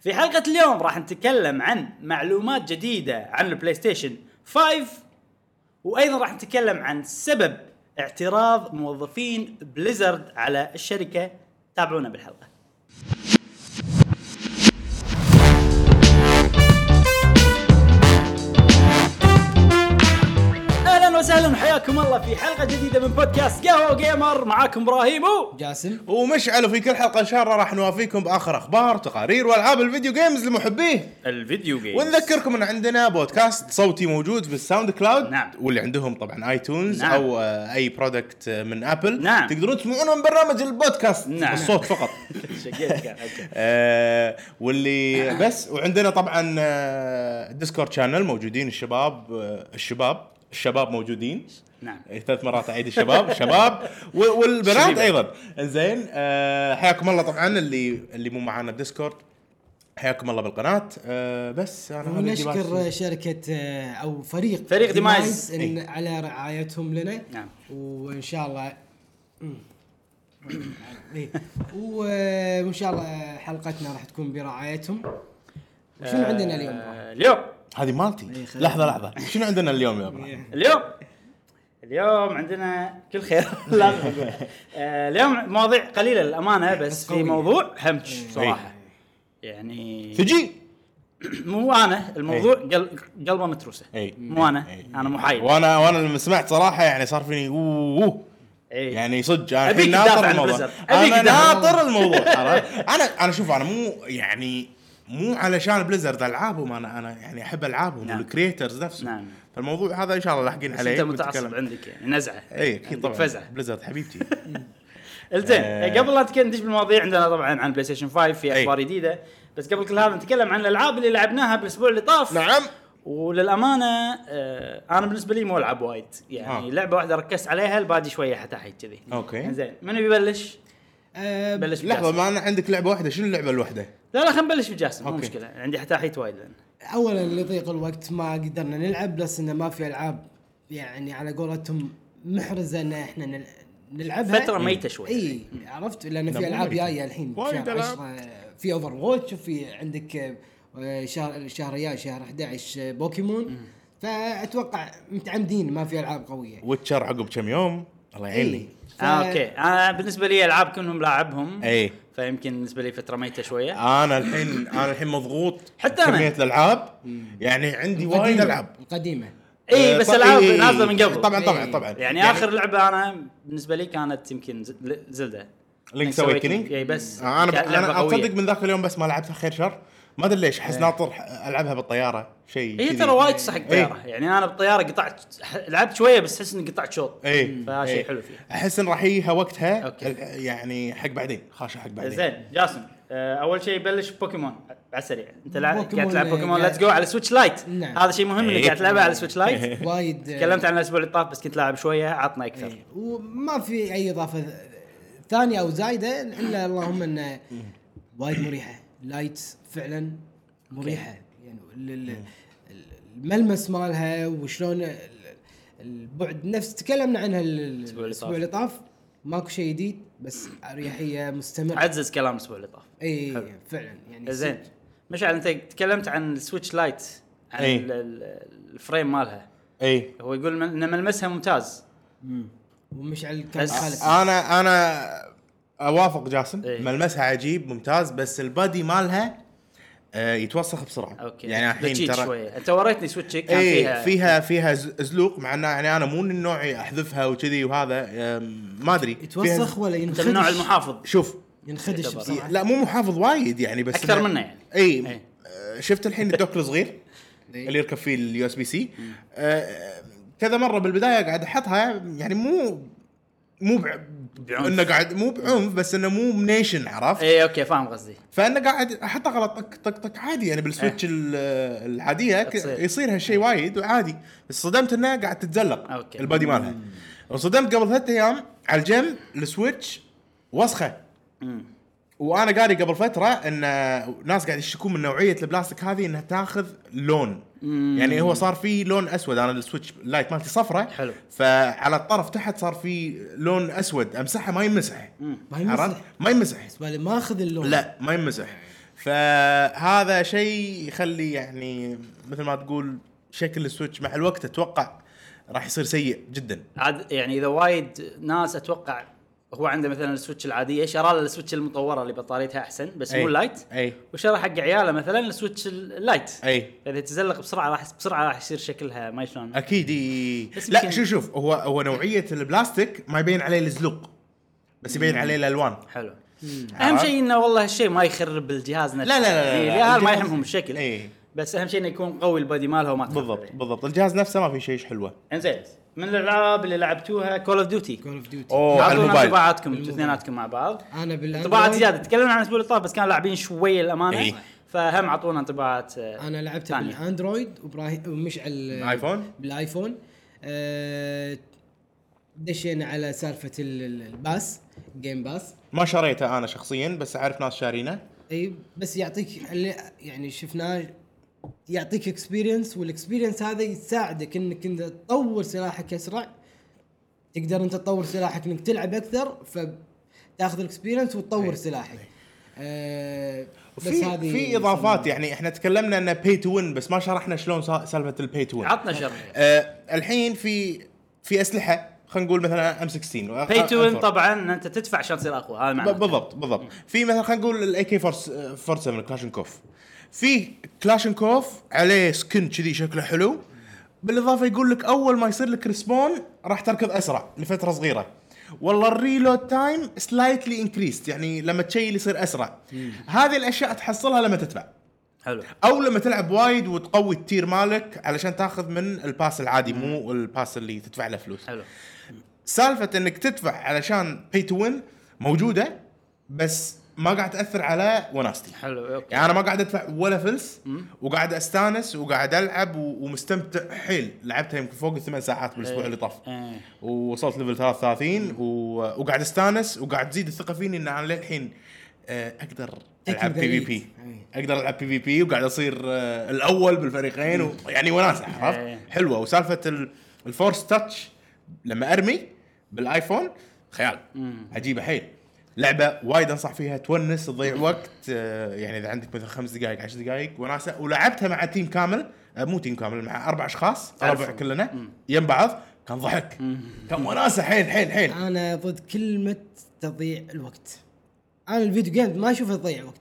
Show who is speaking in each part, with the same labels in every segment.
Speaker 1: في حلقة اليوم راح نتكلم عن معلومات جديدة عن ال PlayStation 5 وأيضا راح نتكلم عن سبب اعتراض موظفين Blizzard على الشركة. تابعونا بالحلقة. أهلا وسهلا وحياكم الله في حلقة جديدة من بودكاست قهوة gamer معاكم إبراهيم و
Speaker 2: جاسم
Speaker 3: ومشعل وفي كل حلقة إن شاء الله راح نوافيكم بآخر أخبار تقارير وألعاب ال video games لمحبيه
Speaker 1: ال video game
Speaker 3: ونذكركم إن عندنا بودكاست صوتي موجود في ال SoundCloud
Speaker 1: نعم.
Speaker 3: واللي عندهم طبعا iTunes
Speaker 1: نعم.
Speaker 3: أو آه، أي product آه، من Apple
Speaker 1: نعم.
Speaker 3: تقدرون تسمعونه من برنامج البودكاست
Speaker 1: نعم.
Speaker 3: الصوت فقط آه واللي بس وعندنا طبعا Discord channel موجودين الشباب الشباب الشباب موجودين
Speaker 1: نعم
Speaker 3: إيه، ثلاث مرات اعيد الشباب شباب و- والبنات. أيضا زين آه حياكم الله طبعا اللي اللي مو معانا ب Discord حياكم الله بالقناة آه بس أنا
Speaker 2: ونشكر. شركة آه، أو فريق
Speaker 1: فريق ديمايز.
Speaker 2: ديمايز إن
Speaker 3: إيه.
Speaker 2: على رعايتهم لنا
Speaker 1: نعم.
Speaker 2: وإن شاء الله. إيه. و- وإن شاء الله حلقتنا راح تكون برعايتهم وشنو عندنا اليوم؟
Speaker 1: آه، اليوم
Speaker 3: هذه مالتي.
Speaker 2: إيه،
Speaker 3: لحظة لحظة. شنو عندنا اليوم يا إبراهيم؟
Speaker 1: اليوم؟ اليوم عندنا كل خير. أقول آه، اليوم مواضيع قليلة للأمانة بس
Speaker 2: بس
Speaker 1: في. موضوع همش صراحة. يعني
Speaker 3: تجي
Speaker 1: مو أنا الموضوع قل- قلبه
Speaker 3: متروسة.
Speaker 1: مو
Speaker 3: أنا.
Speaker 1: أنا محايد
Speaker 3: وأنا وأنا لما سمعت صراحة يعني صار فيني أوه أوه.
Speaker 1: إي.
Speaker 3: يعني صدق
Speaker 1: أنا
Speaker 3: الحين ناطر الموضوع.
Speaker 1: أنا.
Speaker 3: ناطر الموضوع؟ أنا أنا شوف أنا مو يعني مو علشان Blizzard ألعابهم أنا أنا يعني أحب ألعابهم
Speaker 1: نعم.
Speaker 3: وال creators نفسهم
Speaker 1: نعم.
Speaker 3: فالموضوع هذا إن شاء الله لاحقين عليه
Speaker 1: أنت متعصب. عندك يعني نزعة
Speaker 3: اي
Speaker 1: أكيد
Speaker 3: طبعا
Speaker 1: فزعة
Speaker 3: Blizzard حبيبتي
Speaker 1: زين
Speaker 3: آه.
Speaker 1: قبل لا ندش بالمواضيع عندنا طبعا عن PlayStation 5 في
Speaker 3: أي.
Speaker 1: أخبار جديدة بس قبل كل هذا نتكلم عن الألعاب اللي لعبناها بالأسبوع اللي طاف
Speaker 3: نعم
Speaker 1: وللأمانة آه أنا بالنسبة لي مو العب وايد يعني
Speaker 3: آه.
Speaker 1: لعبة واحدة ركزت عليها الباقي شوية حتى كذي
Speaker 3: okay.
Speaker 1: زين من بيبلش؟
Speaker 2: آه،
Speaker 1: بلش لحظة.
Speaker 3: ما أنا عندك لعبة واحدة شنو اللعبة الواحده؟
Speaker 1: لا لا خلينا نبلش بجاسم مو
Speaker 3: okay.
Speaker 1: مشكلة. عندي حتى وايد لأن
Speaker 2: اولا لضيق الوقت ما قدرنا نلعب بس إنه ما في ألعاب يعني على قولتهم محرزة إن إحنا نل- نلعبها.
Speaker 1: فترة ميتة شوي.
Speaker 2: اي عرفت؟ لأن
Speaker 3: لا،
Speaker 2: في
Speaker 3: ألعاب.
Speaker 2: جاية الحين
Speaker 3: وايد
Speaker 2: شهر
Speaker 3: ألعاب.
Speaker 2: 10 في Overwatch وفي عندك آه، شهر الشهر الجاي شهر 11 بوكيمون. فأتوقع متعمدين ما في ألعاب قوية.
Speaker 3: Witcher عقب كم يوم؟ الله. يعيني
Speaker 2: ف-
Speaker 1: آه okay. أنا بالنسبة لي ألعاب كلهم لاعبهم.
Speaker 3: اي
Speaker 1: فيمكن بالنسبة لي فترة ميتة شوية.
Speaker 3: أنا الحين أنا الحين مضغوط
Speaker 1: حتى أنا.
Speaker 3: كميه الالعاب يعني عندي وايد ألعاب.
Speaker 2: القديمه
Speaker 1: اي
Speaker 3: آه،
Speaker 1: بس ألعاب
Speaker 3: إي، إي،
Speaker 1: نازلة من قبل.
Speaker 3: طبعا طبعا
Speaker 2: إي.
Speaker 3: طبعا.
Speaker 1: يعني, آخر لعبة أنا بالنسبة لي كانت يمكن Zelda.
Speaker 3: Link's Awakening
Speaker 1: اي بس أنا لعبة
Speaker 3: أنا
Speaker 1: قوية.
Speaker 3: اصدق من ذاك اليوم بس ما لعبتها خير شر. ما أدري ليش أحس ناطر ألعبها بالطيارة شيء
Speaker 1: هي
Speaker 3: كذي.
Speaker 1: ترى وايد تستحق طيارة. يعني أنا بالطيارة قطعت لعبت شوية بس أحس إني قطعت شوط.
Speaker 3: اي
Speaker 1: فشيء
Speaker 3: إي.
Speaker 1: حلو فيها.
Speaker 3: أحس إن راح يجيها وقتها
Speaker 1: أوكي.
Speaker 3: يعني حق بعدين خاشه حق بعدين.
Speaker 1: زين جاسم آه، أول شيء بلش بوكيمون. على السريع.
Speaker 2: أنت
Speaker 1: قاعد تلعب
Speaker 2: Pokemon
Speaker 1: Let's Go على Switch Lite
Speaker 2: نعم.
Speaker 1: هذا شيء مهم إنك
Speaker 3: إيه.
Speaker 1: قاعد تلعبها على Switch Lite
Speaker 2: وايد آه،
Speaker 1: تكلمت عن الأسبوع اللي طاف بس كنت لاعب شوية عطنا أكثر.
Speaker 2: إيه. وما في أي إضافة ثانية أو زايدة إلا اللهم انه وايد مريحة. Lite فعلا مريحة. يعني ال- ال- الملمس مالها وشلون ال- البعد نفس تكلمنا عنها
Speaker 1: الأسبوع اللي
Speaker 2: طاف. ماكو شيء جديد بس أريحية مستمره
Speaker 1: عزز كلام الأسبوع اللي طاف. إي.
Speaker 2: فعلا. يعني
Speaker 1: زين. مشعل أنت تكلمت عن ال Switch Lite عن.
Speaker 3: ال-
Speaker 1: ال- ال frame مالها.
Speaker 3: إي.
Speaker 1: هو يقول إن ملمسها ممتاز.
Speaker 2: مم. ومشعل كان
Speaker 1: بس-
Speaker 2: خالف.
Speaker 3: أنا أنا أوافق جاسم.
Speaker 1: إيه.
Speaker 3: ملمسها عجيب ممتاز بس ال body مالها آه، يتوسخ بسرعة.
Speaker 1: أوكي.
Speaker 3: يعني الحين ترى
Speaker 1: شوية. أنت وريتني Switch ك كان
Speaker 3: اي
Speaker 1: فيها
Speaker 3: فيها فيها زلوق مع انه يعني أنا مو من النوع أحذفها وكذي وهذا ما أدري. فيها
Speaker 2: يتوسخ ولا
Speaker 1: أنت
Speaker 2: ينخدش؟
Speaker 1: من نوع المحافظ.
Speaker 3: شوف.
Speaker 2: ينخدش. بصراحه
Speaker 3: لا مو محافظ وايد يعني بس
Speaker 1: أكثر
Speaker 3: إنه-
Speaker 1: منه يعني.
Speaker 3: اي
Speaker 1: إي.
Speaker 3: آه، شفت الحين ال dock الصغير
Speaker 2: إي.
Speaker 3: اللي يركب فيه ال USB-C كذا مرة بالبداية قاعد أحطها يعني مو مو بع...
Speaker 1: بعنف.
Speaker 3: إنه قاعد مو بعنف بس إنه مو منيشن عرفت؟
Speaker 1: اي أوكي فاهم قصدي
Speaker 3: فإنه قاعد احطها غلط طق طق طق عادي يعني بال Switch ال- العادية
Speaker 1: تصير.
Speaker 3: يصير هالشيء وايد وعادي بس صدمت انها قاعد تتزلق
Speaker 1: أوكي.
Speaker 3: ال body مالها وصدمت قبل ثلاث أيام على الجنب ال Switch وسخة
Speaker 1: مم.
Speaker 3: وأنا قاري قبل فترة إن ناس قاعد يشتكون من نوعية البلاستيك هذه إنها تاخذ لون. يعني هو صار في لون أسود أنا ال Switch Lite مالتي صفرة.
Speaker 1: حلو.
Speaker 3: فعلى الطرف تحت صار في لون أسود أمسحه ما ينمسح
Speaker 2: ما يمسح؟
Speaker 3: ما
Speaker 2: بالي ما أخذ اللون.
Speaker 3: لا ما ينمسح فهذا شيء يخلي يعني مثل ما تقول شكل ال Switch مع الوقت أتوقع راح يصير سيء جدا.
Speaker 1: عاد يعني إذا وايد ناس أتوقع هو عنده مثلا ال Switch العادية شرى له ال Switch المطورة اللي بطاريتها أحسن بس
Speaker 3: أي.
Speaker 1: مو Lite
Speaker 3: أي.
Speaker 1: وشرى حق عياله مثلا ال Switch
Speaker 3: ال
Speaker 1: Lite أي. إذا تزلق بسرعة راح بسرعة راح يصير شكلها ما شلون. أكيد
Speaker 3: لا شوف شوف هو هو نوعية البلاستيك ما يبين عليه الزلوق بس يبين عليه الألوان.
Speaker 1: حلو. أهم شيء إنه والله هالشيء ما يخرب الجهاز نفسه.
Speaker 3: لا لا لا, لا, لا
Speaker 1: اليهال ما
Speaker 3: الجهاز-
Speaker 1: يهمهم الشكل
Speaker 3: إي.
Speaker 1: بس أهم شيء إنه يكون قوي ال body مالها وما
Speaker 3: بالضبط. بالضبط. الجهاز نفسه ما في شيء حلوة.
Speaker 1: إنزين. من الألعاب اللي لعبتوها؟ Call of Duty
Speaker 2: Call of Duty
Speaker 3: أوه على الموبايل.
Speaker 1: انطباعاتكم. اثنيناتكم مع بعض.
Speaker 2: أنا بال Android.
Speaker 1: انطباعات زيادة. تكلمنا عن الأسبوع اللي طاف بس كانوا لاعبين شوية الامانه
Speaker 3: إي.
Speaker 1: فهم أعطونا انطباعات آه،
Speaker 2: أنا لعبته
Speaker 1: ثانية.
Speaker 2: بال Android وابراهيم ومشعل
Speaker 3: iPhone
Speaker 2: بال iPhone؟ آه، دشينا على سالفة ال- ال- ال pass game pass
Speaker 3: ما شريته أنا شخصيا بس أعرف ناس شارينه.
Speaker 2: اي بس يعطيك اللي يعني شفناه يعطيك experience وال experience هذا يساعدك إنك إنت تطور سلاحك أسرع. تقدر إنت تطور سلاحك إنك تلعب أكثر فتاخذ ال experience وتطور
Speaker 3: أي.
Speaker 2: سلاحك. آه بس
Speaker 3: في
Speaker 2: هذه
Speaker 3: في إضافات يعني إحنا تكلمنا إنه pay to win بس ما شرحنا شلون سا- سالفة ال pay to win
Speaker 1: عطنا شرح.
Speaker 3: آه الحين في في أسلحة خلينا نقول مثلا
Speaker 1: M16 pay to
Speaker 3: win.
Speaker 1: طبعا أنت تدفع عشان تصير أقوى هذا معناته
Speaker 3: بالضبط بالضبط. في مثلا خلينا نقول ال AK-47 كلاشنكوف في كلاشنكوف عليه skin كذي شكله حلو. بالإضافة يقول لك أول ما يصير لك respawn راح تركض أسرع لفترة صغيرة. والله ال reload time slightly increased يعني لما تشيل يصير أسرع. هذه الأشياء تحصلها لما تدفع
Speaker 1: حلو.
Speaker 3: أو لما تلعب وايد وتقوي ال tier مالك علشان تاخذ من ال pass العادي مو ال pass اللي تدفع له فلوس.
Speaker 1: حلو.
Speaker 3: سالفة إنك تدفع علشان pay to win موجودة بس ما قاعد تأثر على وناستي.
Speaker 1: حلو أوكي.
Speaker 3: يعني أنا ما قاعد أدفع ولا فلس وقاعد أستانس وقاعد ألعب و- ومستمتع. حيل لعبتها يمكن فوق الثمان ساعات بالأسبوع
Speaker 1: إيه.
Speaker 3: اللي طاف.
Speaker 1: إيه.
Speaker 3: ووصلت level 33 و... وقاعد أستانس وقاعد تزيد الثقة فيني إن أنا للحين آه،
Speaker 2: أقدر
Speaker 3: ألعب PvP. أقدر ألعب PvP وقاعد أصير آه، الأول بالفريقين و... يعني وناسة عرفت؟
Speaker 1: إيه.
Speaker 3: حلوة. وسالفة ال... ال force touch لما أرمي بال iPhone خيال. عجيبة حيل. لعبة وايد أنصح فيها تونس تضيع وقت آه، يعني إذا عندك مثلا خمس دقائق عشر دقائق وناسة ولعبتها مع team كامل آه، مو team كامل مع أربع أشخاص ربع
Speaker 1: أعرفهم.
Speaker 3: كلنا يم بعض كان ضحك. كان وناسة حيل حيل حيل.
Speaker 2: أنا ضد كلمة تضييع الوقت. أنا ال video game ما أشوفه تضيع وقت.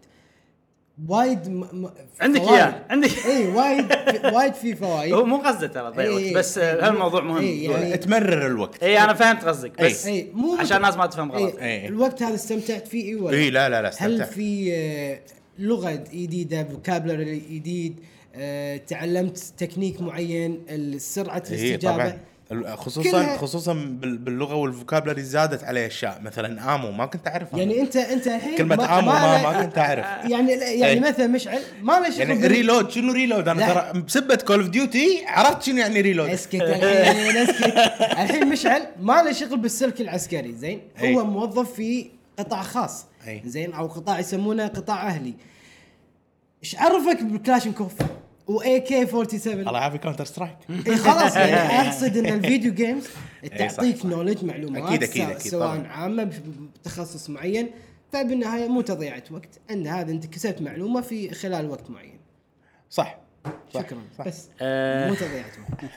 Speaker 2: وايد م... م...
Speaker 1: عندك
Speaker 2: فوائد.
Speaker 1: إياه عندك
Speaker 2: اي وايد وايد في فوائد
Speaker 1: هو مو قصده ترى ضيع وقت
Speaker 2: إيه،
Speaker 1: بس
Speaker 2: إيه.
Speaker 1: هالموضوع مهم
Speaker 2: إيه، يعني-
Speaker 3: تمرر الوقت
Speaker 1: اي أنا فهمت قصدك بس
Speaker 2: اي مو
Speaker 1: عشان الناس ما تفهم غلط
Speaker 2: إيه.
Speaker 3: إيه.
Speaker 2: الوقت هذا استمتعت فيه اي ولا
Speaker 3: اي لا لا لا
Speaker 2: هل
Speaker 3: استمتع
Speaker 2: في آه، لغة جديدة vocabulary جديد آه، تعلمت تكنيك معين سرعه
Speaker 3: الاستجابة ال- خصوصا خصوصا بال- باللغة وال vocabulary زادت علي أشياء. مثلا ammo ما كنت أعرفها.
Speaker 2: يعني انت أنت الحين
Speaker 3: كلمة ammo ما, ما كنت أعرف.
Speaker 2: يعني يعني
Speaker 3: إيه.
Speaker 2: مثلا مشعل ما له شغل
Speaker 3: يعني reload شنو reload
Speaker 2: أنا.
Speaker 3: ترى بسبة Call of Duty عرفت شنو يعني reload
Speaker 2: اسكت الحين اسكت. الحين مشعل ما له شغل بالسلك العسكري زين؟
Speaker 3: أي.
Speaker 2: هو موظف في قطاع خاص
Speaker 3: أي.
Speaker 2: زين؟ أو قطاع يسمونه قطاع أهلي. إيش عرفك بالكلاشنكوف AK 47
Speaker 3: الله يعافي Counter-Strike
Speaker 2: إيه خلاص يعني أقصد إن ال
Speaker 3: video games
Speaker 2: تعطيك. knowledge معلومات
Speaker 3: أكيد، أكيد،
Speaker 2: سواء-
Speaker 3: أكيد،
Speaker 2: سواء
Speaker 3: طبعاً.
Speaker 2: عامة بتخصص معين فبالنهاية مو تضيعه وقت أن هذا أنت كسبت معلومة في خلال وقت معين
Speaker 3: صح صح،
Speaker 2: شكرا
Speaker 3: صح.
Speaker 2: بس
Speaker 1: آه.
Speaker 2: مو تضيعه وقت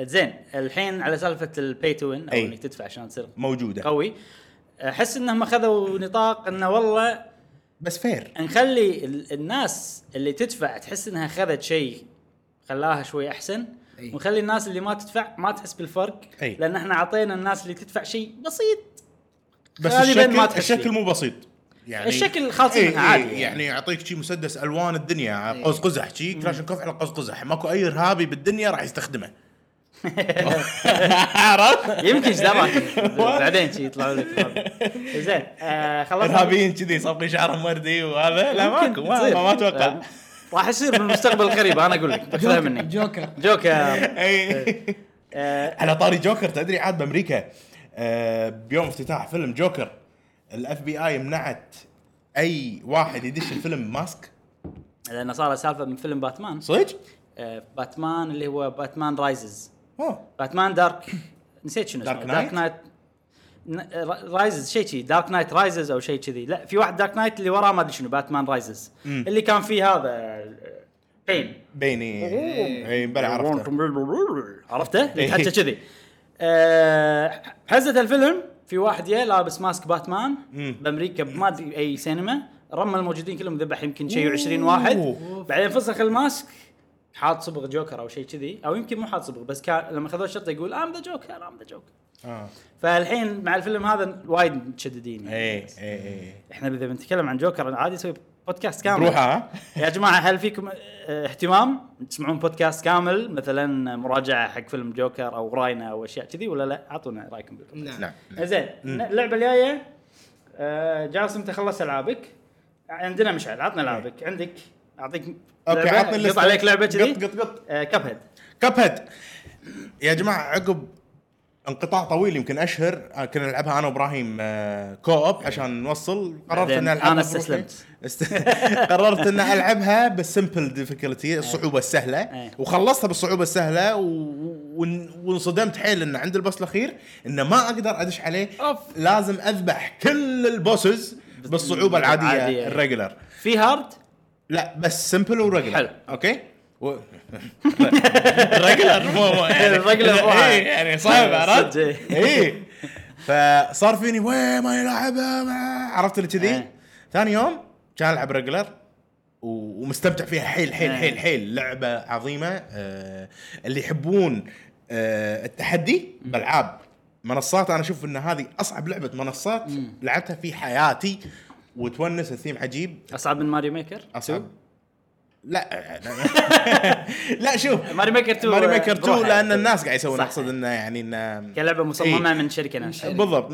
Speaker 1: زين الحين على سالفة ال pay to win
Speaker 3: أو.
Speaker 1: إنك تدفع عشان تصير
Speaker 3: موجودة
Speaker 1: قوي أحس إنهم أخذوا نطاق إنه والله
Speaker 3: بس fair
Speaker 1: نخلي ال- الناس اللي تدفع تحس إنها أخذت شيء خلاها شوي أحسن
Speaker 2: أي.
Speaker 1: ونخلي الناس اللي ما تدفع ما تحس بالفرق
Speaker 3: أي.
Speaker 1: لأن إحنا أعطينا الناس اللي تدفع شيء بسيط
Speaker 3: بس الشكل
Speaker 1: ما تحس
Speaker 3: الشكل. مو بسيط يعني
Speaker 1: الشكل خالصين
Speaker 3: إيه
Speaker 1: منها
Speaker 3: إيه
Speaker 1: عادي
Speaker 3: يعني.
Speaker 1: يعني.
Speaker 3: يعطيك شي مسدس ألوان الدنيا قوس قزح شي كلاشنكوف على قوس قزح ماكو أي إرهابي بالدنيا راح يستخدمه عرفت؟
Speaker 1: يمكن إيش دراك بعدين شي يطلعوا لك زين آه خلصنا.
Speaker 3: إرهابيين كذي صابغين شعرهم وردي وهذا؟ لا ماكو ما, أتوقع.
Speaker 1: آه، راح يصير بالمستقبل القريب أنا أقول لك. خذها مني Joker.
Speaker 3: Joker.
Speaker 1: آه،
Speaker 3: على طاري جوكر تدري عاد بأمريكا بيوم افتتاح فيلم جوكر ال FBI منعت أي واحد يدش الفيلم mask.
Speaker 1: لأن صار سالفة من فيلم باتمان.
Speaker 3: صدق؟
Speaker 1: باتمان اللي هو Batman Rises.
Speaker 3: اوه
Speaker 1: Batman Dark نسيت شنو
Speaker 3: Dark؟
Speaker 1: Dark Knight Rises شيء شي. Dark Knight Rises أو شيء كذي. لا في واحد Dark Knight اللي وراه ما أدري شنو Batman Rises. اللي كان فيه هذا Bane.
Speaker 3: Bane. إي بلا عرفته.
Speaker 1: عرفته؟ يتحكى كذي. آه، حزة الفيلم في واحد يا لابس mask Batman بأمريكا ما أدري أي سينما. رمى الموجودين كلهم ذبح يمكن شيء 20 واحد. بعدين فسخ ال mask. حاط صبغ جوكر أو شيء كذي أو يمكن مو حاط صبغ بس كان لما خذوه الشرطة يقول I'm the Joker I'm the Joker
Speaker 3: آه.
Speaker 1: فالحين مع الفيلم هذا وايد متشددين يعني.
Speaker 3: اي اي اي
Speaker 1: إحنا إذا بنتكلم عن جوكر عادي نسوي بودكاست كامل.
Speaker 3: بروحه. ها
Speaker 1: يا جماعة هل فيكم آه، اهتمام تسمعون بودكاست كامل؟ مثلا مراجعة حق فيلم جوكر أو رأينا أو أشياء كذي ولا لا؟ أعطونا رأيكم بالكم
Speaker 3: نعم.
Speaker 1: زين اللعبة الجاية آه، جاسم انت خلصت ألعابك. عندنا مشعل عطنا ألعابك. عندك
Speaker 3: أعطيك
Speaker 1: okay
Speaker 3: عطني
Speaker 1: قط
Speaker 3: الليستة.
Speaker 1: عليك لعبة كذي
Speaker 3: قط قط قط Cuphead Cuphead يا جماعة عقب انقطاع طويل يمكن أشهر آه، كنا نلعبها أنا وإبراهيم آه، co-op عشان نوصل قررت
Speaker 1: بعدين
Speaker 3: ان
Speaker 1: ألعبها
Speaker 3: بروحي.
Speaker 1: استسلمت.
Speaker 3: است... قررت ان ألعبها بال simple difficulty الصعوبة السهلة
Speaker 1: إيه.
Speaker 3: وخلصتها بالصعوبة السهلة وانصدمت حيل إن عند ال boss الأخير انه ما أقدر أدش عليه. لازم أذبح كل ال bosses بالصعوبة
Speaker 1: العادية.
Speaker 3: ال regular
Speaker 1: في hard
Speaker 3: لا بس simple و regular
Speaker 1: حلو.
Speaker 3: okay؟ و... ال regular مو مو يعني. إيه، يعني صعب عرفت؟
Speaker 1: صدق، إيه.
Speaker 3: اي فصار فيني وين ما يلعبها ما- عرفت اللي كذي؟
Speaker 1: إيه.
Speaker 3: ثاني يوم كان العب regular و- ومستمتع فيها. حيل حيل. حيل حيل. لعبة عظيمة. آه اللي يحبون آه التحدي بألعاب منصات. أنا أشوف إن هذه أصعب لعبة منصات لعبتها في حياتي. وتونس الثيم عجيب.
Speaker 1: أصعب من Mario Maker؟
Speaker 3: أصعب. لا لا شوف.
Speaker 1: Mario Maker 2
Speaker 3: Mario Maker 2
Speaker 1: بروحه.
Speaker 3: لأن الناس قاعد يسوون. أقصد انه يعني انه
Speaker 1: كلعبه مصممة
Speaker 3: إيه.
Speaker 1: من شركة ناشئة.
Speaker 3: بالضبط.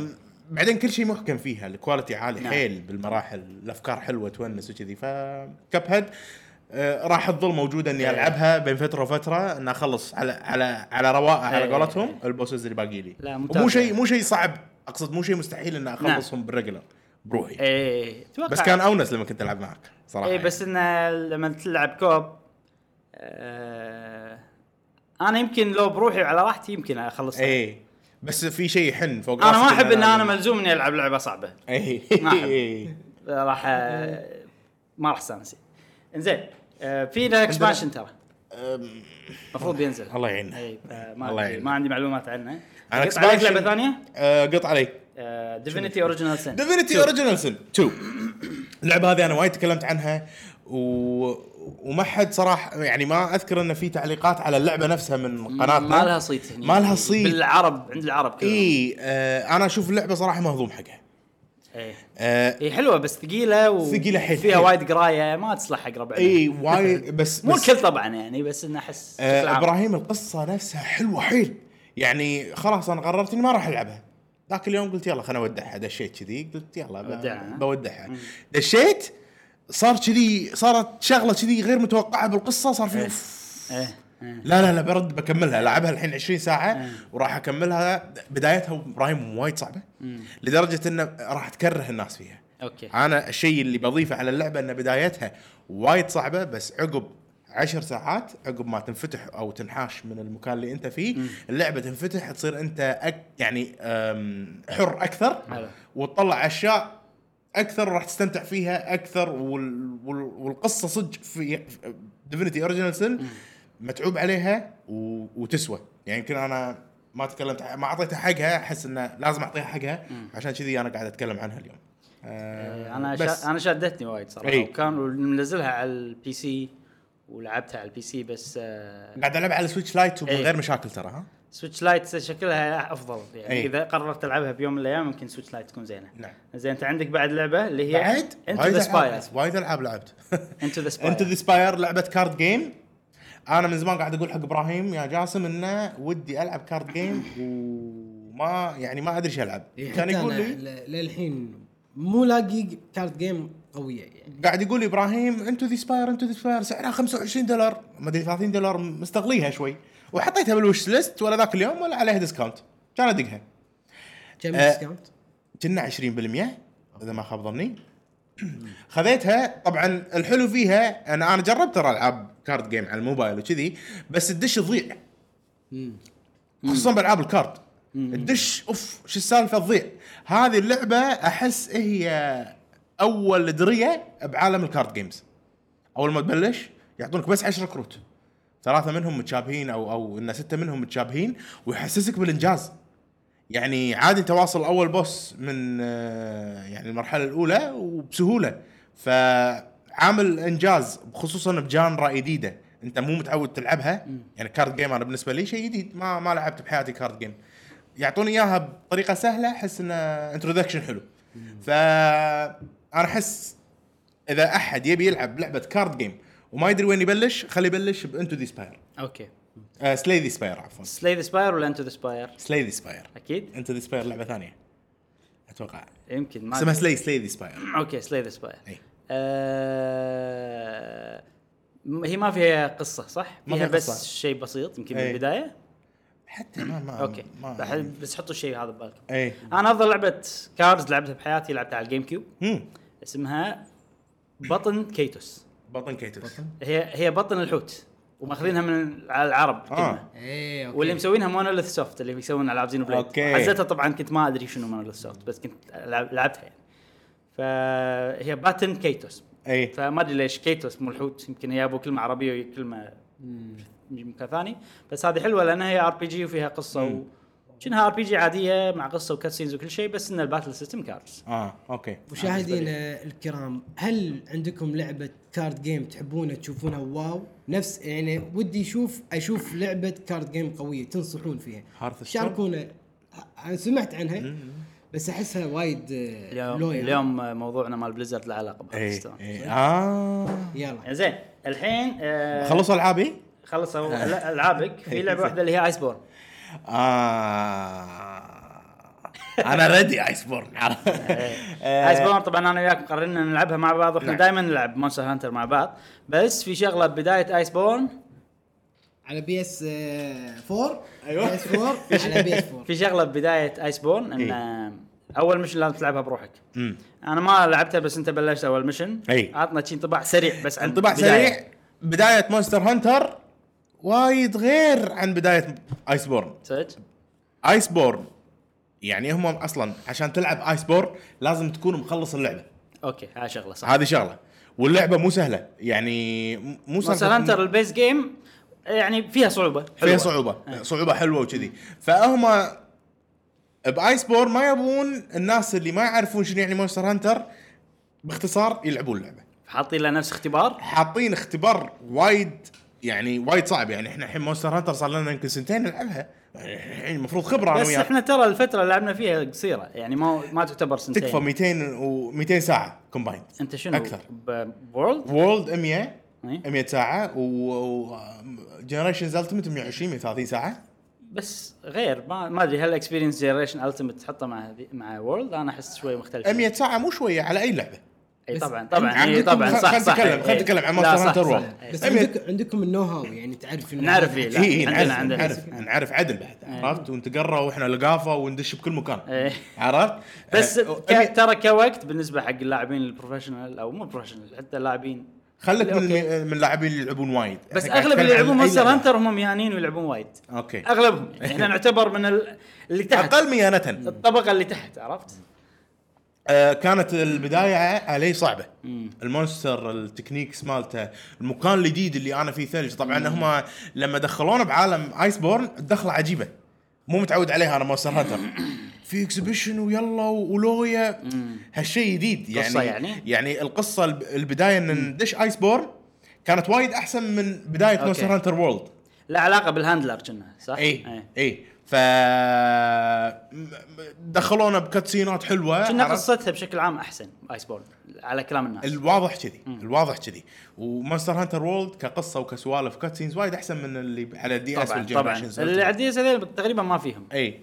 Speaker 3: بعدين كل شيء محكم فيها. ال quality عالي
Speaker 1: نعم.
Speaker 3: حيل بالمراحل. الأفكار حلوة تونس وكذي. ف Cuphead آه، راح تظل موجودة إني
Speaker 1: إيه.
Speaker 3: ألعبها بين فترة وفترة. إن أخلص على على على رواقه على
Speaker 1: إيه.
Speaker 3: قولتهم ال bosses اللي باقي لي.
Speaker 1: لا،.
Speaker 3: مو شيء مو شيء صعب. أقصد مو شيء مستحيل إن أخلصهم بال regular بروحي.
Speaker 1: إيه أتوقع
Speaker 3: بس كان أونس لما كنت ألعب معك صراحة.
Speaker 1: إيه بس إنه لما تلعب co-op آه أنا يمكن لو بروحي على راحتي يمكن أخلصها.
Speaker 3: إيه. بس في شيء يحن فوق
Speaker 1: أنا ما أحب إن
Speaker 3: أنا
Speaker 1: ملزوم إني ألعب لعبة صعبة.
Speaker 3: إيه.
Speaker 1: ما أحب.
Speaker 3: إيه.
Speaker 1: راح آه، ما راح أستانس. إنزين آه، في له expansion ترى. المفروض ينزل.
Speaker 3: الله يعينه
Speaker 1: اي فما
Speaker 3: الله يعينه.
Speaker 1: ما عندي معلومات عنه. قلت عليك لعبة ثانية؟
Speaker 3: آه، قط علي
Speaker 1: Divinity Original Sin
Speaker 3: Divinity Original Sin 2 اللعبة هذه أنا وايد تكلمت عنها و... وما حد صراحة يعني ما أذكر إن في تعليقات على اللعبة نفسها من قناتنا
Speaker 1: ما لها صيت هني.
Speaker 3: ما لها صيت.
Speaker 1: بالعرب عند العرب كلهم
Speaker 3: إي آه أنا أشوف اللعبة صراحة مهضوم حقها.
Speaker 1: إيه.
Speaker 3: آه
Speaker 1: هي حلوة بس ثقيلة و...
Speaker 3: ثقيلة حيل
Speaker 1: فيها. وايد قراية ما تصلح حق ربعنا
Speaker 3: إي وايد بس
Speaker 1: مو الكل طبعا يعني بس إنه أحس
Speaker 3: آه. إبراهيم القصة نفسها حلوة حيل. يعني خلاص أنا قررت إني ما راح ألعبها. ذاك اليوم قلت يلا خليني اودعها دشيت كذي قلت يلا ب-. بودعها. دشيت صار كذي صارت شغلة كذي غير متوقعة بالقصة صار في
Speaker 1: إيه. إيه. إيه.
Speaker 3: لا لا لا برد بكملها. لعبها الحين 20 ساعة وراح أكملها. بدايتها إبراهيم وايد صعبة لدرجة انه راح تكره الناس فيها.
Speaker 1: أوكي.
Speaker 3: أنا الشيء اللي بضيفه على اللعبة إن بدايتها وايد صعبة بس عقب عشر ساعات عقب ما تنفتح أو تنحاش من المكان اللي أنت فيه اللعبة تنفتح تصير أنت أك يعني حر أكثر
Speaker 1: حلو.
Speaker 3: وتطلع أشياء أكثر وراح تستمتع فيها أكثر وال وال والقصة صدق في Divinity Original Sin متعوب عليها و... وتسوى. يعني يمكن أنا ما تكلمت ما أعطيتها حقها أحس إنه لازم أعطيها حقها عشان كذي أنا قاعد أتكلم عنها اليوم. آه أنا
Speaker 1: شا... أنا شدتني وايد
Speaker 3: صراحة.
Speaker 1: وكان منزلها على ال PC ولعبتها على ال PC بس آه
Speaker 3: قاعد ألعب على Switch Lite ومن
Speaker 1: إيه.
Speaker 3: غير مشاكل ترى ها؟
Speaker 1: Switch Lite شكلها أفضل يعني
Speaker 3: إيه.
Speaker 1: إذا قررت تلعبها بيوم من الأيام يمكن Switch Lite تكون زينة.
Speaker 3: نعم.
Speaker 1: زين أنت عندك بعد لعبة اللي هي
Speaker 3: بعد؟
Speaker 1: Into
Speaker 3: the
Speaker 1: Spire
Speaker 3: وايد ألعاب لعبت.
Speaker 1: Into the Spire
Speaker 3: Into the Spire لعبة card game أنا من زمان قاعد أقول حق إبراهيم يا جاسم إنه ودي ألعب card game وما يعني ما أدري إيش ألعب.
Speaker 2: إيه،
Speaker 3: كان يقول لي
Speaker 2: ل- للحين مو لاقي card game قوية يعني.
Speaker 3: قاعد يقول إبراهيم Into the Spire Into the Spire سعرها 25 دولار. ما أدري 30 دولار مستغليها شوي. وحطيتها بال wishlist ولا ذاك اليوم ولا عليها discount كان أدقها.
Speaker 2: كم
Speaker 3: آه.
Speaker 2: discount؟
Speaker 3: كنا 20% إذا ما خاب ظني. خذيتها طبعا الحلو فيها أنا أنا جربت ترى ألعاب card game على الموبايل وكذي بس تدش تضيع. خصوصا بألعاب ال card. تدش أوف شو السالفة؟ تضيع. هذه اللعبة أحس هي أول دريه بعالم ال card games أول ما تبلش يعطونك بس 10 كروت. ثلاثة منهم متشابهين أو أو إن ستة منهم متشابهين ويحسسك بالإنجاز. يعني عادي تواصل أول boss من آه، يعني المرحلة الأولى وبسهولة. فعامل إنجاز خصوصا ب genre جديدة. أنت مو متعود تلعبها. يعني card game أنا بالنسبة لي شيء جديد. ما ما لعبت بحياتي card game يعطوني إياها بطريقة سهلة أحس إنه introduction حلو. فانا أحس إذا أحد يبي يلعب لعبة card game وما يدري وين يبلش خليه يبلش ب Into the
Speaker 1: Spire
Speaker 3: okay. Slay the Spire عفوا.
Speaker 1: Slay the Spire ولا Into the Spire؟
Speaker 3: Slay the Spire
Speaker 1: أكيد.
Speaker 3: Into the Spire لعبة ثانية. أتوقع.
Speaker 1: يمكن ما
Speaker 3: اسمها. Slay Slay the Spire
Speaker 1: okay Slay the Spire
Speaker 3: إي.
Speaker 1: آه... هي ما فيها قصة صح؟
Speaker 3: ما
Speaker 1: فيها بس
Speaker 3: قصة.
Speaker 1: شيء بسيط يمكن
Speaker 3: إي.
Speaker 1: بالبدايه
Speaker 3: حتى ما ما
Speaker 1: okay.
Speaker 3: ما
Speaker 1: بس حطوا الشيء هذا ببالكم
Speaker 3: إي.
Speaker 1: أنا أفضل لعبة cards لعبتها بحياتي لعبتها على ال
Speaker 3: GameCube
Speaker 1: اسمها Baten Kaitos.
Speaker 3: Baten Kaitos.
Speaker 1: هي هي بطن الحوت. وماخذينها من العرب كلمة.
Speaker 3: آه.
Speaker 2: إيه okay.
Speaker 1: واللي مسوينها Monolith Soft اللي يسوون ألعاب Xenoblade.
Speaker 3: okay.
Speaker 1: حزتها طبعا كنت ما أدري شنو Monolith Soft بس كنت لعب- لعبتها يعني. فهي Baten Kaitos.
Speaker 3: إي.
Speaker 1: فما أدري ليش Kaitos مو الحوت يمكن يابوا كلمة عربية وكلمه من مكان ثاني. بس هذه حلوة لأنها هي RPG وفيها قصة و... كأنها RPG عادية مع قصة و cutscenes وكل شيء بس إن ال battle system
Speaker 3: cards آه okay.
Speaker 2: مشاهدينا الكرام هل عندكم لعبة card game تحبونها تشوفونها؟ wow. نفس يعني ودي أشوف أشوف لعبة card game قوية تنصحون فيها؟ شاركونا. أنا سمعت عنها بس أحسها وايد آه،
Speaker 1: اليوم. اليوم موضوعنا مال Blizzard له علاقة
Speaker 3: اي
Speaker 1: ب Hearthstone
Speaker 3: اي آه.
Speaker 2: يلا.
Speaker 1: زين. الحين آه
Speaker 3: خلصوا ألعابي؟
Speaker 1: خلصوا. ال- ألعابك. في لعبة واحدة اللي هي Iceborne
Speaker 3: آه. أنا ready
Speaker 1: Iceborne Iceborne طبعا أنا وياك قررنا نلعبها مع بعض وإحنا
Speaker 3: نعم.
Speaker 1: دائما نلعب Monster Hunter مع بعض. بس في شغلة بداية Iceborne
Speaker 2: على PS 4
Speaker 3: أيوة.
Speaker 2: PS 4 على PS 4
Speaker 1: في شغلة بداية Iceborne إن
Speaker 3: إيه.
Speaker 1: أول mission لازم تلعبها بروحك. أنا ما لعبتها بس أنت بلشت أول mission
Speaker 3: إي.
Speaker 1: عطنا شي انطباع سريع بس عن
Speaker 3: انطباع
Speaker 1: بداية.
Speaker 3: سريع. بداية. Monster Hunter وايد غير عن بداية Iceborne
Speaker 1: صدق؟
Speaker 3: Iceborne يعني هم أصلا عشان تلعب Iceborne لازم تكون مخلص اللعبة.
Speaker 1: okay هاي شغلة صح.
Speaker 3: هذه شغلة. واللعبة مو سهلة. يعني مو
Speaker 1: Monster Hunter ال base game يعني فيها صعوبة
Speaker 3: فيها
Speaker 1: حلوة.
Speaker 3: صعوبه صعوبة حلوة وكذي. فهم ب Iceborne ما يبون الناس اللي ما يعرفون شنو يعني Monster Hunter باختصار يلعبون اللعبة.
Speaker 1: حاطين له نفس اختبار؟
Speaker 3: حاطين اختبار وايد يعني وايد صعب. يعني إحنا الحين Monster Hunter صار لنا يمكن سنتين نلعبها. الحين المفروض خبرة أنا
Speaker 1: بس
Speaker 3: وياك.
Speaker 1: إحنا ترى الفترة اللي لعبنا فيها قصيرة. يعني ما ما تعتبر سنتين.
Speaker 3: تكفى 200 و 200 ساعة combined
Speaker 1: أنت شنو؟
Speaker 3: أكثر.
Speaker 1: ب
Speaker 3: World World 100
Speaker 1: إيه.
Speaker 3: 100 ساعة و Generations Ultimate 120 130 ساعة.
Speaker 1: بس غير ما ما أدري هل experience Generation Ultimate تحطه مع مع World أنا أحس شوي مختلف.
Speaker 3: 100 ساعة مو شوية على أي لعبة.
Speaker 1: اي طبعا طبعا اي طبعا صح صح
Speaker 3: نتكلم-
Speaker 1: إي.
Speaker 3: خل نتكلم عن
Speaker 1: صح.
Speaker 3: World.
Speaker 1: إي.
Speaker 2: بس. عندك عندكم ال know-how يعني تعرف
Speaker 1: نعرف
Speaker 3: اي اي
Speaker 1: عندنا
Speaker 3: نعرف
Speaker 1: عندنا
Speaker 3: نعرف نعرف عدل بعد عرفت ونتقرأ وإحنا لقافة وندش بكل مكان
Speaker 1: إيه.
Speaker 3: عرفت
Speaker 1: بس. ترى كوقت بالنسبة حق اللاعبين ال professional أو مو professional حتى اللاعبين
Speaker 3: خليك من. من اللاعبين اللي يلعبون وايد
Speaker 1: بس أغلب اللي يلعبون
Speaker 3: Monster.
Speaker 1: Hunter هم مهانين ويلعبون وايد okay أغلبهم إحنا نعتبر من ال... اللي تحت
Speaker 3: أقل ميانة
Speaker 1: الطبقة اللي تحت عرفت؟
Speaker 3: آه كانت البداية علي صعبة. ال monster ال techniques مالته المكان الجديد اللي أنا فيه ثلج طبعا هم لما دخلونا بعالم Iceborne الدخلة عجيبة. مو متعود عليها أنا Monster Hunter. في expedition ويلا ولويا. هالشيء جديد. يعني
Speaker 1: قصة يعني؟
Speaker 3: يعني؟ القصة الب- البداية إن ندش Iceborne كانت وايد أحسن من
Speaker 1: بداية.
Speaker 3: Monster Hunter World
Speaker 1: لا علاقة بال handler كنا صح؟
Speaker 3: اي
Speaker 1: إيه.
Speaker 3: اي ف دخلونا ب cutscene ات حلوة
Speaker 1: كنا؟ قصتها بشكل عام أحسن Iceborne على كلام الناس.
Speaker 3: الواضح كذي الواضح كذي. و Monster Hunter World كقصة وكسوالف cutscenes وايد أحسن من اللي على ال DS
Speaker 1: طبعا طبعا. اللي على ال DS تقريبا ما فيهم.
Speaker 3: إي.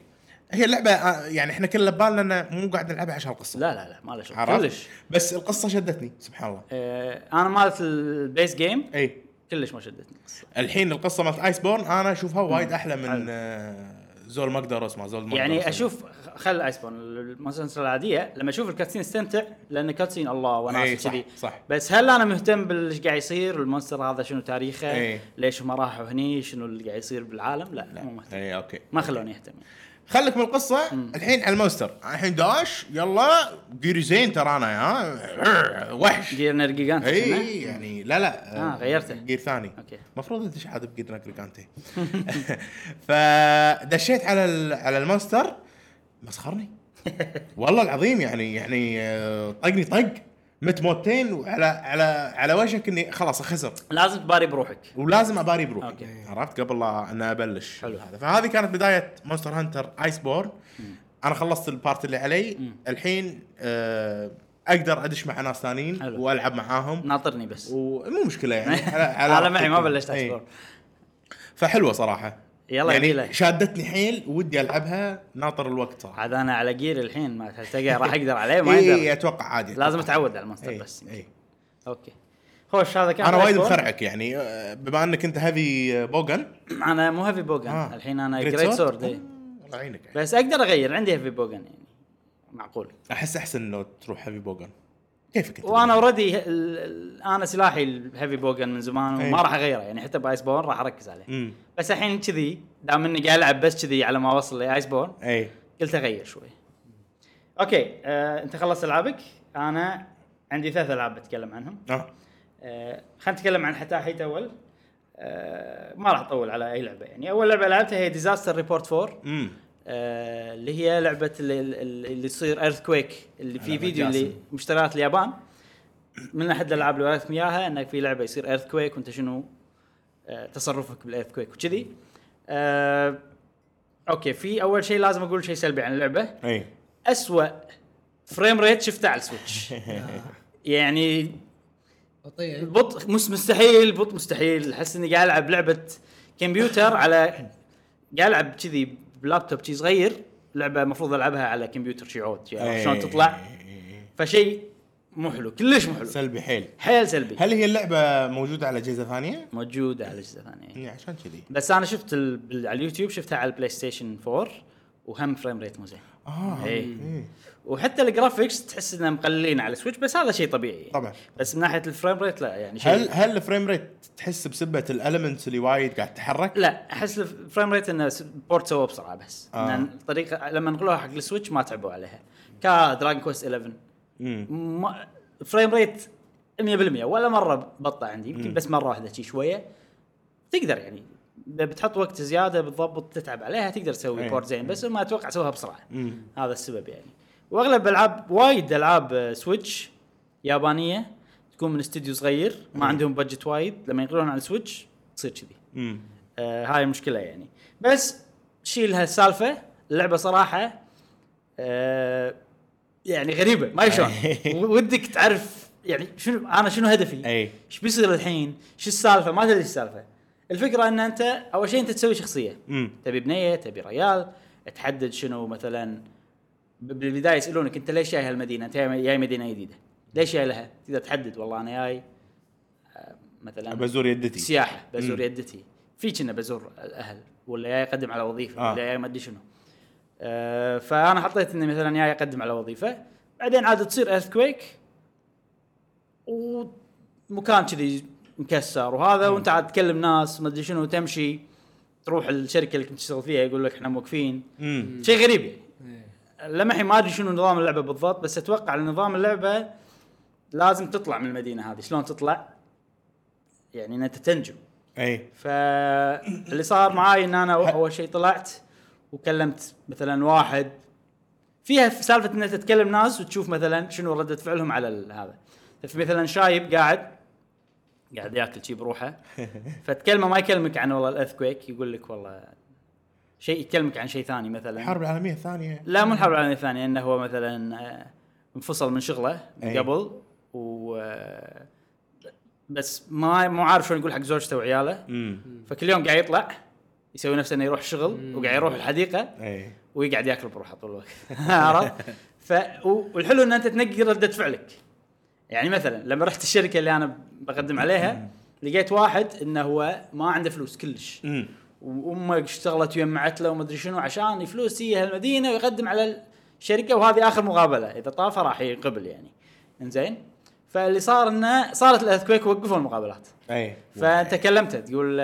Speaker 3: هي اللعبة آه، يعني إحنا كلنا ببالنا إنه مو قاعد نلعبها عشان القصة.
Speaker 1: لا لا لا ما له شغل؟ كلش.
Speaker 3: بس القصة شدتني سبحان الله.
Speaker 1: آه أنا مالت ال base
Speaker 3: game إي.
Speaker 1: كلش ما شدتني القصة.
Speaker 3: الحين القصة مالت ايس بورن أنا أشوفها وايد أحلى من آه، زول ما أقدر اسمه زول ما
Speaker 1: يعني. أشوف خل ايس بورن المسلسل العادية لما أشوف الكاتسين استمتع لأن كاتسين الله وناس
Speaker 3: إيه، صح،
Speaker 1: كذي.
Speaker 3: صح.
Speaker 1: بس هل أنا مهتم باللي قاعد يصير؟ المونستر هذا شنو تاريخه؟
Speaker 3: إي.
Speaker 1: ليش هم راحوا هني؟ شنو اللي قاعد يصير بالعالم؟ لا, مو مهتم.
Speaker 3: اي أوكي.
Speaker 1: ما خلوني أهتم.
Speaker 3: خليك من القصة. الحين على المونستر الحين داش يلا جيري زين ترى أنا ها؟ وحش.
Speaker 1: جير نرجيجانت
Speaker 3: إي يعني لا لا.
Speaker 1: آه، غيرته.
Speaker 3: جير ثاني.
Speaker 1: أوكي.
Speaker 3: المفروض أنت عاد بجير ناكريكانتي فدشيت على على ال monster مسخرني. والله العظيم يعني يعني آه، طقني طق. مت موتين وعلى على على وشك إني خلاص اخسر
Speaker 1: لازم تباري بروحك.
Speaker 3: ولازم أباري بروحي.
Speaker 1: okay.
Speaker 3: عرفت؟ قبل لا أن أبلش.
Speaker 1: حلو.
Speaker 3: هذا. فهذه كانت بداية Monster Hunter Iceborne أنا خلصت ال part اللي علي. الحين آه أقدر أدش مع ناس ثانيين. وألعب معاهم.
Speaker 1: ناطرني بس.
Speaker 3: ومو مشكلة يعني.
Speaker 1: أنا معي ما بلشت
Speaker 3: إي.
Speaker 1: explore
Speaker 3: فحلوة صراحة.
Speaker 1: يلا
Speaker 3: يعني
Speaker 1: يبيله.
Speaker 3: شادتني حيل ودي ألعبها ناطر الوقت. صراحة
Speaker 1: عاد أنا على gear الحين ما تلتقى راح أقدر عليه ما
Speaker 3: اي
Speaker 1: يقدر.
Speaker 3: أتوقع عادي
Speaker 1: لازم اتعود على ال monster
Speaker 3: اي
Speaker 1: بس.
Speaker 3: اي
Speaker 1: okay. خوش هذا كان
Speaker 3: أنا وايد. مخرعك يعني. آه، بما أنك أنت heavy bowgun
Speaker 1: أنا مو heavy bowgun
Speaker 3: آه.
Speaker 1: الحين أنا
Speaker 3: great sword؟
Speaker 1: sword
Speaker 3: آه، الله يعينك.
Speaker 1: بس أقدر أغير عندي heavy bowgun يعني معقول.
Speaker 3: أحس أحسن لو تروح heavy bowgun كيفك انت
Speaker 1: وأنا already أنا سلاحي ال heavy bowgun من زمان
Speaker 3: أي.
Speaker 1: وما راح أغيره يعني حتى ب Iceborne راح أركز عليه.
Speaker 3: امم
Speaker 1: بس الحين كذي دام إني قاعد ألعب بس كذي على ما اوصل ل Iceborne
Speaker 3: اي
Speaker 1: قلت أغير شوي. okay آه، أنت خلصت ألعابك؟ أنا عندي ثلاث ألعاب بتكلم عنهم.
Speaker 3: آه.
Speaker 1: آه، خلينا نتكلم عن حتاحيت أول. آه، ما راح أطول على أي لعبة يعني أول لعبة لعبتها هي Disaster Report 4
Speaker 3: امم
Speaker 1: آه، اللي هي لعبة اللي, اللي تصير earthquake اللي في فيديو اللي
Speaker 3: جاسم.
Speaker 1: مشتريات اليابان. من أحد الألعاب اللي وريتكم إياها إنك في لعبة يصير earthquake وأنت شنو آه، تصرفك بال earthquake وكذي. آه، okay في أول شيء لازم أقول شيء سلبي عن اللعبة.
Speaker 3: أي.
Speaker 1: أسوأ frame rate شفته على ال Switch يعني
Speaker 2: بطيء.
Speaker 1: بطء مس مستحيل بطء مستحيل. أحس إني قاعد ألعب لعبة كمبيوتر على قاعد ألعب كذي بلابتوب شي صغير لعبة المفروض ألعبها على كمبيوتر شي عود شي عرفت شلون تطلع. فشيء مو حلو كلش مو حلو.
Speaker 3: سلبي حيل.
Speaker 1: حيل سلبي.
Speaker 3: هل هي اللعبة موجودة على أجهزة ثانية؟
Speaker 1: موجودة على أجهزة ثانية.
Speaker 3: اي عشان كذي.
Speaker 1: بس أنا شفت ال... على اليوتيوب شفتها على ال PlayStation 4 وهم frame rate مو زين.
Speaker 3: آه
Speaker 1: إي. وحتى ال graphics تحس إنهم مقللين على ال Switch بس هذا شيء طبيعي.
Speaker 3: طبعا.
Speaker 1: بس من ناحية ال frame rate لا يعني شيء
Speaker 3: هل هل ال frame rate تحس بسبة ال elements اللي وايد قاعد تتحرك؟
Speaker 1: لا أحس ال frame rate إنه port سووه بسرعة بس.
Speaker 3: آه.
Speaker 1: آه. الطريقة لما نقلوها حق ال Switch ما تعبوا عليها. ك Dragon Quest 11
Speaker 3: امم
Speaker 1: ما frame rate 100% ولا مرة بطأ عندي يمكن بس مرة واحدة شي شوية. تقدر يعني. بتحط وقت زيادة بتضبط تتعب عليها تقدر تسوي
Speaker 3: إيه.
Speaker 1: port زين بس ما أتوقع اسويها
Speaker 3: بسرعة.
Speaker 1: هذا السبب يعني. واغلب العاب وايد العاب آه، Switch يابانية تكون من استوديو صغير ما. عندهم budget وايد لما ينقلون على ال Switch تصير كذي آه هاي المشكلة يعني بس شيل هالسالفة اللعبة صراحة آه يعني غريبة ما شلون ودك تعرف يعني شنو أنا شنو هدفي؟
Speaker 3: أي
Speaker 1: إيش بيصير الحين؟ شو السالفة؟ ما تدري السالفة. الفكرة إن أنت أول شيء أنت تسوي شخصية
Speaker 3: امم
Speaker 1: تبي بنية تبي ريال تحدد شنو مثلا بالبداية يسألونك أنت ليش جاي هالمدينة؟ أنت جاي مدينة جديدة. ليش جاي لها؟ تقدر تحدد والله أنا جاي آه، مثلا
Speaker 3: بزور يدتي
Speaker 1: سياحة بزور
Speaker 3: مم.
Speaker 1: يدتي في كنا بزور الأهل ولا جاي أقدم على وظيفة
Speaker 3: آه.
Speaker 1: ولا جاي ما أدري شنو آه فأنا حطيت إني مثلا جاي أقدم على وظيفة بعدين عاد تصير earthquake ومكان كذي مكسر وهذا وأنت عاد تكلم ناس ما أدري شنو تمشي تروح الشركة اللي كنت تشتغل فيها يقول لك إحنا موقفين شيء غريب يعني لمحي ما أدري شنو نظام اللعبة بالضبط بس أتوقع إن نظام اللعبة لازم تطلع من المدينة هذه. شلون تطلع؟ يعني ان انت تنجو
Speaker 3: اي
Speaker 1: فاللي صار معاي إن أنا أول شيء طلعت وكلمت مثلا واحد. فيها سالفة ان انت تتكلم ناس وتشوف مثلا شنو ردة فعلهم على هذا. في مثلا شايب قاعد قاعد ياكل شي بروحه. فتكلمه ما يكلمك عن والله الاث كويك يقول لك والله شيء يكلمك عن شيء ثاني مثلا.
Speaker 3: الحرب العالمية الثانية.
Speaker 1: لا مو الحرب العالمية الثانية إنه هو مثلا آه، انفصل من شغله من
Speaker 3: أي.
Speaker 1: قبل و آه، بس ما مو عارف شلون يقول حق زوجته وعياله. فكل يوم قاعد يطلع يسوي نفسه إنه يروح الشغل وقاعد يروح الحديقة
Speaker 3: اي
Speaker 1: ويقعد ياكل بروحه طول الوقت. عرفت؟ ف والحلو إن أنت تنقي ردة فعلك. يعني مثلا لما رحت الشركة اللي أنا بقدم عليها لقيت واحد إنه هو ما عنده فلوس كلش. وامه اشتغلت ويمعت له وما أدري شنو عشان فلوس يجي هالمدينة ويقدم على الشركة وهذه آخر مقابلة. إذا طافه راح ينقبل يعني. إنزين؟ فاللي صار إنه صارت الأثكويك وقفوا المقابلات.
Speaker 3: أي.
Speaker 1: فانت كلمته تقول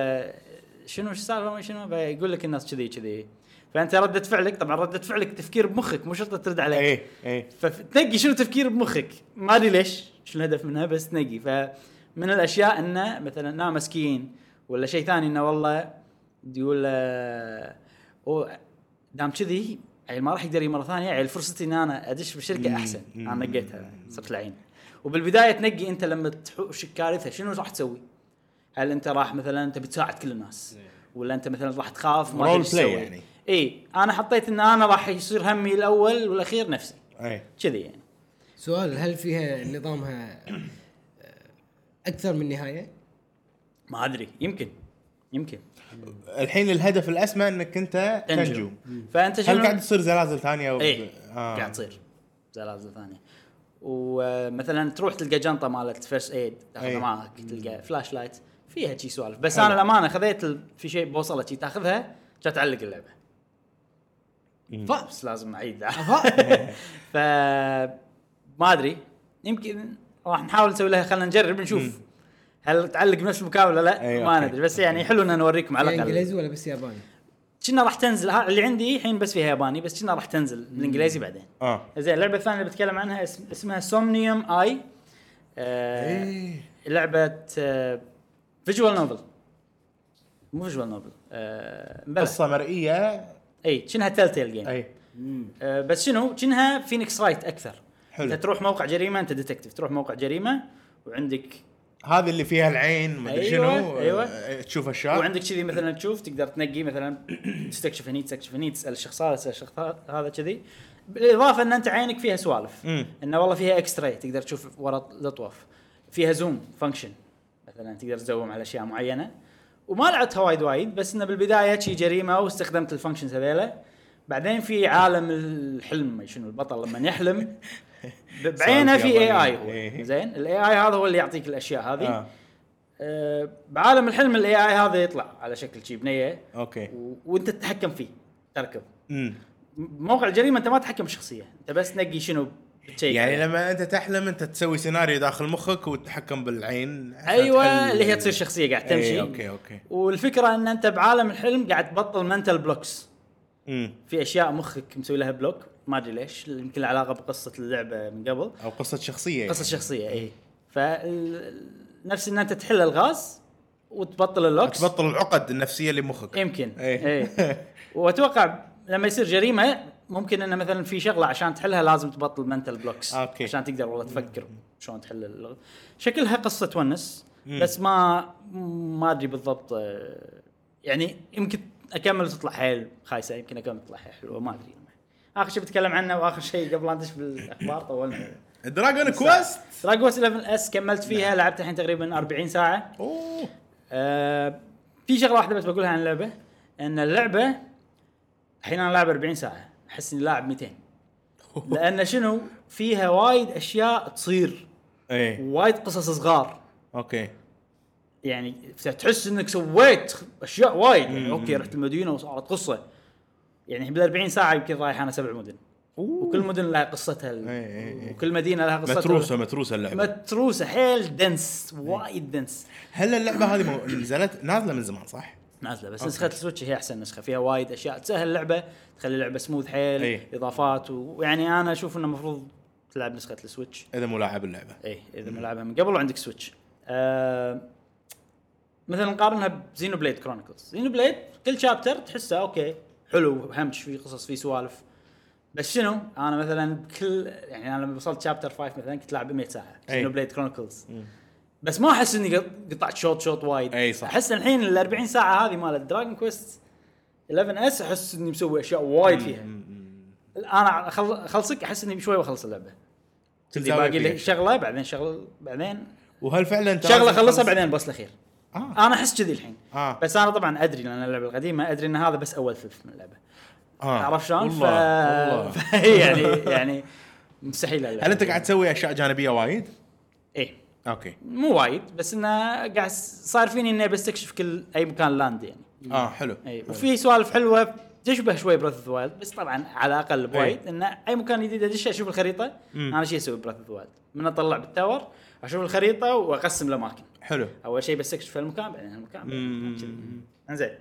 Speaker 1: شنو إيش السالفه ما شنو؟ فيقول لك الناس كذي كذي. فأنت ردة فعلك طبعا ردة فعلك تفكير بمخك مو شرط ترد عليه
Speaker 3: أي أي.
Speaker 1: فتنقي شنو تفكير بمخك. ما أدري ليش شنو الهدف منها بس تنقي. فمن الأشياء إنه مثلا نا مسكين ولا شيء ثاني إنه والله يقول آه، دام كذي عيل ما راح يقدر يجي مرة ثانية عيل فرصتي ان أنا أدش بالشركة أحسن. أنا نقيتها صرت العين وبالبداية تنقي أنت لما تحوش كارثه شنو راح تسوي؟ هل أنت راح مثلا تبي تساعد كل الناس؟ ولا أنت مثلا راح تخاف؟ ما تسوي؟
Speaker 3: يعني.
Speaker 1: اي أنا حطيت إن أنا راح يصير همي الأول والأخير نفسي.
Speaker 3: اي
Speaker 1: كذي يعني.
Speaker 2: سؤال هل فيها نظامها آه، أكثر من نهاية؟
Speaker 1: ما أدري يمكن. يمكن.
Speaker 3: الحين الهدف الأسمى إنك أنت
Speaker 1: تنجو.
Speaker 3: تنجو.
Speaker 1: فأنت شنو
Speaker 3: هل قاعد تصير زلازل ثانية و...
Speaker 1: اي
Speaker 3: آه.
Speaker 1: قاعد تصير زلازل ثانية. ومثلا تروح تلقى جنطة مالت first aid تاخذها
Speaker 3: أي.
Speaker 1: معك تلقى flashlight فيها شي سوالف. بس أنا الأمانة خذيت في شيء بوصله شي تاخذها جا تعلق اللعبة.
Speaker 2: ف-
Speaker 1: بس لازم اعيد
Speaker 2: ف
Speaker 1: ما أدري. يمكن راح نحاول نسوي لها خلينا نجرب نشوف. هل تعلق بنفس المكان ولا لا؟
Speaker 3: أي،
Speaker 1: ما. ندري بس يعني حلو ان نوريكم على الأقل.
Speaker 2: انجليزي ولا بس ياباني؟
Speaker 1: كنا راح تنزل ها اللي عندي الحين بس فيها ياباني بس كنا راح تنزل بالانجليزي بعدين.
Speaker 3: آه.
Speaker 1: زين اللعبة الثانية اللي بتكلم عنها اسم اسمها Somnium اي آه
Speaker 3: إيه.
Speaker 1: لعبة آه visual novel مو visual novel آه.
Speaker 3: قصة مرئية.
Speaker 1: إي كأنها Telltale game
Speaker 3: اي
Speaker 1: آه بس شنو؟ كأنها Phoenix Wright أكثر.
Speaker 3: حلو.
Speaker 1: أنت تروح موقع جريمة أنت detective تروح موقع جريمة وعندك
Speaker 3: هذه اللي فيها العين ما أدري
Speaker 1: أيوة،
Speaker 3: شنو
Speaker 1: أيوة.
Speaker 3: آه، تشوف اشياء
Speaker 1: وعندك كذي مثلا تشوف تقدر تنقي مثلا تستكشف هني تستكشف هني تسأل الشخص هذا تسأل الشخص هذا كذي. بالإضافة إن أنت عينك فيها سوالف. انه والله فيها X-ray تقدر تشوف ورا الأطواف. فيها zoom function مثلا تقدر تزوم على أشياء معينة. وما لعبتها وايد وايد بس انه بالبداية شي جريمة واستخدمت ال functions هذيلا. بعدين في عالم الحلم شنو البطل لما يحلم؟ بعينه في AI هو.
Speaker 3: إيه.
Speaker 1: زين ال AI هذا هو اللي يعطيك الأشياء هذه.
Speaker 3: آه.
Speaker 1: آه، بعالم الحلم ال AI هذا يطلع على شكل شي بنية.
Speaker 3: okay.
Speaker 1: و... وانت تتحكم فيه تركب.
Speaker 3: امم
Speaker 1: موقع الجريمه انت ما تتحكم بالشخصيه انت بس تنقي شنو بتشيك
Speaker 3: يعني. لما انت تحلم انت تسوي سيناريو داخل مخك وتتحكم بالعين. أيوه
Speaker 1: اللي هي تصير شخصية قاعد تمشي.
Speaker 3: إيه، okay okay.
Speaker 1: والفكرة إن أنت بعالم الحلم قاعد تبطل mental
Speaker 3: blocks
Speaker 1: في أشياء مخك مسوي لها block ما أدري ليش يمكن لها علاقة بقصة اللعبة من قبل.
Speaker 3: أو قصة شخصية
Speaker 1: قصة شخصية اي ف نفس إن أنت تحل الغاز وتبطل ال locks.
Speaker 3: تبطل العقد النفسية اللي بمخك
Speaker 1: يمكن
Speaker 3: إيه.
Speaker 1: اي وأتوقع لما يصير جريمة ممكن إنه مثلا في شغلة عشان تحلها لازم تبطل mental blocks
Speaker 3: okay.
Speaker 1: عشان تقدر والله تفكر شلون تحل اللعبة. شكلها قصة تونس بس ما ما أدري بالضبط آه، يعني يمكن أكمل وتطلع حيل. خايسة يمكن أكمل تطلع حيل. حلوة ما أدري. آخر شيء بتكلم عنه وآخر شيء قبل لا ندش بالأخبار طولنا.
Speaker 3: Dragon Quest
Speaker 1: Dragon Quest 11 S كملت فيها لعبت الحين تقريبا 40 ساعة.
Speaker 3: أوه.
Speaker 1: آه في شغلة واحدة بس بقولها عن اللعبة. إن اللعبة الحين أنا لاعب 40 ساعة. أحس إني لاعب 200 لأن شنو؟ فيها وايد أشياء تصير.
Speaker 3: إيه.
Speaker 1: وايد قصص صغار.
Speaker 3: أوكي.
Speaker 1: يعني تحس إنك سويت أشياء وايد. يعني أوكي رحت المدينة وصارت قصة. يعني بال 40 ساعة يمكن رايح أنا سبع مدن. وكل مدن لها قصتها ال-
Speaker 3: إيه، إيه، إيه.
Speaker 1: وكل مدينة لها قصتها
Speaker 3: متروسة متروسة اللعبة.
Speaker 1: متروسة حيل dense وايد dense
Speaker 3: هل اللعبة هذه مو- نزلت؟ نازلة من زمان صح؟
Speaker 1: نازلة بس نسخة ال Switch هي أحسن نسخة. فيها وايد أشياء تسهل اللعبة تخلي اللعبة سموث حيل
Speaker 3: إيه.
Speaker 1: إضافات ويعني أنا أشوف إنه المفروض تلعب نسخة ال
Speaker 3: Switch. إذا مو لاعب اللعبة.
Speaker 1: اي إذا ملعبها من قبل وعندك Switch. آه مثلا نقارنها ب Xenoblade Chronicles. Xenoblade كل chapter تحسه أوكي حلو همش في قصص في سوالف. بس شنو؟ أنا مثلا كل يعني أنا لما وصلت chapter 5 مثلا كنت لاعب 100 ساعة. Xenoblade Chronicles. بس ما أحس إني قط- قطعت شوط شوط وايد.
Speaker 3: أي صح.
Speaker 1: أحس الحين ال 40 ساعة هذه مالت Dragon Quest 11 S أحس إني مسوي أشياء وايد فيها. أنا أخلصك أحس إني شوي بخلص
Speaker 3: اللعبة.
Speaker 1: باقي لي. شغلة بعدين شغله بعدين
Speaker 3: وهل فعلا
Speaker 1: شغلة
Speaker 3: أخلصها
Speaker 1: بعدين ال boss
Speaker 3: الأخير.
Speaker 1: آه أنا أحس كذي الحين
Speaker 3: آه
Speaker 1: بس أنا طبعا أدري لأن اللعبة القديمة أدري إن هذا بس أول ثلث من اللعبة
Speaker 3: آه
Speaker 1: عرفت شلون؟ ف...
Speaker 3: والله.
Speaker 1: فهي يعني يعني مستحيل.
Speaker 3: هل أنت قاعد تسوي أشياء جانبية وايد؟
Speaker 1: إيه
Speaker 3: أوكي
Speaker 1: مو وايد بس إنه قاعد صار فيني إني بستكشف كل أي مكان land يعني
Speaker 3: آه حلو
Speaker 1: اي وفي سوالف حلوة تشبه شوي Breath of the Wild بس طبعا على الأقل بوايد
Speaker 3: إيه.
Speaker 1: إن أي مكان جديد أدش أشوف الخريطة
Speaker 3: مم.
Speaker 1: أنا شي أسوي Breath of the Wild من أطلع بال tower أشوف الخريطة وأقسم الأماكن
Speaker 3: حلو.
Speaker 1: أول شيء بستكشف في المكان بعدين المكان
Speaker 3: مم.
Speaker 1: إنزين.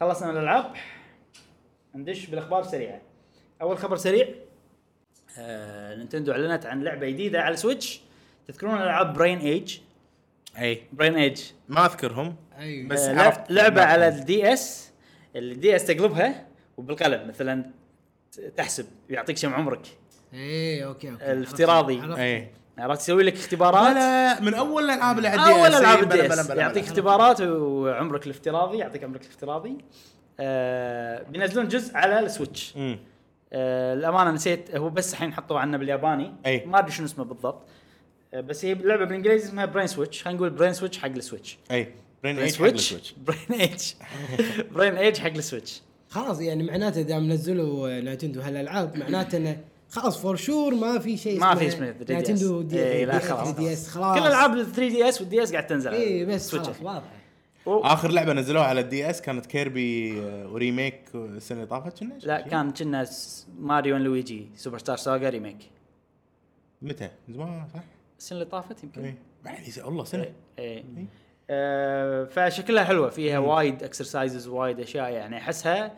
Speaker 1: خلصنا من الألعاب. ندش بالأخبار السريعة. أول خبر سريع آه، Nintendo أعلنت عن لعبة جديدة على Switch. تذكرون ألعاب Brain Age
Speaker 3: أي.
Speaker 1: Brain Age
Speaker 3: ما أذكرهم
Speaker 2: أيوه
Speaker 3: بس
Speaker 1: آه،
Speaker 3: عرفت. لعبة
Speaker 1: على ال DS ال DS تقلبها وبالقلم مثلا تحسب يعطيك كم عمرك.
Speaker 2: إيه أوكي أوكي.
Speaker 1: الافتراضي.
Speaker 3: أي.
Speaker 1: عرفت يسوي لك اختبارات؟
Speaker 3: ولا من أول الالعاب اللي على
Speaker 1: أول
Speaker 3: DS. ألعاب بلا- بلا- بلا-
Speaker 1: يعطيك. اختبارات وعمرك الافتراضي يعطيك عمرك الافتراضي. آه بينزلون جزء على ال
Speaker 3: Switch.
Speaker 1: آه الأمانة نسيت هو بس الحين حطوه عنا بالياباني.
Speaker 3: أي.
Speaker 1: ما أدري شنو اسمه بالضبط. آه بس هي لعبه بالإنجليزي اسمها Brain Switch خلينا نقول Brain Switch حق ال
Speaker 3: Switch. أي.
Speaker 1: برين
Speaker 3: ايج حق
Speaker 1: سويتش
Speaker 3: السويتش.
Speaker 1: Brain Age Brain Age حق ال Switch.
Speaker 2: خلاص يعني معناته دام نزلوا Nintendo هالألعاب معناته إنه خلاص for sure ما في شيء
Speaker 1: ما في اسمه 3
Speaker 2: DS. D,
Speaker 1: إيه لا
Speaker 2: D,
Speaker 1: خلاص
Speaker 2: DS خلاص.
Speaker 1: كل ألعاب ال 3 DS وال DS قاعد تنزل على
Speaker 2: اي بس
Speaker 1: ال Switch
Speaker 2: خلاص واضحه
Speaker 1: و-
Speaker 3: آخر لعبة نزلوها على ال DS كانت Kirby آه، و remake السنة اللي طافت كنا؟
Speaker 1: لا كان كنا Mario Luigi Superstar Saga remake
Speaker 3: متى؟ زمان صح؟
Speaker 1: السنة اللي طافت يمكن.
Speaker 3: اي والله سنة.
Speaker 1: إيه آه فشكلها حلوة فيها وايد exercises وايد أشياء يعني أحسها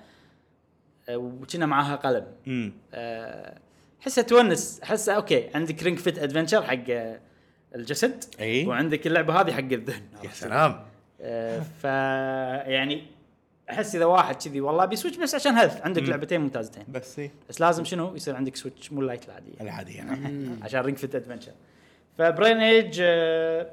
Speaker 1: آه، وكنا معاها قلم.
Speaker 3: امم
Speaker 1: آه، احسها تونس احسها أوكي عندك Ring Fit Adventure حق آه، الجسد
Speaker 3: إي.
Speaker 1: وعندك اللعبة هذه حق الذهن.
Speaker 3: يا سلام.
Speaker 1: آه، ف يعني أحس إذا واحد كذي والله يبي Switch بس عشان health عندك
Speaker 3: مم.
Speaker 1: لعبتين ممتازتين.
Speaker 3: بس إي.
Speaker 1: بس لازم شنو؟ يصير عندك Switch مو Lite العادية.
Speaker 3: العادي يعني
Speaker 1: عشان Ring Fit Adventure ف Brain Age آه،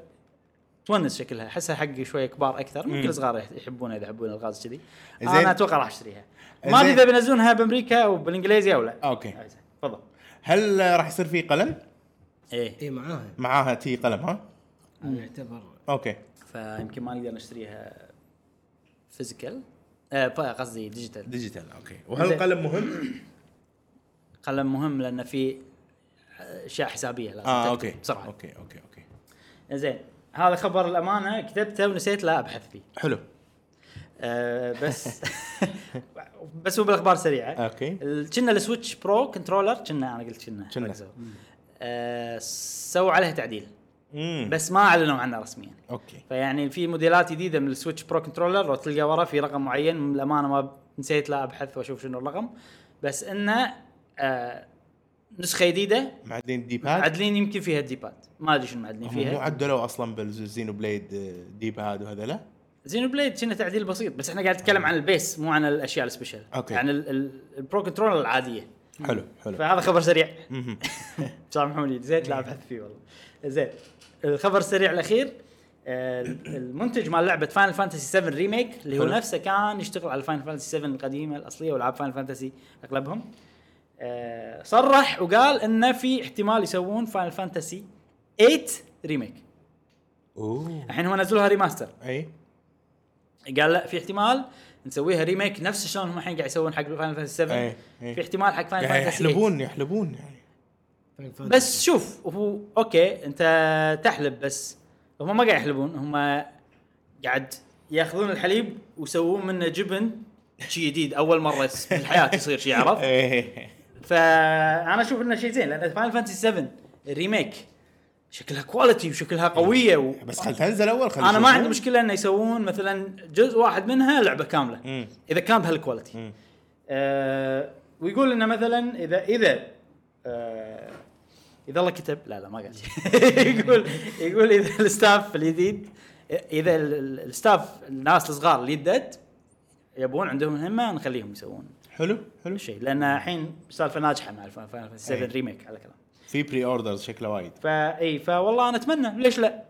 Speaker 1: تونس شكلها. أحسها حق شوية كبار أكثر.
Speaker 3: مم.
Speaker 1: ممكن الصغار يحبونها إذا يحبون الغاز كذي. أنا أتوقع راح أشتريها. ما. أدري إذا بينزلونها بأمريكا أو بالانجليزي أو لا.
Speaker 3: أوكي.
Speaker 1: آه،. تفضل.
Speaker 3: هل راح يصير في قلم؟
Speaker 1: إيه.
Speaker 2: اي معاها.
Speaker 3: معاها تي قلم ها؟
Speaker 2: يعتبر
Speaker 3: أوكي.
Speaker 1: فيمكن ما نقدر نشتريها physical آه قصدي digital
Speaker 3: digital أوكي. وهل. القلم مهم؟
Speaker 1: قلم مهم لأن في أشياء حسابية لازم آه
Speaker 3: أوكي.
Speaker 1: بسرعة.
Speaker 3: أوكي أوكي أوكي.
Speaker 1: زين. هذا خبر الأمانة كتبته ونسيت لا أبحث فيه.
Speaker 3: حلو.
Speaker 1: آه بس بس هو بالأخبار سريعه أوكي. كنا ال Switch Pro Controller كنا أنا قلت كنا.
Speaker 3: كنا.
Speaker 1: آه سووا عليها تعديل.
Speaker 3: امم
Speaker 1: بس ما أعلنوا عنه رسميا.
Speaker 3: أوكي.
Speaker 1: فيعني في موديلات جديدة من ال Switch Pro Controller لو تلقى ورا في رقم معين من الامانه ما نسيت لا أبحث وأشوف شنو الرقم. بس إنه آه نسخة
Speaker 3: جديدة. معدلين D-pad
Speaker 1: معدلين يمكن فيها ال D-pad ما أدري شنو معدلين
Speaker 3: هم مو
Speaker 1: فيها
Speaker 3: عدلوا أصلا بال Xenoblade آه، D-pad وهذا لا؟
Speaker 1: Xenoblade كنا تعديل بسيط بس إحنا قاعد نتكلم عن ال base مو عن الأشياء ال special
Speaker 3: أوكي.
Speaker 1: عن ال- ال Pro Controller العادية.
Speaker 3: حلو حلو.
Speaker 1: فهذا خبر سريع. سامحوني نسيت لا أبحث فيه والله. زين الخبر السريع الأخير المنتج مال لعبة Final Fantasy 7 Remake اللي هو. نفسه كان يشتغل على Final Fantasy 7 القديمة الأصلية والعاب Final Fantasy أغلبهم. آه، صرح وقال إنه في احتمال يسوون Final Fantasy 8 remake
Speaker 3: أوه.
Speaker 1: الحين هو نزلوها remaster
Speaker 3: أي.
Speaker 1: قال لا في احتمال نسويها remake نفس شلون هم الحين قاعد يسوون حق Final Fantasy 7
Speaker 3: إيه، إيه.
Speaker 1: في احتمال حق
Speaker 3: Final
Speaker 1: Fantasy 8
Speaker 3: يحلبون يحلبون يعني
Speaker 1: بس شوف هو أوكي أنت تحلب بس هم ما قاعد يحلبون هم قاعد يأخذون الحليب ويسوون منه جبن شيء جديد أول مرة بالحياة يصير شيء عرفت؟
Speaker 3: إيه
Speaker 1: فأنا أشوف إنه شيء زين لأن Final Fantasy 7 remake شكلها quality وشكلها قوية و...
Speaker 3: بس خل تنزل اول خل
Speaker 1: أنا ما. عندي مشكلة إنه يسوون مثلا جزء واحد منها لعبة كاملة
Speaker 3: مم.
Speaker 1: إذا كان بهال quality
Speaker 3: مم.
Speaker 1: آه ويقول إنه مثلا إذا إذا آه إذا الله كتب لا لا ما قال شيء يقول يقول إذا الستاف الجديد إذا ال- ال- الستاف الناس الصغار اللي يدد يبون عندهم همه نخليهم يسوون
Speaker 3: حلو حلو
Speaker 1: الشيء لأن الحين سالفة ناجحة مع فاينل فانتسي 7
Speaker 3: أي.
Speaker 1: ريميك على كلام
Speaker 3: في بري اوردرز شكله وايد.
Speaker 1: فاي فوالله أنا أتمنى. ليش لا؟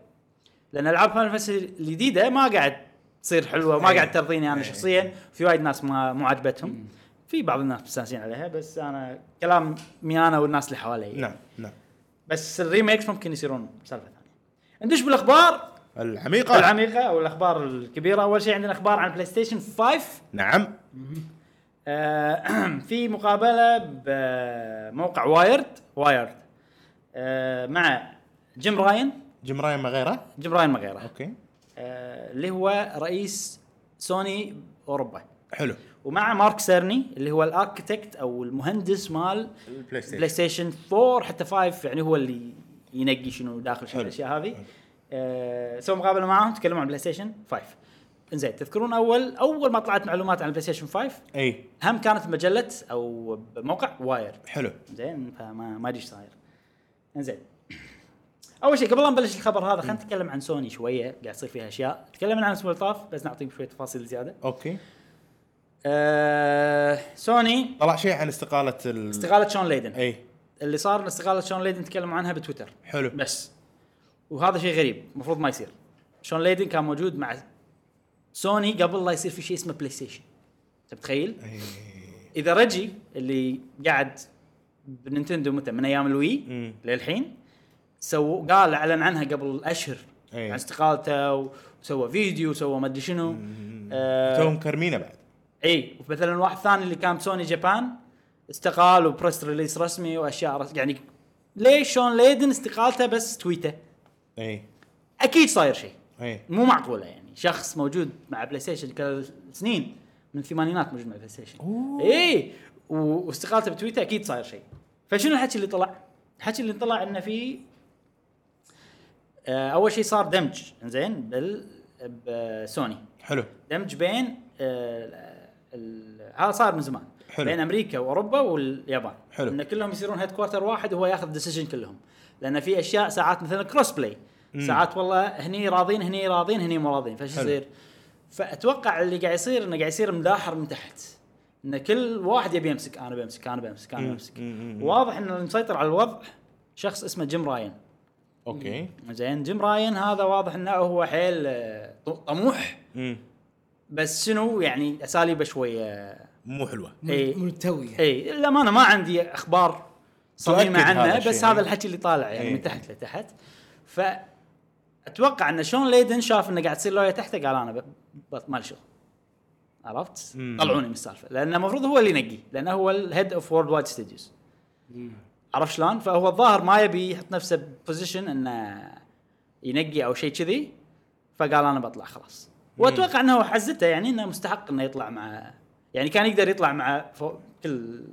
Speaker 1: لأن ألعاب فاينل فانتسي الجديدة ما قاعد تصير حلوة ما
Speaker 3: أي.
Speaker 1: قاعد ترضيني
Speaker 3: أنا.
Speaker 1: شخصيا. في وايد ناس ما مو عجبتهم. في بعض الناس مستانسين عليها بس أنا كلام مي أنا والناس اللي حوالي.
Speaker 3: نعم نعم.
Speaker 1: بس ال remakes ممكن يصيرون سالفه ثانية. ندش بالأخبار.
Speaker 3: العميقة.
Speaker 1: العميقة أو الأخبار الكبيرة. أول شيء عندنا أخبار عن PlayStation 5
Speaker 3: نعم.
Speaker 1: آه، في مقابلة بموقع Wired Wired مع Jim Ryan.
Speaker 3: Jim Ryan ما غيره؟
Speaker 1: Jim Ryan ما غيره.
Speaker 3: أوكي.
Speaker 1: آه، اللي هو رئيس سوني أوروبا.
Speaker 3: حلو.
Speaker 1: ومع Mark Cerny اللي هو ال architect أو المهندس مال
Speaker 3: البلاي ستيشن
Speaker 1: بلاي ستيشن 4 حتى 5 يعني هو اللي ينقي شنو داخل شنو. الأشياء هذه. آه، سووا مقابلة معاهم تكلموا عن PlayStation 5 إنزين تذكرون أول أول ما طلعت معلومات عن ال PlayStation 5
Speaker 3: إي.
Speaker 1: هم كانت مجلة أو موقع Wired.
Speaker 3: حلو.
Speaker 1: زين فما ما أدري إيش صاير. إنزين. أول شيء قبل لا نبلش الخبر هذا خلينا نتكلم عن سوني شوية قاعد يصير فيها أشياء. تكلمنا عن الأسبوع اللي طاف بس نعطيك شوية تفاصيل زيادة.
Speaker 3: أوكي.
Speaker 1: آه سوني.
Speaker 3: طلع شيء عن استقالة ال
Speaker 1: استقالة Shawn Layden.
Speaker 3: إي.
Speaker 1: اللي صار استقالة Shawn Layden تكلموا عنها بتويتر.
Speaker 3: حلو.
Speaker 1: بس. وهذا شيء غريب المفروض ما يصير. Shawn Layden كان موجود مع سوني قبل لا يصير في شيء اسمه PlayStation أنت متخيل؟ إذا Reggie اللي قاعد ب Nintendo متى؟ من أيام ال
Speaker 3: Wii.
Speaker 1: للحين؟ so قال أعلن عنها قبل أشهر.
Speaker 3: إيه.
Speaker 1: عن استقالته وسوى فيديو وسوى ما أدري شنو. آه
Speaker 3: توهم كرمينه بعد.
Speaker 1: اي ومثلا واحد ثاني اللي كان ب Sony Japan استقال و press release رسمي وأشياء رس... يعني ليش Shawn Layden استقالته بس tweet ه؟
Speaker 3: اي
Speaker 1: أكيد صاير شيء.
Speaker 3: اي
Speaker 1: مو معقولة يعني. شخص موجود مع PlayStation سنين من الثمانينات موجود مع PlayStation اي واستقالته بتويتر أكيد صاير شيء فشنو الحكي اللي طلع؟ الحكي اللي طلع إنه في آه أول شيء صار دمج زين بال بسوني
Speaker 3: حلو
Speaker 1: دمج بين آه هذا صار من زمان
Speaker 3: حلو.
Speaker 1: بين أمريكا وأوروبا واليابان
Speaker 3: حلو.
Speaker 1: إن كلهم يصيرون headquarter واحد وهو ياخذ decision كلهم لأن في أشياء ساعات مثلا cross-play ساعات والله هني راضين هني راضين هني مو راضين فايش يصير؟ فأتوقع اللي قاعد يصير إنه قاعد يصير مداحر من تحت إن كل واحد يبي يمسك أنا بمسك أنا بمسك
Speaker 3: أنا.
Speaker 1: بمسك. واضح انه المسيطر على الوضع شخص اسمه Jim Ryan.
Speaker 3: أوكي.
Speaker 1: زين Jim Ryan هذا واضح إنه هو حيل آه، طموح. بس شنو؟ يعني أساليبه شوية.
Speaker 3: مو حلوة.
Speaker 1: إيه.
Speaker 2: ملتوية.
Speaker 1: اي للأمانة ما عندي أخبار
Speaker 3: صميمة
Speaker 1: عنه
Speaker 3: هذا
Speaker 1: بس
Speaker 3: الشيء.
Speaker 1: هذا الحكي اللي طالع يعني
Speaker 3: إيه.
Speaker 1: من تحت لتحت. ف أتوقع إن Shawn Layden شاف إنه قاعد تصير لويا تحته قال أنا ب- مالي شغل. عرفت؟
Speaker 3: مم.
Speaker 1: طلعوني من السالفة لأنه المفروض هو اللي ينقي لأنه هو ال head of Worldwide Studios عرفت شلون؟ فهو الظاهر ما يبي يحط نفسه ب position إنه ينقي أو شيء كذي فقال أنا بطلع خلاص وأتوقع إنه هو حزته يعني إنه مستحق إنه يطلع مع يعني كان يقدر يطلع مع فوق كل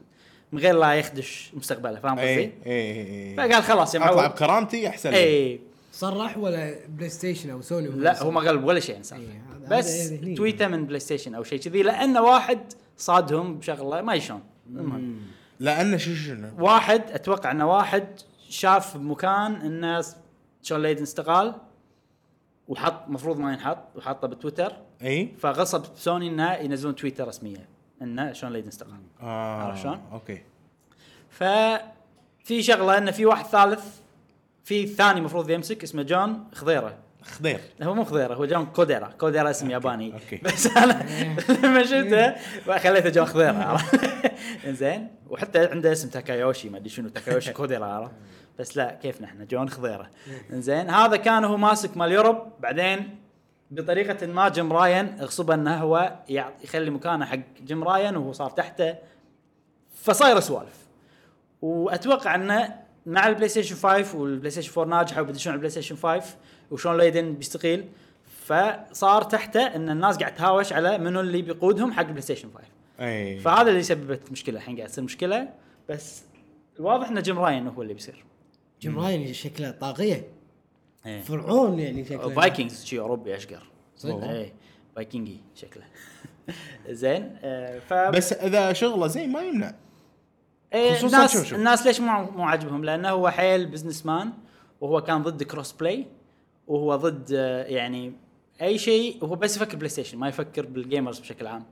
Speaker 1: من غير لا يخدش مستقبله فاهم
Speaker 3: اي
Speaker 1: قصدي؟
Speaker 3: اي
Speaker 1: فقال خلاص يا
Speaker 3: أطلع
Speaker 1: معود
Speaker 3: بكرامتي أحسن لي.
Speaker 1: اي
Speaker 2: صرح ولا بلاي ستيشن أو سوني
Speaker 1: لا هو ما قال ولا شيء إنسان
Speaker 2: إيه،
Speaker 1: بس. تويته من بلاي ستيشن أو شيء كذي لأنه واحد صادهم بشغلة ما يشون. المهم.
Speaker 3: لأنه شو شنو؟
Speaker 1: واحد أتوقع إنه واحد شاف بمكان انه شون ليدن استقال وحط مفروض ما ينحط وحطه بتويتر.
Speaker 3: أي؟
Speaker 1: فغصب سوني إنه ينزلون تويتر رسمية إنه Shawn Layden استقال
Speaker 3: آه
Speaker 1: عرفت شلون؟
Speaker 3: أوكي.
Speaker 1: ففي شغلة إنه في واحد ثالث في ثاني مفروض يمسك اسمه جون خضيرة.
Speaker 3: خضير.
Speaker 1: هو مو خضيره هو John Kodera. Kodera اسم ياباني.
Speaker 3: أوكي.
Speaker 1: بس أنا لما شفته خليته جون خضيره؟ زين وحتى عنده اسم Takayoshi ما أدري شنو Takayoshi Kodera عرفت؟ بس لا كيفنا إحنا جون خضيرة. زين هذا كان هو ماسك مال Europe. بعدين بطريقة ما Jim Ryan غصب إنه هو يخلي مكانه حق Jim Ryan وهو صار تحته. فصايره سوالف. وأتوقع إنه مع ال PlayStation 5 وال PlayStation 4 ناجحه وبيدشون على ال PlayStation 5 و Shawn Layden بيستقيل. فصار تحته إن الناس قاعد تهاوش على منو اللي بيقودهم حق ال PlayStation 5
Speaker 3: أي.
Speaker 1: فهذا اللي سببت مشكلة. الحين قاعد تصير مشكلة. بس الواضح إن جيم راين هو اللي بيصير.
Speaker 2: جيم راين شكله طاغية.
Speaker 1: إيه.
Speaker 2: فرعون يعني شكله.
Speaker 1: Vikings شي أوروبي أشقر.
Speaker 2: صدق؟
Speaker 1: إيه. فايكنجي شكله. زين آه، ف
Speaker 3: بس إذا شغلة زين ما يمنع.
Speaker 1: إيه
Speaker 3: خصوصاً
Speaker 1: الناس
Speaker 3: شوف شوف.
Speaker 1: الناس ليش مو مو عاجبهم؟ لأنه هو حيل businessman وهو كان ضد cross-play وهو ضد آه، يعني أي شيء هو بس يفكر بلاي ستيشن ما يفكر بال gamers بشكل عام.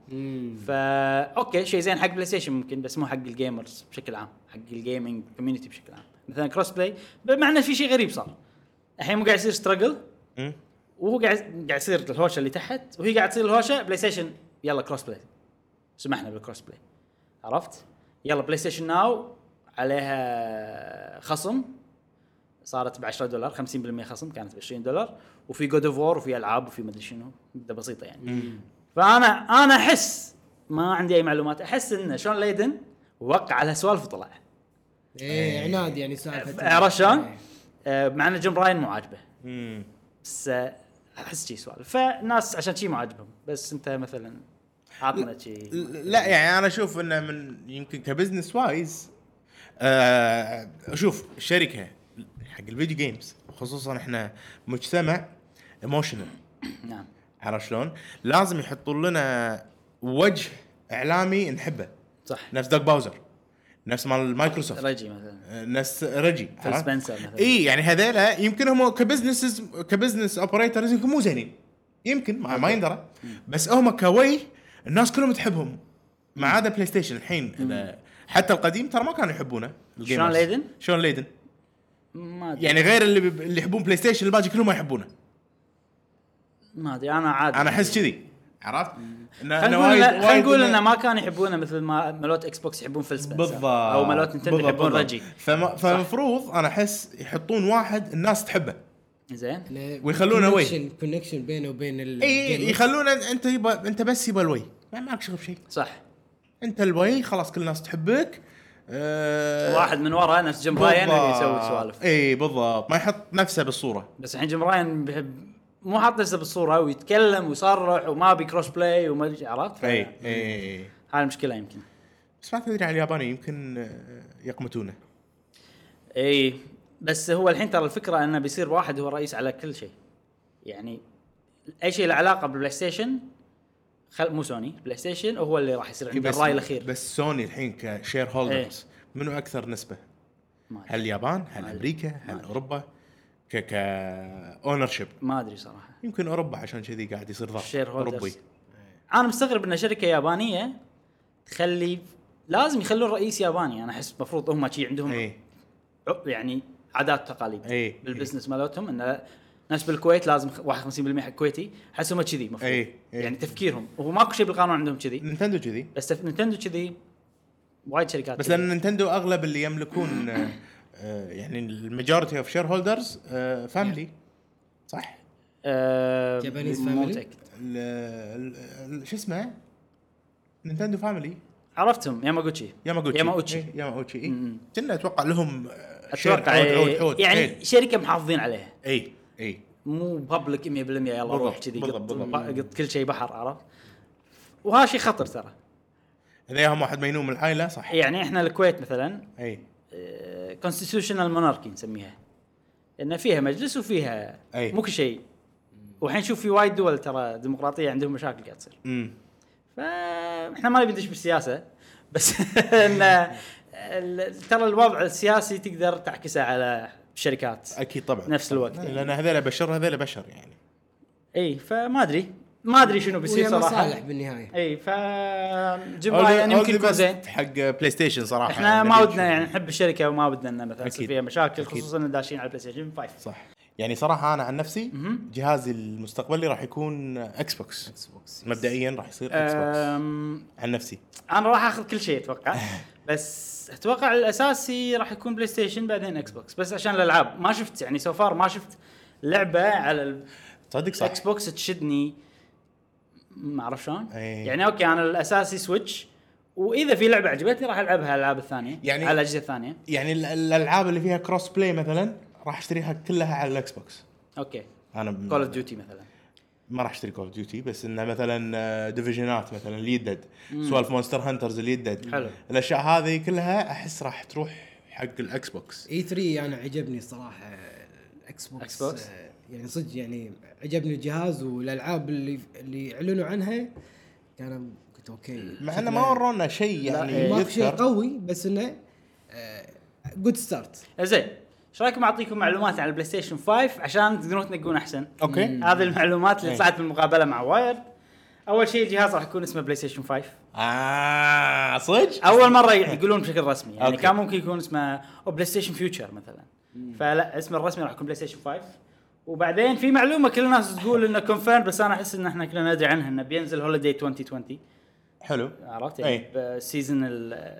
Speaker 1: فا okay شيء زين حق بلاي ستيشن ممكن بس مو حق ال gamers بشكل عام حق ال gaming community بشكل عام مثلا cross-play مع انه في شيء غريب صار الحين مو قاعد يصير
Speaker 3: struggle.
Speaker 1: وهو قاعد قاعد يصير الهوشة اللي تحت وهي قاعد تصير الهوشة بلاي ستيشن يلا cross-play سمحنا بال cross-play عرفت؟ يلا بلاي ستيشن Now عليها خصم صارت ب 10 دولار 50% خصم كانت ب 20 دولار. وفي God of War وفي ألعاب وفي مدري شنو. مدة بسيطة يعني. فأنا أنا أحس ما عندي أي معلومات أحس إن شون ليدن وقع على سوالف وطلع.
Speaker 2: إيه عناد يعني سالفه
Speaker 1: عرفت شلون؟
Speaker 2: إيه.
Speaker 1: مع إن جيم راين مو عاجبه. بس آه، أحس شي سوالف. فالناس عشان شي مو عاجبهم. بس أنت مثلا عطنا شي
Speaker 3: لا يعني أنا أشوف إنه من يمكن ك business-wise آه شوف الشركة حق ال video games خصوصا إحنا مجتمع emotional
Speaker 1: نعم.
Speaker 3: عرفت شلون؟ لازم يحطون لنا وجه إعلامي نحبه.
Speaker 1: صح.
Speaker 3: نفس دوغ باوزر نفس مال مايكروسوفت.
Speaker 1: رجي مثلا.
Speaker 3: نفس ريجي
Speaker 1: فيل؟ سبنسر مثلا.
Speaker 3: إي يعني هذيلا يمكن هم ك business ك business operators يمكن مو زينين. يمكن ما, ما يندرى. بس هم كويه الناس كلهم تحبهم. ما عدا بلاي ستيشن الحين حتى القديم ترى ما كانوا يحبونه.
Speaker 1: شلون ليدن؟
Speaker 3: شلون ليدن؟
Speaker 1: ما أدري.
Speaker 3: يعني غير اللي بي- اللي يحبون بلاي ستيشن الباقي كلهم ما يحبونه.
Speaker 1: ما أدري أنا عادي.
Speaker 3: أنا أحس كذي. عرفت؟
Speaker 1: خلينا نقول خلينا انه ما كانوا يحبونه مثل ما مالوت إكس بوكس يحبون فيل سبنسر
Speaker 3: بالضبط.
Speaker 1: أو مالوت
Speaker 3: بالضبط،
Speaker 1: يحبون. رجي
Speaker 3: فما فالمفروض أنا أحس يحطون واحد الناس تحبه.
Speaker 1: زين.
Speaker 3: ويخلونه ويه.
Speaker 2: connection connection بينه وبين ال
Speaker 3: إي
Speaker 2: gamers.
Speaker 3: يخلون أنت يبا أنت بس يبا الويه. ما معك شغل بشيء
Speaker 1: صح.
Speaker 3: أنت الويه خلاص كل الناس تحبك. أه
Speaker 1: واحد من ورا نفس جيم راين اللي يسوي سوالف
Speaker 3: إي بالضبط. ما يحط نفسه بالصورة.
Speaker 1: بس الحين جيم راين مو حاط نفسه بالصورة ويتكلم ويصرح وما بي cross-play وما عرفت؟
Speaker 3: إي إي
Speaker 1: هاي المشكلة يمكن.
Speaker 3: بس ما تدري على الياباني يمكن آه، يقمتونه.
Speaker 1: إي بس هو الحين ترى الفكرة إنه بيصير واحد هو رئيس على كل شيء. يعني أي شيء له علاقة بالبلاي ستيشن خل مو سوني بلاي ستيشن هو اللي راح يصير عنده
Speaker 3: بس
Speaker 1: الرأي الأخير
Speaker 3: بس سوني الحين ك shareholders منو
Speaker 1: أكثر نسبة؟
Speaker 3: هل اليابان؟ هل. أمريكا؟ هل. أوروبا؟ ك ك ownership
Speaker 1: ما أدري صراحة
Speaker 3: يمكن أوروبا عشان كذي قاعد يصير ضغط
Speaker 1: share
Speaker 3: أوروبي
Speaker 1: holders أنا مستغرب إن شركة يابانية تخلي لازم يخلون رئيس ياباني أنا أحس المفروض هم شي عندهم
Speaker 3: اي
Speaker 1: ع- يعني عادات وتقاليد
Speaker 3: إي.
Speaker 1: بال business مالتهم انه ناس بالكويت لازم خ- 51% حق كويتي احس هم كذي المفروض
Speaker 3: إي. إي.
Speaker 1: يعني تفكيرهم وهو ماكو شيء بالقانون عندهم كذي
Speaker 3: نينتندو كذي
Speaker 1: بس تف... نينتندو كذي وايد شركات
Speaker 3: بس
Speaker 1: كذي.
Speaker 3: لأن نينتندو أغلب اللي يملكون آه، آه، يعني ال majority of shareholders family صح؟
Speaker 1: آه
Speaker 3: ال- ال- شو اسمه؟ نينتندو family
Speaker 1: عرفتهم ياماغوتشي
Speaker 3: ياماغوتشي
Speaker 1: ياماغوتشي.
Speaker 3: إيه، ياماغوتشي
Speaker 1: إي.
Speaker 3: كنا أتوقع لهم آه، أتوقع
Speaker 1: إيه، يعني
Speaker 3: إيه.
Speaker 1: شركة محافظين عليها
Speaker 3: إي اي
Speaker 1: مو public 100% يلا روح كذي قط كل شيء بحر عرفت؟ وهذا شيء خطر ترى.
Speaker 3: إذا هم واحد مينون من العائله صح.
Speaker 1: يعني إحنا الكويت مثلا
Speaker 3: a
Speaker 1: constitutional monarchy نسميها. إن فيها مجلس وفيها
Speaker 3: أي.
Speaker 1: مو كل شيء والحين شوف في وايد دول ترى ديمقراطية عندهم مشاكل قاعد تصير.
Speaker 3: امم
Speaker 1: فإحنا ما نبي ندش بالسياسة بس إن ترى الوضع السياسي تقدر تعكسه على الشركات
Speaker 3: أكيد طبعا.
Speaker 1: نفس الوقت
Speaker 3: طبعاً.
Speaker 1: يعني.
Speaker 3: لأن هذول بشر هذول بشر يعني.
Speaker 1: إي فما أدري. ما أدري شنو بيصير صراحة.
Speaker 2: مصالح بالنهاية.
Speaker 1: إي ف جيم راين يمكن يكون زين.
Speaker 3: حق بلاي ستيشن صراحة
Speaker 1: إحنا
Speaker 3: نبي
Speaker 1: ما. ودنا يعني نحب الشركة وما ودنا ان مثلا يصير. فيها مشاكل
Speaker 3: أكيد.
Speaker 1: خصوصا إن داشين على البلاي ستيشن 5
Speaker 3: صح. يعني صراحة أنا عن نفسي. جهازي المستقبلي راح يكون إكس بوكس
Speaker 2: إكس بوكس
Speaker 3: مبدئيا راح يصير إكس بوكس عن نفسي.
Speaker 1: أنا راح آخذ كل شيء أتوقع. بس أتوقع الأساسي راح يكون بلاي ستيشن بعدين إكس بوكس بس عشان الألعاب. ما شفت يعني so far ما شفت لعبة على
Speaker 3: تصدق صح؟
Speaker 1: الاكس بوكس تشدني. ما أعرف شلون. يعني okay أنا الأساسي سويتش وإذا في لعبة عجبتني راح ألعبها الألعاب الثانية
Speaker 3: يعني-
Speaker 1: على الأجهزة الثانية.
Speaker 3: يعني ال- الألعاب اللي فيها cross-play مثلا راح أشتريها كلها على الاكس بوكس
Speaker 1: okay.
Speaker 3: أنا
Speaker 1: Call of Duty مثلا.
Speaker 3: ما راح أشتري Call of Duty بس إنه مثلا Division ات مثلا اللي يدد سوالف Monster Hunters اللي يدد
Speaker 1: حلو.
Speaker 3: الأشياء هذه كلها أحس راح تروح حق الاكس بوكس
Speaker 2: E3 أنا عجبني الصراحه الاكس بوكس
Speaker 1: إكس بوكس؟
Speaker 2: آه، يعني صدق يعني عجبني الجهاز والألعاب اللي اللي اعلنوا عنها كان قلت okay.
Speaker 3: مع إنه ما ورونا شيء يعني.
Speaker 2: ماكو شيء قوي بس إنه good start
Speaker 1: زين. إيش رأيكم أعطيكم معلومات عن البلاي ستيشن 5 عشان تقدرون تنقون أحسن؟
Speaker 3: okay.
Speaker 1: هذه المعلومات اللي
Speaker 3: إيه.
Speaker 1: طلعت بالمقابلة مع Wired. أول شيء الجهاز راح يكون اسمه بلاي ستيشن 5
Speaker 3: آه صدق؟
Speaker 1: أول مرة يقولون بشكل رسمي. يعني
Speaker 3: okay.
Speaker 1: كان ممكن يكون اسمه أو بلاي ستيشن future مثلا. فلا اسمه الرسمي راح يكون بلاي ستيشن 5 وبعدين في معلومة كل الناس تقول إنه confirm بس أنا أحس إن إحنا كلنا ندري عنها إنه بينزل holiday 2020
Speaker 3: حلو.
Speaker 1: عرفت؟ يعني
Speaker 3: إيه.
Speaker 1: ب season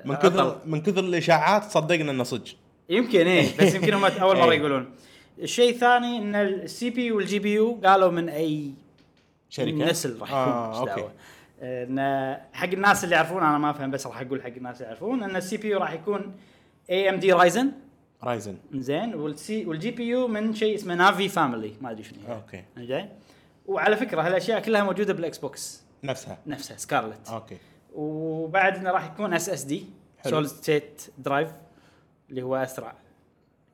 Speaker 3: من كثر من كثر الإشاعات صدقنا إنه صدق.
Speaker 1: يمكن إيه. بس يمكن هم أول مرة
Speaker 3: إيه.
Speaker 1: يقولون. الشيء الثاني إن ال CPU وال GPU قالوا من أي
Speaker 3: شركة؟
Speaker 1: نسل راح يكون
Speaker 3: آه،
Speaker 1: okay. إن حق الناس اللي يعرفون أنا ما أفهم بس راح أقول حق الناس اللي يعرفون إن ال CPU راح يكون AMD Ryzen
Speaker 3: Ryzen
Speaker 1: زين. وال C وال GPU من شيء اسمه Navi family ما أدري شنو
Speaker 3: okay.
Speaker 1: زين وعلى فكرة هالأشياء كلها موجودة بالإكس بوكس.
Speaker 3: نفسها.
Speaker 1: نفسها Scarlett.
Speaker 3: okay.
Speaker 1: وبعد إنه راح يكون
Speaker 3: SSD.
Speaker 1: solid state drive اللي هو أسرع.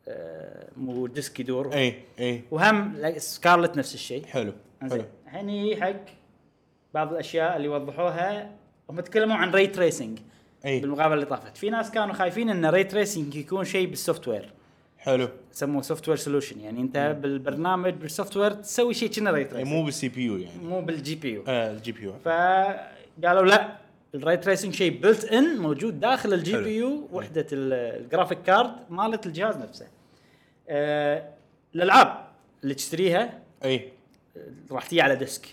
Speaker 1: آه، مو disc يدور
Speaker 3: اي اي
Speaker 1: وهم Scarlett نفس الشيء.
Speaker 3: حلو.
Speaker 1: الحين حق بعض الأشياء اللي وضحوها هم تكلموا عن ray tracing
Speaker 3: اي
Speaker 1: بالمقابله اللي طافت. في ناس كانوا خايفين إن ray tracing يكون شيء بال software
Speaker 3: حلو.
Speaker 1: يسموه software solution يعني أنت بالبرنامج بال software تسوي شيء كنا
Speaker 3: ray
Speaker 1: tracing
Speaker 3: مو بال CPU يعني.
Speaker 1: مو بال GPU.
Speaker 3: آه ال GPU.
Speaker 1: فقالوا لا ال ray tracing شيء built-in موجود داخل
Speaker 3: ال
Speaker 1: GPU وحدة ال- ال graphic card مالت الجهاز نفسه. آه، الألعاب اللي تشتريها
Speaker 3: إي.
Speaker 1: راح تجي على disc.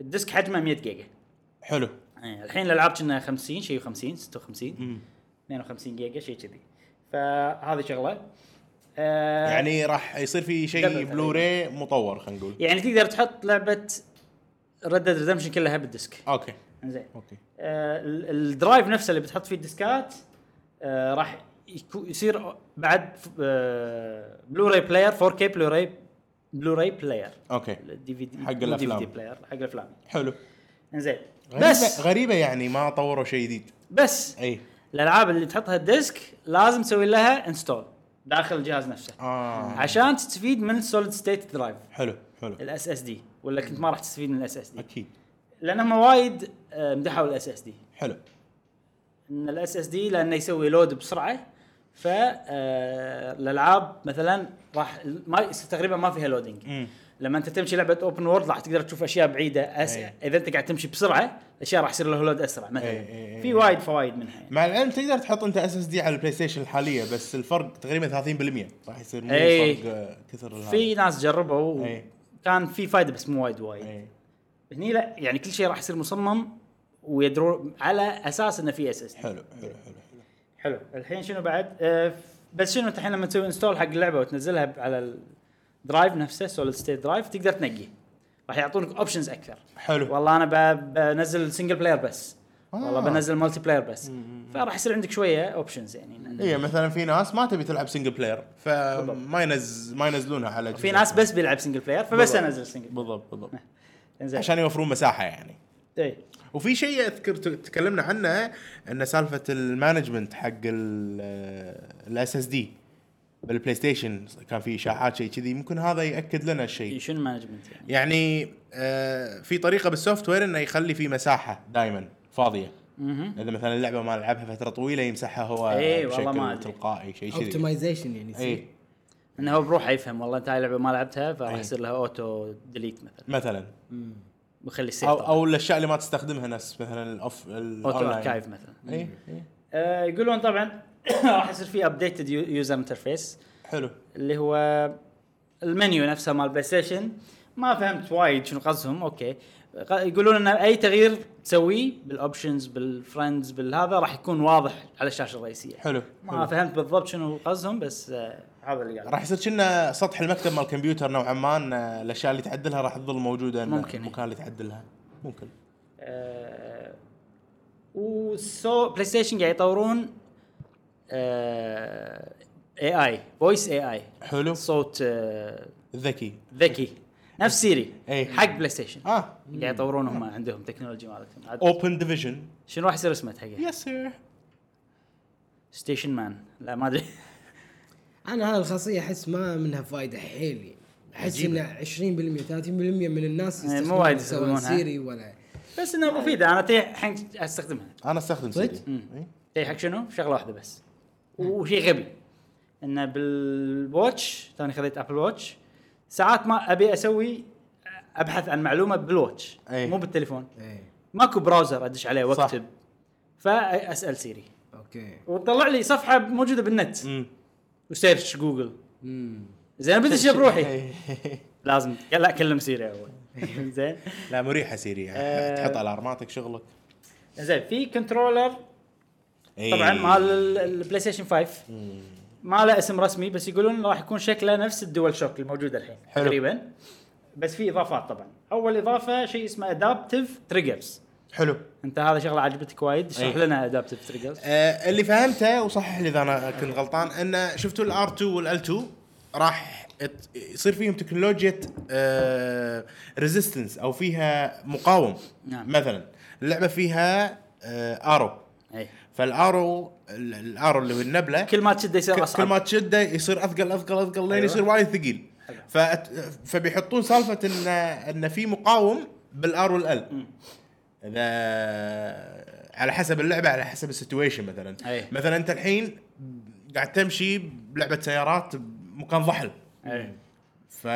Speaker 1: ال disc حجمه 100 جيجا.
Speaker 3: حلو.
Speaker 1: يعني الحين الألعاب كنا 50 شيء 50 56
Speaker 3: مم.
Speaker 1: 52 جيجا شيء كذي. فهذه شغلة. آه،
Speaker 3: يعني راح يصير في شيء بلوراي مطور خلينا نقول.
Speaker 1: يعني تقدر تحط لعبة Red Dead Redemption كلها بال
Speaker 3: disc. okay.
Speaker 1: زين
Speaker 3: okay.
Speaker 1: آه، ال- ال drive نفسه اللي بتحط فيه ال discات آه، راح يصير بعد آه، Blu-ray player 4K Blu-ray Blu-ray
Speaker 3: player
Speaker 1: okay. ال DVD
Speaker 3: حق الأفلام.
Speaker 1: D player حق الأفلام.
Speaker 3: حلو.
Speaker 1: زين
Speaker 3: غريبة
Speaker 1: بس
Speaker 3: غريبة يعني ما طوروا شيء جديد.
Speaker 1: بس
Speaker 3: إي.
Speaker 1: الألعاب اللي تحطها ال disc لازم تسوي لها install داخل الجهاز نفسه.
Speaker 3: آه.
Speaker 1: عشان تستفيد من ال solid state
Speaker 3: drive حلو
Speaker 1: حلو. ال SSD ولا كنت ما راح تستفيد من ال SSD
Speaker 3: أكيد.
Speaker 1: لانهم وايد آه، مدحوا ال SSD
Speaker 3: حلو
Speaker 1: إن ال SSD لأنه يسوي load بسرعة ف آه، الالعاب مثلا راح ما تقريبا ما فيها
Speaker 3: loading
Speaker 1: لما أنت تمشي لعبة open world راح تقدر تشوف أشياء بعيدة أس...
Speaker 3: أي.
Speaker 1: إذا أنت قاعد تمشي بسرعة الاشياء راح يصير لها load أسرع مثلا
Speaker 3: أي، أي، أي.
Speaker 1: في وايد فوائد منها يعني.
Speaker 3: مع العلم تقدر تحط أنت SSD على البلاي ستيشن الحالية بس الفرق تقريبا 30% راح يصير مو
Speaker 1: أي.
Speaker 3: فرق آه، كثر.
Speaker 1: في ناس جربوا
Speaker 3: أي.
Speaker 1: كان في فائده بس مو وايد وايد. هني لا يعني كل شيء راح يصير مصمم ويدرون على أساس إنه في SS
Speaker 3: حلو حلو حلو. حلو.
Speaker 1: الحين شنو بعد؟ آه بس شنو انت الحين لما تسوي install حق اللعبة وتنزلها على ال drive نفسه solid state drive تقدر تنقي. راح يعطونك options أكثر.
Speaker 3: حلو.
Speaker 1: والله أنا بنزل single player بس. والله
Speaker 3: آه.
Speaker 1: بنزل multiplayer بس فراح يصير عندك شوية options يعني.
Speaker 3: اي مثلا في ناس ما تبي تلعب single player فما ينز ما ينزلونها على
Speaker 1: في. ناس بس بيلعب single player فبس. أنزل single
Speaker 3: بالضبط بالضبط.
Speaker 1: إنزين.
Speaker 3: عشان يوفرون مساحة يعني.
Speaker 1: إي.
Speaker 3: وفي شيء أذكر تكلمنا عنه إن سالفة ال management حق ال SSD بالبلاي ستيشن كان في إشاعات شيء كذي. ممكن هذا يأكد لنا الشيء
Speaker 1: شنو management يعني؟
Speaker 3: يعني آه في طريقة بال software إنه يخلي في مساحة دائما
Speaker 1: فاضية.
Speaker 3: إذا مثلا اللعبة ما لعبها فترة طويلة يمسحها هو
Speaker 1: إيه، والله
Speaker 3: بشكل. تلقائي شيء كذي.
Speaker 2: optimization يعني يصير.
Speaker 3: اي
Speaker 1: إنه هو بروحه يفهم والله أنت هاي اللعبة ما لعبتها فراح
Speaker 3: أي.
Speaker 1: يصير لها auto delete مثلا.
Speaker 3: مثلا.
Speaker 1: ويخلي ال
Speaker 3: save
Speaker 1: أو.
Speaker 3: أو الأشياء اللي ما تستخدمها نفس مثلا ال
Speaker 1: of
Speaker 3: auto
Speaker 1: archive مثلا.
Speaker 3: اي اي
Speaker 1: آه يقولون طبعا راح يصير في updated user interface
Speaker 3: حلو.
Speaker 1: اللي هو المنيو نفسه مال بلاي ستيشن ما فهمت وايد شنو قصدهم okay. يقولون إن أي تغيير تسويه بال options بال friends بالهذا راح يكون واضح على الشاشة الرئيسية.
Speaker 3: حلو
Speaker 1: ما
Speaker 3: حلو.
Speaker 1: فهمت بالضبط شنو قصدهم بس آه هذا اللي قال
Speaker 3: راح يصير كنا سطح المكتب مال الكمبيوتر نوعا ما الأشياء اللي تعدلها راح تظل موجودة
Speaker 1: ممكن.
Speaker 3: المكان اللي تعدلها. ممكن.
Speaker 1: آه وسو بلاي ستيشن قاعد يطورون آه اي اي فويس اي اي
Speaker 3: حلو.
Speaker 1: صوت آه
Speaker 3: ذكي.
Speaker 1: ذكي. نفس سيري
Speaker 3: إيه.
Speaker 1: حق بلاي ستيشن
Speaker 3: آه.
Speaker 1: قاعد يطورون هم عندهم تكنولوجي مالتهم.
Speaker 3: اوبن ديفيجن
Speaker 1: شنو راح يصير اسمه حقه؟
Speaker 3: يس سير
Speaker 1: ستيشن مان لا ما أدري.
Speaker 2: أنا هذه الخاصية أحس ما منها فائده حيل يعني احس. ان 20% 30% من الناس
Speaker 1: إيه، مو وايد يستخدمونها.
Speaker 2: Siri ولا
Speaker 1: بس إنها مفيدة أنا تي الحين
Speaker 3: أستخدمها
Speaker 2: أنا
Speaker 3: أستخدم؟ Siri.
Speaker 1: تي حق شنو؟ شغلة واحدة بس وشيء غبي إنه بال watch توني خذيت Apple Watch ساعات ما أبي أسوي أبحث عن معلومة بال watch
Speaker 3: أي.
Speaker 1: مو بالتليفون
Speaker 2: إيه
Speaker 1: ماكو browser أدش عليه. وأكتب فأسأل سيري
Speaker 2: أوكي
Speaker 1: وتطلع لي صفحة موجودة بالنت
Speaker 3: أمم.
Speaker 1: وسيرش جوجل. زين بدش بروحي.
Speaker 3: إيه.
Speaker 1: لازم. لا كلم سيري أول. زين.
Speaker 3: لا مريحة سيري.
Speaker 1: آه.
Speaker 3: تحط الارماتك شغلك.
Speaker 1: زين في كنترولر
Speaker 3: إيه.
Speaker 1: طبعا مال ال- البلاي ستيشن 5 ما له اسم رسمي بس يقولون راح يكون شكله نفس الدول شوك الموجوده الحين
Speaker 3: حلو.
Speaker 1: تقريبا. بس في إضافات طبعا. أول إضافة شيء اسمه adaptive triggers
Speaker 3: حلو.
Speaker 1: انت هذا شغله عجبتك وايد اشرح. لنا adaptive triggers
Speaker 3: آه اللي فهمته وصحح لي إذا أنا كنت غلطان إن شفتوا ال R 2 وال L 2 راح يصير فيهم تكنولوجيا آه resistance أو فيها مقاوم.
Speaker 1: نعم.
Speaker 3: مثلا اللعبة فيها آه arrow
Speaker 1: إي.
Speaker 3: فال arrow ال- ال arrow اللي هو النبلة
Speaker 1: كل ما تشده يصير
Speaker 3: ك- كل
Speaker 1: اصعب
Speaker 3: ما تشده يصير أثقل أثقل أثقل لين
Speaker 1: أيوة.
Speaker 3: يصير وايد ثقيل. فبيحطون سالفة ان إن في مقاوم بال R وال L إذا على حسب اللعبة على حسب ال situation مثلا
Speaker 1: أي.
Speaker 3: مثلا أنت الحين قاعد تمشي بلعبة سيارات بمكان ضحل
Speaker 1: إيه.
Speaker 3: ف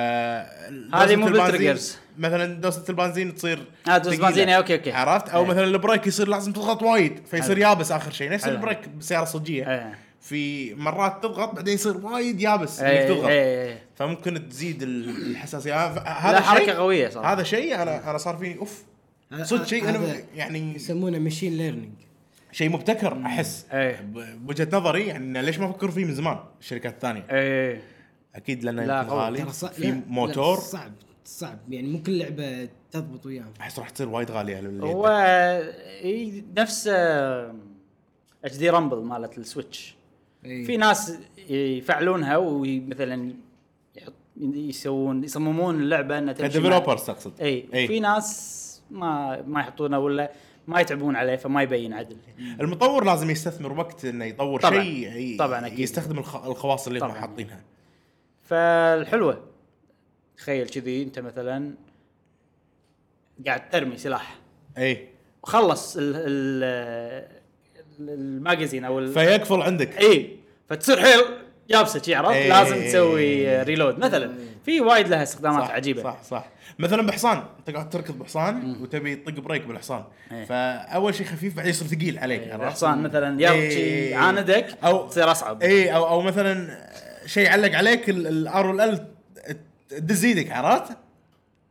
Speaker 1: هذه مو
Speaker 3: بال
Speaker 1: triggers.
Speaker 3: مثلا دوسه البنزين تصير
Speaker 1: دوسة
Speaker 3: ثقيلة.
Speaker 1: البنزين، أوكي، أوكي.
Speaker 3: عرفت أو
Speaker 1: إيه.
Speaker 3: مثلا ال brake يصير لازم تضغط وايد فيصير
Speaker 1: حلو.
Speaker 3: يابس آخر شيء نفس
Speaker 1: حلو.
Speaker 3: ال brake بالسياره الصجيه
Speaker 1: إيه.
Speaker 3: في مرات تضغط بعدين يصير وايد يابس
Speaker 1: إنك
Speaker 3: تضغط. فممكن تزيد ال- الحساسية هذا
Speaker 1: لا
Speaker 3: حركة
Speaker 1: قوية صراحة
Speaker 3: هذا شيء أنا أنا صار فيني أوف صدق شيء
Speaker 2: أنا
Speaker 3: يعني
Speaker 2: يسمونه machine learning
Speaker 3: شيء مبتكر أحس.
Speaker 1: إيه.
Speaker 3: بوجهة نظري يعني ليش ما فكروا فيه من زمان؟ الشركات الثانية.
Speaker 1: إيه.
Speaker 3: أكيد لأنه
Speaker 1: لا،.
Speaker 3: غالي. في
Speaker 2: لا، لا،
Speaker 3: موتور.
Speaker 2: صعب صعب. يعني مو كل لعبة تضبط وياهم.
Speaker 3: أحس راح تصير وايد غالية
Speaker 1: هو إيه، نفس HD rumble مالت ال Switch.
Speaker 2: إي.
Speaker 1: في ناس يفعلونها ومثلا يحط يسوون يصممون اللعبه إنها تمشي ك
Speaker 3: developers تقصد.
Speaker 1: إي.
Speaker 3: إي.
Speaker 1: في ناس ما ما يحطونه ولا ما يتعبون عليه فما يبين عدل.
Speaker 3: المطور لازم يستثمر وقت إنه يطور
Speaker 1: طبعاً.
Speaker 3: شيء
Speaker 1: طبعاً أكيد.
Speaker 3: يستخدم الخ- الخواص اللي هم. حاطينها.
Speaker 1: فالحلوة. تخيل كذي أنت مثلا قاعد ترمي سلاح.
Speaker 3: اي
Speaker 1: وخلص ال ال ال magazine أو ال-
Speaker 3: فيقفل عندك.
Speaker 1: اي فتصير حيل. يابسه شي عرفت
Speaker 3: إيه.
Speaker 1: لازم تسوي reload مثلا في وايد لها استخدامات
Speaker 3: صح
Speaker 1: عجيبة
Speaker 3: صح صح مثلا بحصان انت قاعد تركض بحصان وتبي تطق brake بالحصان
Speaker 1: إيه.
Speaker 3: فأول شيء خفيف بعدين يصير ثقيل عليك عرفت؟
Speaker 1: الحصان مثلا يرد
Speaker 3: إيه.
Speaker 1: شي يعاندك
Speaker 3: أو-
Speaker 1: تصير أصعب
Speaker 3: اي أو أو مثلا شيء يعلق عليك ال R وال L تدز إيدك عرفت؟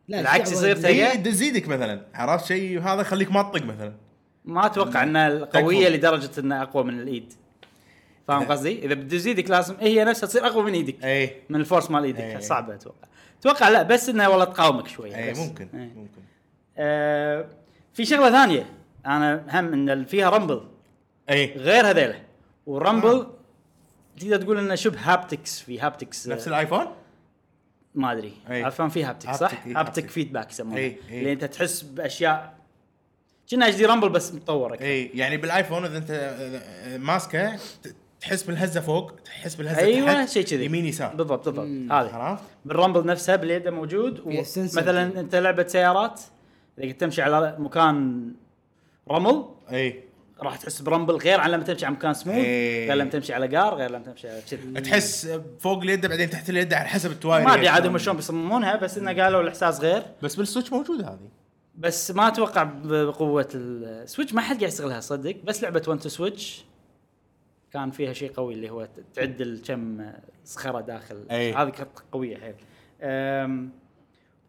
Speaker 2: لا
Speaker 1: بالعكس
Speaker 2: في
Speaker 1: يصير ثقيل.
Speaker 3: اي تدز إيدك مثلا عرفت شيء هذا يخليك ما تطق مثلا
Speaker 1: ما أتوقع إنها قوية
Speaker 3: تكفى.
Speaker 1: لدرجة إنها أقوى من الإيد فاهم قصدي؟ إذا بتدز إيدك لازم هي نفسها تصير أقوى من إيدك
Speaker 3: اي
Speaker 1: من ال force مال إيدك
Speaker 3: إيه.
Speaker 1: صعبة أتوقع أتوقع لا بس انها والله تقاومك شوي
Speaker 3: اي
Speaker 1: بس.
Speaker 3: ممكن
Speaker 1: إيه.
Speaker 3: ممكن
Speaker 1: آه في شغلة ثانية أنا هم إن فيها rumble
Speaker 3: اي
Speaker 1: غير هذيلة وال rumble تقدر تقول إنه شبه haptics في هابتكس
Speaker 3: نفس الآيفون
Speaker 1: ما أدري
Speaker 3: أي.
Speaker 1: عارفان في haptic صح؟
Speaker 3: haptic، إي،
Speaker 1: haptic
Speaker 3: haptic.
Speaker 1: feedback يسمونه
Speaker 3: أي، أي.
Speaker 1: اللي أنت تحس بأشياء كأنه HD rumble بس متطور أكثر
Speaker 3: اي يعني بال iPhone إذا أنت ماسكه ت- تحس بالهزة فوق تحس بالهزة
Speaker 1: أيوه
Speaker 3: تحت
Speaker 1: شيء كذي.
Speaker 3: يمين يسار.
Speaker 1: بالضبط بالضبط. هذا
Speaker 3: عرفت؟
Speaker 1: بال rumble نفسها باليد موجود
Speaker 2: sensor
Speaker 1: مثلا. أنت لعبة سيارات إذا كنت تمشي على مكان رمل
Speaker 3: إي.
Speaker 1: راح تحس ب rumble غير عن لما تمشي على مكان سموث
Speaker 3: إيه.
Speaker 1: غير لما تمشي على حجار غير لما تمشي على كذي
Speaker 3: تحس فوق اليد بعدين تحت اليد على حسب ال tires.
Speaker 1: ما أدري عاد هم شلون بيصممونها بس إنه قالوا الإحساس غير.
Speaker 3: بس بال Switch موجودة هذه.
Speaker 1: بس ما أتوقع بقوة ال Switch ما حد قاعد يستغلها صدق. بس لعبة 1 2 Switch كان فيها شيء قوي اللي هو تعد كم صخرة داخل. هذه كانت قوية حيل.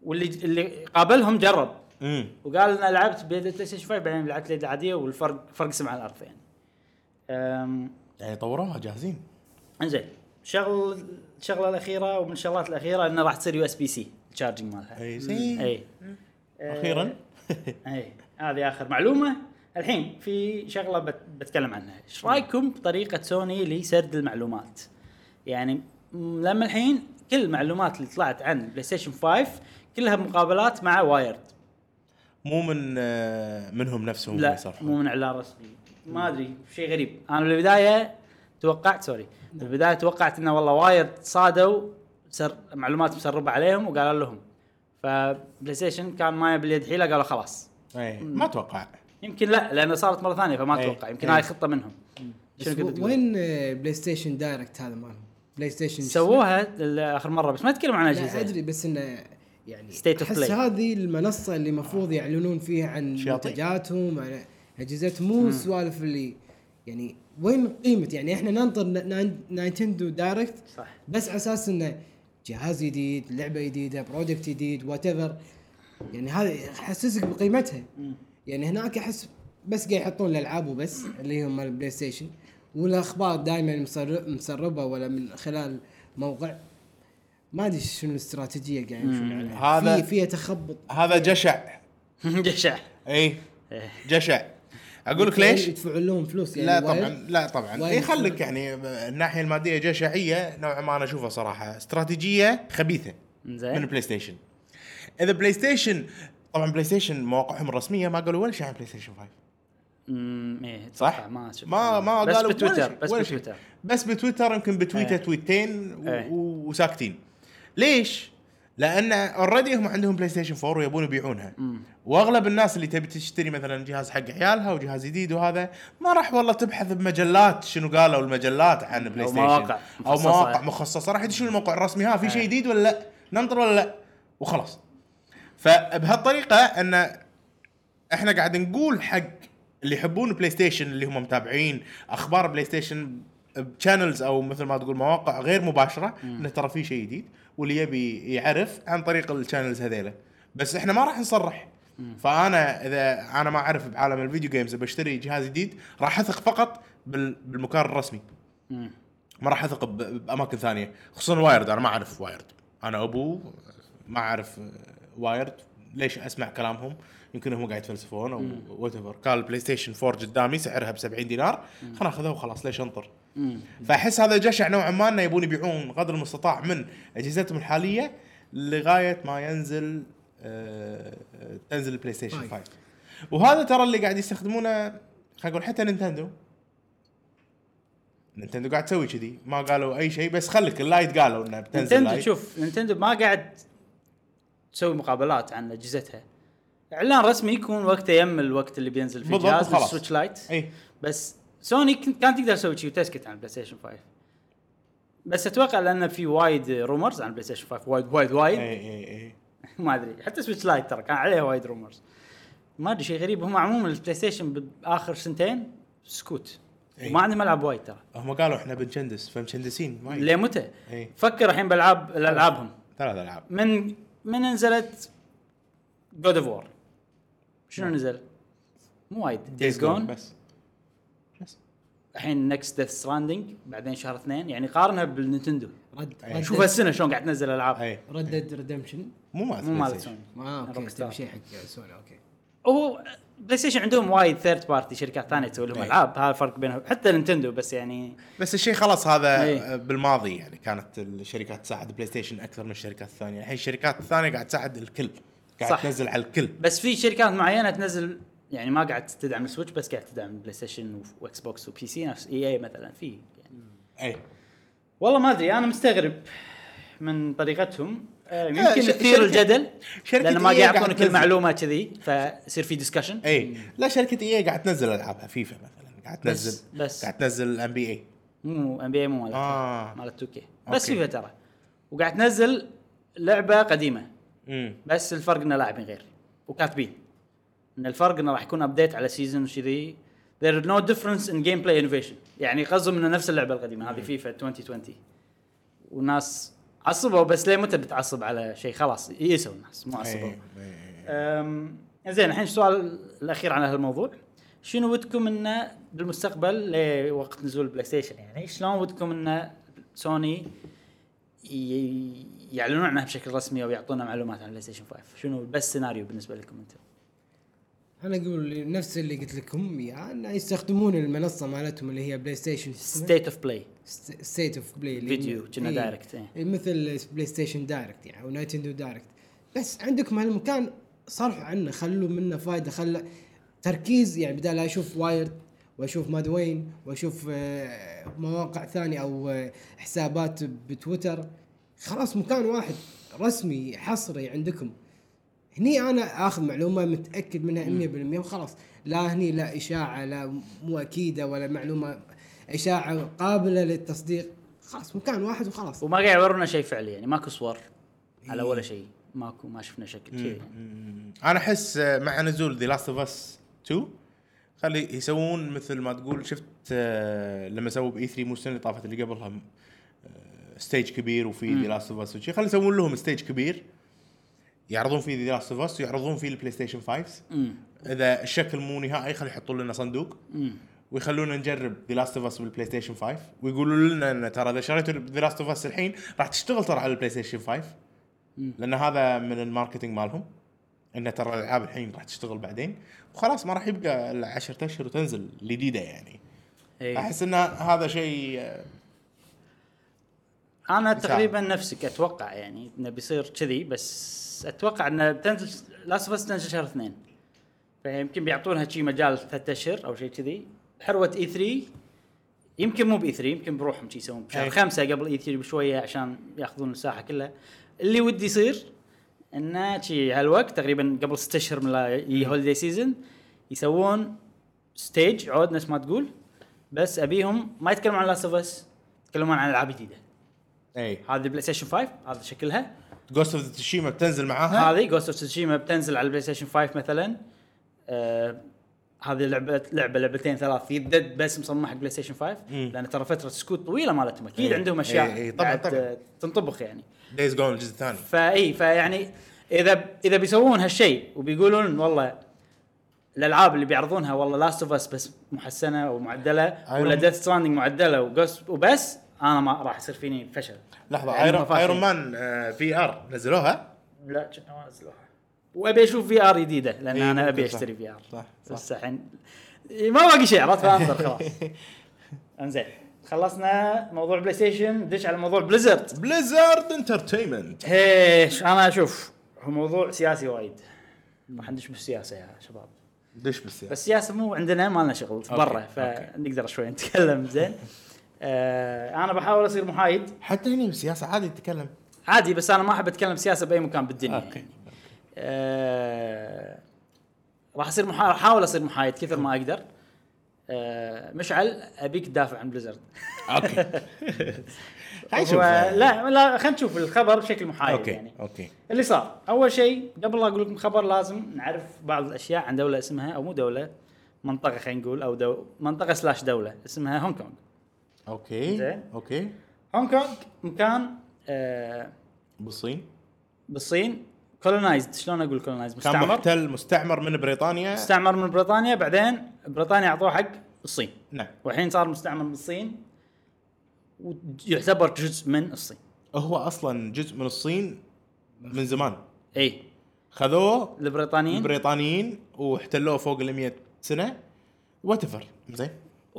Speaker 1: واللي اللي قابلهم جرب.
Speaker 3: امم
Speaker 1: وقال أنا لعبت بيد ال PlayStation 5 بعدين لعبت اليد العادية والفرق فرق سما عن الأرض يعني.
Speaker 3: يعني طوروها جاهزين.
Speaker 1: إنزين شغل الشغلة الأخيرة ومن الشغلات الأخيرة إنه راح تصير USB-C ال charging مالها.
Speaker 3: أي زين.
Speaker 1: أي.
Speaker 3: أخيرا.
Speaker 1: أي. هذه آخر معلومة. الحين في شغلة بت بتكلم عنها. إيش رأيكم بطريقة سوني لسرد المعلومات؟ يعني لما الحين كل المعلومات اللي طلعت عن PlayStation 5 كلها مقابلات مع Wired
Speaker 3: مو من منهم نفسهم
Speaker 1: لا. مو من اعلان رسمي. ما أدري شيء غريب. أنا بالبدايه توقعت sorry بالبدايه توقعت انه والله Wired صادوا سر معلومات مسربة عليهم وقالوا لهم. فبلاي ستيشن كان مايه باليد حيلة قالوا خلاص.
Speaker 3: اي ما أتوقع.
Speaker 1: يمكن لا لأنه صارت مرة ثانية فما
Speaker 3: أي.
Speaker 1: أتوقع. يمكن
Speaker 3: أي.
Speaker 1: هاي خطة منهم. شنو كنت تقول؟
Speaker 2: وين بلاي ستيشن دايركت هذا مالهم؟ بلاي ستيشن
Speaker 1: سووها اخر مرة بس ما تكلم عن
Speaker 2: لا
Speaker 1: أجهزة.
Speaker 2: أدري بس إنه يعني
Speaker 1: of
Speaker 2: أحس
Speaker 1: play.
Speaker 2: هذه المنصة اللي المفروض يعلنون فيها عن. منتجاتهم عن أجهزتهم. مو السوالف اللي يعني وين قيمة؟ يعني إحنا ننطر Nintendo Direct
Speaker 1: صح.
Speaker 2: بس على أساس إنه جهاز جديد لعبة جديدة product جديد what يعني هذا يحسسك بقيمتها. يعني هناك أحس بس قاعد يحطون الألعاب وبس اللي هم مال ال PlayStation. والأخبار دائما مسربه ولا من خلال موقع. ما أدري شنو الاستراتيجية قاعد يمشون عليها.
Speaker 3: هذا-
Speaker 2: في فيها تخبط.
Speaker 3: هذا جشع.
Speaker 1: جشع.
Speaker 3: اي
Speaker 1: إيه.
Speaker 3: جشع. أقول لك ليش؟
Speaker 2: يدفعون لهم فلوس يعني
Speaker 3: لا. طبعا لا طبعا. اي خليك
Speaker 2: فلوس.
Speaker 3: يعني الناحية المادية جشعية نوعا ما أنا أشوفها صراحة. استراتيجية خبيثة من
Speaker 1: زين
Speaker 3: ال PlayStation. إذا PlayStation طبعا PlayStation مواقعهم الرسمية ما قالوا ولا شيء عن PlayStation 5
Speaker 1: امم إيه
Speaker 3: صح؟
Speaker 1: ما
Speaker 3: ما ما
Speaker 1: بس
Speaker 3: قالوا
Speaker 1: بتويتر بس. بتويتر.
Speaker 3: بس بتويتر يمكن بتويتة
Speaker 1: إيه.
Speaker 3: تويتين و-
Speaker 1: إيه.
Speaker 3: و- وساكتين. ليش؟ لأن already هم عندهم بلاي ستيشن 4 ويبون يبيعونها. وأغلب الناس اللي تبي تشتري مثلا جهاز حق عيالها وجهاز جديد وهذا ما راح والله تبحث بمجلات شنو قالوا المجلات عن بلاي
Speaker 1: أو
Speaker 3: ستيشن
Speaker 1: مواقع
Speaker 3: أو
Speaker 1: مخصصة.
Speaker 3: مواقع مخصصة. راح يدشون الموقع الرسمي ها في شيء جديد ولا لا؟ ننطر ولا لا؟ وخلاص. فبهالطريقة أن إحنا قاعد نقول حق اللي يحبون بلاي ستيشن اللي هم متابعين أخبار بلاي ستيشن ب channels أو مثل ما تقول مواقع غير مباشرة انه ترى في شيء جديد واللي يبي يعرف عن طريق ال channels هذيلا. بس إحنا ما راح نصرح. فأنا إذا أنا ما أعرف بعالم ال video games بشتري جهاز جديد راح أثق فقط بال- بالمكان الرسمي. ما راح أثق بأماكن ثانية خصوصا وايد أنا ما أعرف وايد أنا أبو ما أعرف وايد ليش أسمع كلامهم؟ يمكن هم قاعد يتفلسفون أو whatever كان البلاي ستيشن 4 قدامي سعرها ب 70 دينار خلنا اخذها وخلاص ليش
Speaker 1: أنطر.
Speaker 3: فأحس هذا جشع نوعا ما إنه يبون يبيعون قدر المستطاع من أجهزتهم الحالية لغاية ما ينزل آه، تنزل البلاي ستيشن
Speaker 2: طيب.
Speaker 3: 5 وهذا ترى اللي قاعد يستخدمونه خلينا نقول حتى نينتندو. نينتندو قاعد تسوي كذي. ما قالوا أي شيء بس خليك ال Lite قالوا إنه بتنزل
Speaker 1: نينتندو شوف نينتندو ما قاعد تسوي مقابلات عن أجهزتها. إعلان رسمي يكون وقته يم الوقت اللي بينزل فيه
Speaker 3: بالضبط
Speaker 1: جهاز
Speaker 3: وخلاص.
Speaker 1: ال Switch
Speaker 3: Lite. إي.
Speaker 1: بس سوني كانت تقدر تسوي شيء وتسكت عن البلاي ستيشن 5 بس أتوقع لأن في وايد rumors عن البلاي ستيشن 5 وايد وايد وايد.
Speaker 3: إي إي إي.
Speaker 1: ما أدري. حتى Switch Lite ترى كان عليه وايد rumors ما أدري شيء غريب. هم عموما البلاي ستيشن بآخر سنتين سكوت.
Speaker 3: إي.
Speaker 1: وما عندهم العاب وايد ترى.
Speaker 3: هم قالوا إحنا بنشندس فمشندسين وايد.
Speaker 1: لمتى؟
Speaker 3: إي.
Speaker 1: فكر الحين بالعاب الألعابهم.
Speaker 3: ثلاث ألعاب.
Speaker 1: من من نزلت God of War شنو نزل؟ مو وايد. Days Gone
Speaker 3: بس.
Speaker 1: الحين next Death Stranding بعدين شهر اثنين. يعني قارنها بالنينتندو
Speaker 2: رد
Speaker 3: أي.
Speaker 1: شوف هالسنة شلون قاعد تنزل ألعاب.
Speaker 3: Red
Speaker 2: Dead Redemption
Speaker 3: مو مال
Speaker 1: مو
Speaker 3: بلاي
Speaker 1: مال
Speaker 3: ستيشن.
Speaker 1: سوني آه
Speaker 2: okay شيء حق سوني okay.
Speaker 1: هو بلاي ستيشن عندهم وايد third party شركات ثانية تسوي لهم
Speaker 3: أي.
Speaker 1: ألعاب هذا الفرق بينهم حتى نينتندو بس يعني
Speaker 3: بس الشيء خلاص هذا
Speaker 1: إي.
Speaker 3: بالماضي يعني كانت الشركات تساعد بلاي ستيشن أكثر من الشركات الثانية الحين الشركات الثانية قاعد تساعد الكل قاعد
Speaker 1: صح.
Speaker 3: تنزل على الكل
Speaker 1: بس في شركات معينة تنزل يعني ما قاعد تدعم السويتش بس قاعد تدعم بلاي ستيشن وإكس بوكس وبي سي نفس إي إي مثلا في يعني
Speaker 3: اي
Speaker 1: والله ما أدري أنا مستغرب من طريقتهم يمكن كثير
Speaker 3: شركة-
Speaker 1: الجدل لأن ما
Speaker 3: EA
Speaker 1: قاعد يعطونك. المعلومه كذي فيصير في ديسكشن
Speaker 3: اي لا شركة اي قاعد تنزل ألعابها فيفا مثلا قاعد تنزل.
Speaker 1: بس.
Speaker 3: قاعد تنزل ام بي اي
Speaker 1: مو ام بي اي مو مالت
Speaker 3: آه.
Speaker 1: مالت 2 بس
Speaker 3: okay.
Speaker 1: فيفا ترى. وقاعد تنزل لعبة قديمة.
Speaker 3: امم
Speaker 1: بس الفرق إنه لاعبين غير وكاتبين. إن الفرق إنه راح يكون update على season وكذي. There no difference in gameplay innovation. يعني قصدهم إنه نفس اللعبة القديمة هذه فيفا 2020 والناس عصبوا بس ليه متى بتعصب على شيء؟ خلاص يئسوا الناس مو عصبوا. أم، زين الحين السؤال الأخير عن هالموضوع شنو ودكم انه بالمستقبل لوقت نزول البلاي ستيشن يعني شلون ودكم انه سوني يعلنون عنها بشكل رسمي أو يعطونا معلومات عن البلاي ستيشن 5 شنو ال best scenario بالنسبة لكم أنتم؟
Speaker 2: أنا أقول نفس اللي قلت لكم انه يستخدمون المنصة مالتهم اللي هي بلاي ستيشن
Speaker 1: State of Play
Speaker 2: State of Play
Speaker 1: فيديو كنا Direct إيه.
Speaker 2: مثل بلاي ستيشن Direct يعني أو نينتندو Direct بس عندكم هالمكان صرحوا عنه خلوا منه فائده خلى تركيز يعني بدال أشوف وايرد واشوف ماد وين واشوف آه، مواقع ثانية أو آه، حسابات بتويتر خلاص مكان واحد رسمي حصري عندكم. هني أنا آخذ معلومة متأكد منها 100% وخلاص. لا هني لا إشاعة لا مو أكيدة ولا معلومة إشاعة قابلة للتصديق. خلاص مكان واحد وخلاص.
Speaker 1: وما قاعد يورونا شيء فعلي يعني ماكو صور على ولا شيء. ماكو ما شفنا شكل كذي يعني.
Speaker 3: أنا أحس مع نزول The Last of Us 2 خلي يسوون مثل ما تقول شفت آه، لما سووا ب E3 مو السنة اللي طافت اللي قبلها stage كبير وفي The Last of Us خلي يسوون لهم stage كبير. يعرضون فيه The Last of Us ويعرضون فيه البلاي ستيشن 5
Speaker 1: امم
Speaker 3: إذا الشكل مو نهائي خلي يحطون لنا صندوق. ويخلونا نجرب The Last of Us بالبلاي ستيشن 5 ويقولوا لنا إن ترى إذا شريتوا The Last of Us الحين راح تشتغل ترى على البلاي ستيشن 5 لأن هذا من ال marketing مالهم. إن ترى الألعاب الحين راح تشتغل بعدين. وخلاص ما راح يبقى إلا 10 أشهر وتنزل الجديده يعني.
Speaker 1: إيه.
Speaker 3: أحس إن هذا شيء أنا.
Speaker 1: تقريبا نفسك أتوقع يعني إنه بيصير كذي بس أتوقع انه بتنزل Last of تنزل شهر اثنين. فيمكن بيعطونها شي مجال ثلاثة أشهر أو شيء كذي. حروة E3 يمكن مو ب E3 يمكن بروحهم شي يسوون بشهر. خمسة قبل E3 بشوية عشان يأخذون المساحه كلها. اللي ودي يصير انه شي هالوقت تقريبا قبل ست أشهر من لا يجي holiday season يسوون stage عود نفس ما تقول. بس أبيهم ما يتكلمون عن Last of Us يتكلمون عن ألعاب جديدة.
Speaker 3: أي.
Speaker 1: هذه بلاي ستيشن 5 هذا شكلها.
Speaker 3: Ghost of Tsushima بتنزل معاها
Speaker 1: هذه Ghost of Tsushima بتنزل على البلاي ستيشن 5 مثلا آه هذه لعبه لعبة لعبتين ثلاث يدد بس مصمم حق بلاي ستيشن 5
Speaker 3: مم.
Speaker 1: لأن ترى فترة سكوت طويلة مالتهم أكيد
Speaker 3: إيه.
Speaker 1: عندهم أشياء
Speaker 3: إيه، إيه، طبعاً،
Speaker 1: بعد،
Speaker 3: طبعاً.
Speaker 1: آه، تنطبخ يعني
Speaker 3: Days Gone الجزء الثاني
Speaker 1: فاي فيعني إذا إذا بيسوون هالشيء وبيقولون والله الألعاب اللي بيعرضونها والله Last of Us بس محسنة ومعدلة ولا Death Stranding معدلة وبس أنا ما راح يصير فيني فشل.
Speaker 3: لحظة
Speaker 1: يعني
Speaker 3: Iron. Iron Man VR نزلوها؟
Speaker 1: لا كنا ما نزلوها. وأبي أشوف VR جديدة لأن
Speaker 3: إيه، أنا
Speaker 1: أبي. أشتري VR
Speaker 3: صح، صح.
Speaker 1: بس الحين ما باقي شيء عرفت؟ فانظر خلاص. إنزين خلصنا موضوع PlayStation ندش على موضوع Blizzard
Speaker 3: Blizzard Entertainment
Speaker 1: هيش أنا أشوف هو موضوع سياسي وايد. راح ندش بالسياسة يا شباب.
Speaker 3: دش بالسياسة.
Speaker 1: بس السياسة مو عندنا ما لنا شغل برا. فنقدر شوي نتكلم زين. آه أنا بحاول أصير محايد.
Speaker 3: حتى هنا بالسياسة عادي تتكلم.
Speaker 1: عادي بس أنا ما أحب أتكلم سياسة بأي مكان بالدنيا.
Speaker 3: okay.
Speaker 1: يعني. آه راح أصير محا... أحاول أصير محايد كثر ما أقدر. آه مشعل أبيك تدافع عن
Speaker 3: Blizzard.
Speaker 1: okay. لا لا خلينا نشوف الخبر بشكل محايد
Speaker 3: okay
Speaker 1: يعني.
Speaker 3: okay.
Speaker 1: اللي صار أول شيء قبل لا أقول لكم خبر لازم نعرف بعض الأشياء عن دولة اسمها أو مو دولة منطقة خلينا نقول أو دو... منطقة slash دولة اسمها هونغ كونغ.
Speaker 3: okay
Speaker 1: زين.
Speaker 3: okay.
Speaker 1: هونغ كونغ مكان آه
Speaker 3: بالصين.
Speaker 1: بالصين. colonized شلون أقول colonized
Speaker 3: كان
Speaker 1: مستعمر.
Speaker 3: محتل مستعمر من بريطانيا.
Speaker 1: مستعمر من بريطانيا بعدين بريطانيا أعطوه حق الصين.
Speaker 3: نعم.
Speaker 1: والحين صار مستعمر من الصين ويعتبر جزء من الصين.
Speaker 3: هو أصلا جزء من الصين من زمان.
Speaker 1: اي
Speaker 3: خذوه
Speaker 1: البريطانيين.
Speaker 3: البريطانيين واحتلوه فوق ال 100 سنة. وات زين.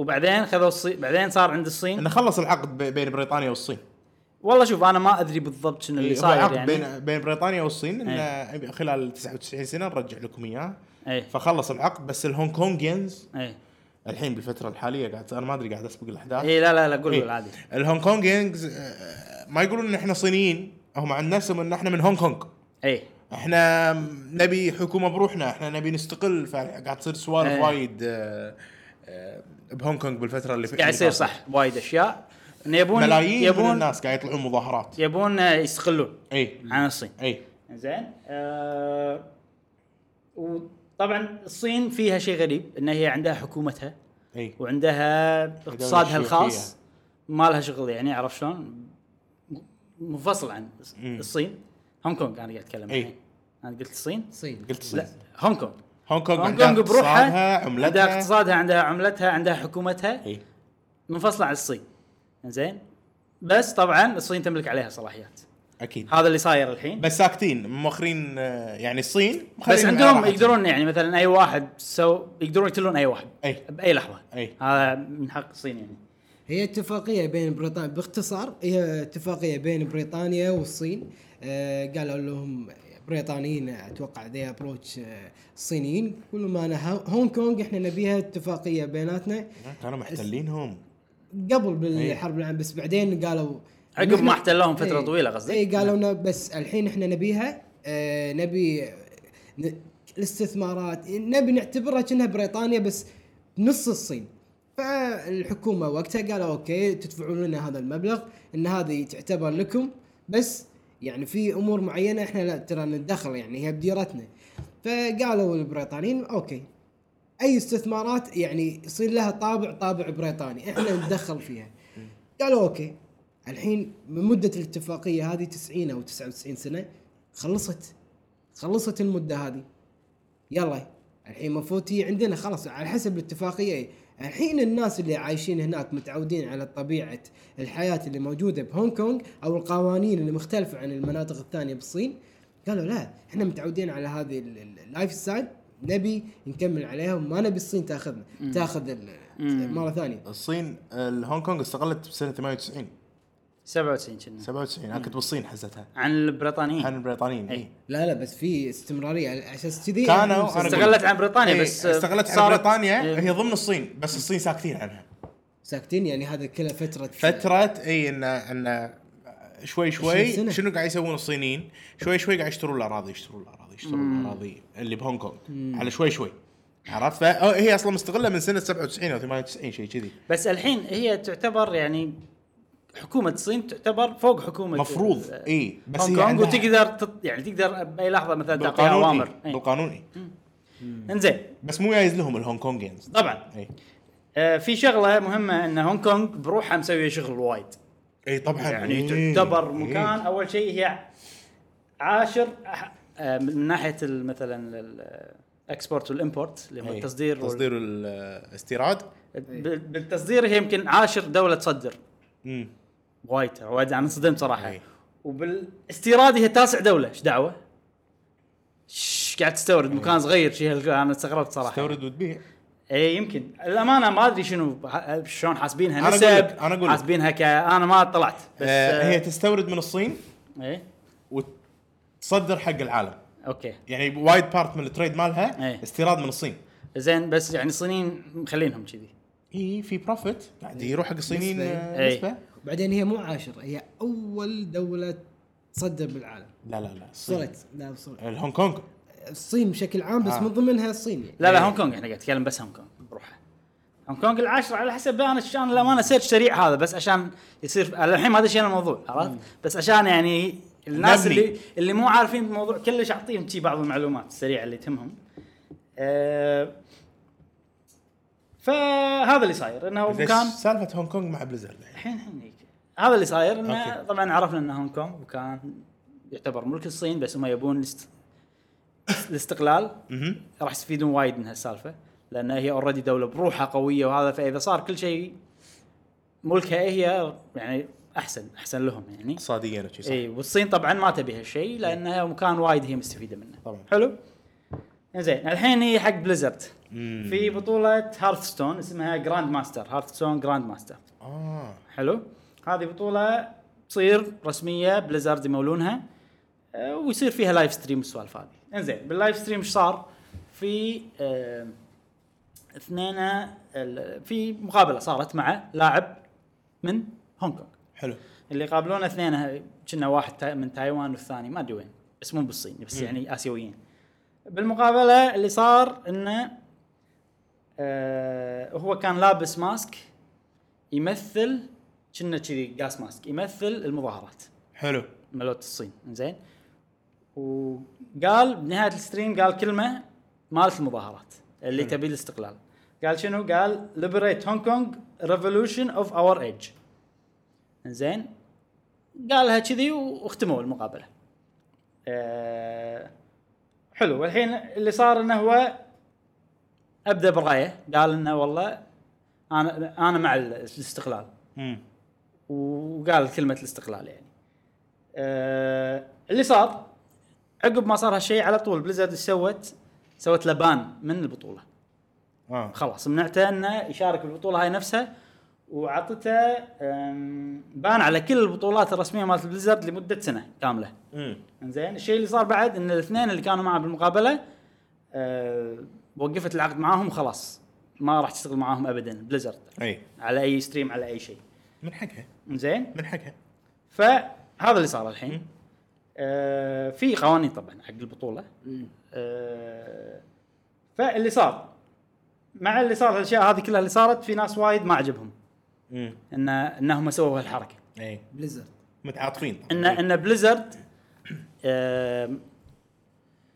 Speaker 1: وبعدين خذوا الصين بعدين صار عند الصين.
Speaker 3: إنه خلص العقد بي- بين بريطانيا والصين.
Speaker 1: والله شوف أنا ما أدري بالضبط شنو اللي
Speaker 3: إيه، هو
Speaker 1: صاير يعني.
Speaker 3: بين بين بريطانيا والصين إنه خلال 99 سنة نرجع لكم إياه.
Speaker 1: اي
Speaker 3: فخلص العقد بس ال Hong Kongians
Speaker 1: اي
Speaker 3: الحين بالفترة الحالية قاعد أنا ما أدري قاعد أسبق الأحداث.
Speaker 1: اي لا لا لا قول
Speaker 3: إيه.
Speaker 1: قول عادي.
Speaker 3: ال Hong Kongians آه، ما يقولون إن إحنا صينيين. هم عن نفسهم إن إحنا من هونغ كونغ.
Speaker 1: اي
Speaker 3: إحنا نبي حكومة بروحنا إحنا نبي نستقل. فقاعد تصير سوالف
Speaker 1: إيه.
Speaker 3: وايد آه، آه، بهونغ كونغ بالفترة اللي
Speaker 1: قاعد يصير صح وايد أشياء. انه يبون
Speaker 3: ملايين
Speaker 1: يبون
Speaker 3: من الناس قاعد يطلعون مظاهرات.
Speaker 1: يبون يستقلون
Speaker 3: إي.
Speaker 1: عن الصين.
Speaker 3: إي.
Speaker 1: زين آه وطبعا الصين فيها شيء غريب إن هي عندها حكومتها
Speaker 3: إي.
Speaker 1: وعندها اقتصادها. الخاص ما لها شغل يعني عرفت شلون؟ منفصل عن. الصين. هونغ كونغ أنا قاعد
Speaker 3: أتكلم.
Speaker 1: الحين. أنا قلت الصين؟
Speaker 2: الصين
Speaker 3: قلت الصين.
Speaker 1: لا هونغ كونغ.
Speaker 3: هونغ كونغ
Speaker 1: هونغ
Speaker 3: عندها
Speaker 1: كونغ بروحها
Speaker 3: اقتصادها
Speaker 1: عندها
Speaker 3: عملتها
Speaker 1: اقتصادها عندها عملتها عندها حكومتها
Speaker 3: إي.
Speaker 1: منفصله عن الصين. زين بس طبعا الصين تملك عليها صلاحيات.
Speaker 3: أكيد.
Speaker 1: هذا اللي صاير الحين.
Speaker 3: بس ساكتين موخرين آه، يعني الصين
Speaker 1: بس عندهم. يقدرون يعني مثلا أي واحد سو يقدرون يقتلون أي واحد
Speaker 3: أي.
Speaker 1: بأي لحظة.
Speaker 3: أي.
Speaker 1: هذا من حق الصين يعني.
Speaker 2: هي اتفاقية بين بريطانيا باختصار هي اتفاقية بين بريطانيا والصين آه قالوا لهم بريطانيين أتوقع they approached آه الصينيين. يقولوا ما أنا هو- هونغ كونغ إحنا نبيها اتفاقية بيناتنا.
Speaker 3: كانوا محتلينهم.
Speaker 2: قبل بالحرب العالميه بس بعدين قالوا
Speaker 1: عقب ما احتلوهم فترة
Speaker 2: إيه.
Speaker 1: طويلة قصدي
Speaker 2: اي قالوا لنا بس الحين إحنا نبيها آه نبي الاستثمارات. نبي نعتبرها كأنها بريطانيا بس نص الصين. فالحكومة وقتها قالوا okay تدفعون لنا هذا المبلغ إن هذه تعتبر لكم بس يعني في أمور معينة إحنا لا ترى نتدخل يعني هي بديرتنا. فقالوا البريطانيين okay. أي استثمارات يعني يصير لها طابع طابع بريطاني إحنا نتدخل فيها. قالوا أوكي. الحين من مده الاتفاقية هذه 90 أو 99 سنة خلصت. خلصت المدة هذه. يلا الحين المفروض عندنا خلاص على حسب الاتفاقية. الحين الناس اللي عايشين هناك متعودين على طبيعة الحياة اللي موجودة بهونغ كونغ أو القوانين اللي مختلفة عن المناطق الثانية بالصين قالوا لا إحنا متعودين على هذه ال- ال- ال lifestyle نبي نكمل عليها وما نبي الصين تاخذنا تاخذ مرة ثانية.
Speaker 3: الصين الهونغ كونغ استقلت بسنة 98
Speaker 1: 97 كنا.
Speaker 3: 97 أنا كنت بالصين حزتها.
Speaker 1: عن البريطانيين.
Speaker 3: عن البريطانيين. اي
Speaker 2: لا لا بس في استمرارية. على أساس كذي
Speaker 3: كانوا-
Speaker 2: مسلسل-
Speaker 3: أقول-
Speaker 1: استقلت عن بريطانيا
Speaker 3: إيه،
Speaker 1: بس
Speaker 3: استقلت
Speaker 1: صارت-
Speaker 3: بريطانيا.
Speaker 1: إيه.
Speaker 3: هي ضمن الصين بس الصين ساكتين عنها.
Speaker 2: ساكتين يعني هذا كله فترة
Speaker 3: فترة إي ان إن شوي شوي
Speaker 2: 20 سنة.
Speaker 3: شنو قاعد يسوون الصينيين؟ شوي شوي قاعد يشترون الأراضي يشترون الأراضي يشترون الأراضي اللي بهونغ كونغ. على شوي شوي عرفت؟ فهي أصلا مستقلة من سنة 97 أو 98 شيء كذي.
Speaker 1: بس الحين هي تعتبر يعني حكومة الصين تعتبر فوق حكومة
Speaker 3: مفروض
Speaker 1: ال-
Speaker 3: اي بس
Speaker 1: هونغ
Speaker 3: هي
Speaker 1: كونغ
Speaker 3: عندها
Speaker 1: وتقدر تط... يعني تقدر بأي لحظة مثلا تعطيها
Speaker 3: بالقانون
Speaker 1: أوامر
Speaker 3: إيه.
Speaker 1: إيه.
Speaker 3: بالقانون إيه.
Speaker 1: إنزين
Speaker 3: بس مو جايز لهم ال Hong Kongians
Speaker 1: طبعا
Speaker 3: اي
Speaker 1: آه في شغلة مهمة إن هونغ كونغ بروحها مسوية شغل وايد
Speaker 3: اي طبعا
Speaker 1: يعني
Speaker 3: إيه.
Speaker 1: تعتبر
Speaker 3: إيه.
Speaker 1: مكان أول شيء هي عاشر أح- آه، من ناحية مثلا ال export وال import اللي هو
Speaker 3: إيه.
Speaker 1: التصدير وال-
Speaker 3: تصدير الاستيراد
Speaker 1: بال- بالتصدير هي يمكن عاشر دولة تصدر
Speaker 3: امم
Speaker 1: وايد وايد أنا انصدمت صراحة.
Speaker 3: أي.
Speaker 1: وبالاستيراد هي تاسع دولة إيش دعوة؟ قاعد تستورد؟ مكان صغير شيء أنا استغربت صراحة.
Speaker 3: تستورد وتبيع
Speaker 1: اي يمكن. الأمانة ما أدري شنو شلون حاسبينها. نسب
Speaker 3: أقول لك.
Speaker 1: حاسبينها ك أنا ما طلعت. بس
Speaker 3: آه هي تستورد من الصين
Speaker 1: اي
Speaker 3: وتصدر حق العالم.
Speaker 1: okay.
Speaker 3: يعني وايد part من ال trade مالها
Speaker 1: إيه.
Speaker 3: استيراد من الصين.
Speaker 1: زين بس يعني الصينيين مخلينهم كذي.
Speaker 3: اي في profit قاعد يروح حق الصينيين
Speaker 2: نسبة.
Speaker 3: آه،
Speaker 1: إيه.
Speaker 3: نسبه
Speaker 2: بعدين هي مو عاشر هي أول دولة تصدر بالعالم
Speaker 3: لا لا لا الصين
Speaker 2: صرت لا صرت
Speaker 3: الهونغ كونغ
Speaker 2: الصين بشكل عام بس
Speaker 3: آه.
Speaker 2: من ضمنها الصين يعني.
Speaker 1: لا لا هونغ كونغ إحنا قاعد نتكلم بس هونغ كونغ بروحها هونغ كونغ العاشرة على حسب أنا عشان الامانه search سريع هذا بس عشان يصير الحين ما شنو الموضوع عرفت بس عشان يعني الناس
Speaker 3: نبني.
Speaker 1: اللي اللي مو عارفين الموضوع كلش أعطيهم شي بعض المعلومات السريعة اللي تهمهم أه فهذا اللي صاير
Speaker 3: إنه
Speaker 1: مكان
Speaker 3: سالفة هونغ كونغ مع بليزرد
Speaker 1: الحين الحين هيك هذا اللي صاير إنه
Speaker 3: okay.
Speaker 1: طبعا عرفنا ان هونغ كونغ مكان يعتبر ملك الصين بس هم يبون الاست... الاستقلال. راح يستفيدون وايد من هالسالفة لأن هي already دولة بروحها قوية وهذا فإذا صار كل شيء ملكها هي يعني أحسن أحسن لهم يعني.
Speaker 3: اقتصاديا وشي
Speaker 1: إي والصين طبعا ما تبي هالشيء لانها مكان وايد هي مستفيدة منه.
Speaker 3: طبعاً.
Speaker 1: حلو؟ زين الحين هي حق
Speaker 3: Blizzard.
Speaker 1: في بطولة Hearthstone اسمها Grandmaster Hearthstone Grandmaster
Speaker 3: آه.
Speaker 1: حلو؟ هذه بطولة تصير رسمية Blizzard يمولونها آه، ويصير فيها livestream والسوالف هذه. انزين بال livestream إيش صار؟ في آه، اثنين ال- في مقابلة صارت مع لاعب من هونغ كونغ
Speaker 3: حلو.
Speaker 1: اللي يقابلونه اثنين كنا واحد تا- من تايوان والثاني ما أدري وين بس مو بالصين بس يعني آسيويين. بالمقابلة اللي صار إنه آه هو كان لابس ماسك يمثل كنا كذي جاس ماسك يمثل المظاهرات.
Speaker 3: حلو.
Speaker 1: ملوت الصين زين وقال بنهاية الستريم قال كلمة مالت المظاهرات اللي. تبي الاستقلال. قال شنو؟ قال liberate Hong Kong revolution of our age. زين قالها كذي واختموا المقابلة. أه حلو. والحين اللي صار إنه هو أبدى برايه قال إنه والله أنا أنا مع الاستقلال وقال كلمة الاستقلال يعني. أه اللي صار عقب ما صار هالشيء على طول Blizzard إيش سوت؟ سوت له ban من البطولة
Speaker 3: آه
Speaker 1: خلاص منعته إنه يشارك بالبطولة هاي نفسها وعطته ban على كل البطولات الرسمية مالت Blizzard لمدة سنة كاملة.
Speaker 3: امم
Speaker 1: إنزين الشيء اللي صار بعد إن الاثنين اللي كانوا معه بالمقابلة أه وقفت العقد معاهم وخلاص ما راح تشتغل معاهم ابدا Blizzard.
Speaker 3: أي.
Speaker 1: على أي stream على أي شيء.
Speaker 3: من حقها.
Speaker 1: زين؟
Speaker 3: من حقها.
Speaker 1: فهذا اللي صار الحين. آه في قوانين طبعا حق البطولة. آه فاللي صار مع اللي صار الاشياء هذه كلها اللي صارت في ناس وايد ما عجبهم.
Speaker 3: امم
Speaker 1: ان إنهم سووا هالحركة.
Speaker 3: أي.
Speaker 2: Blizzard.
Speaker 3: متعاطفين
Speaker 1: ان إن Blizzard آه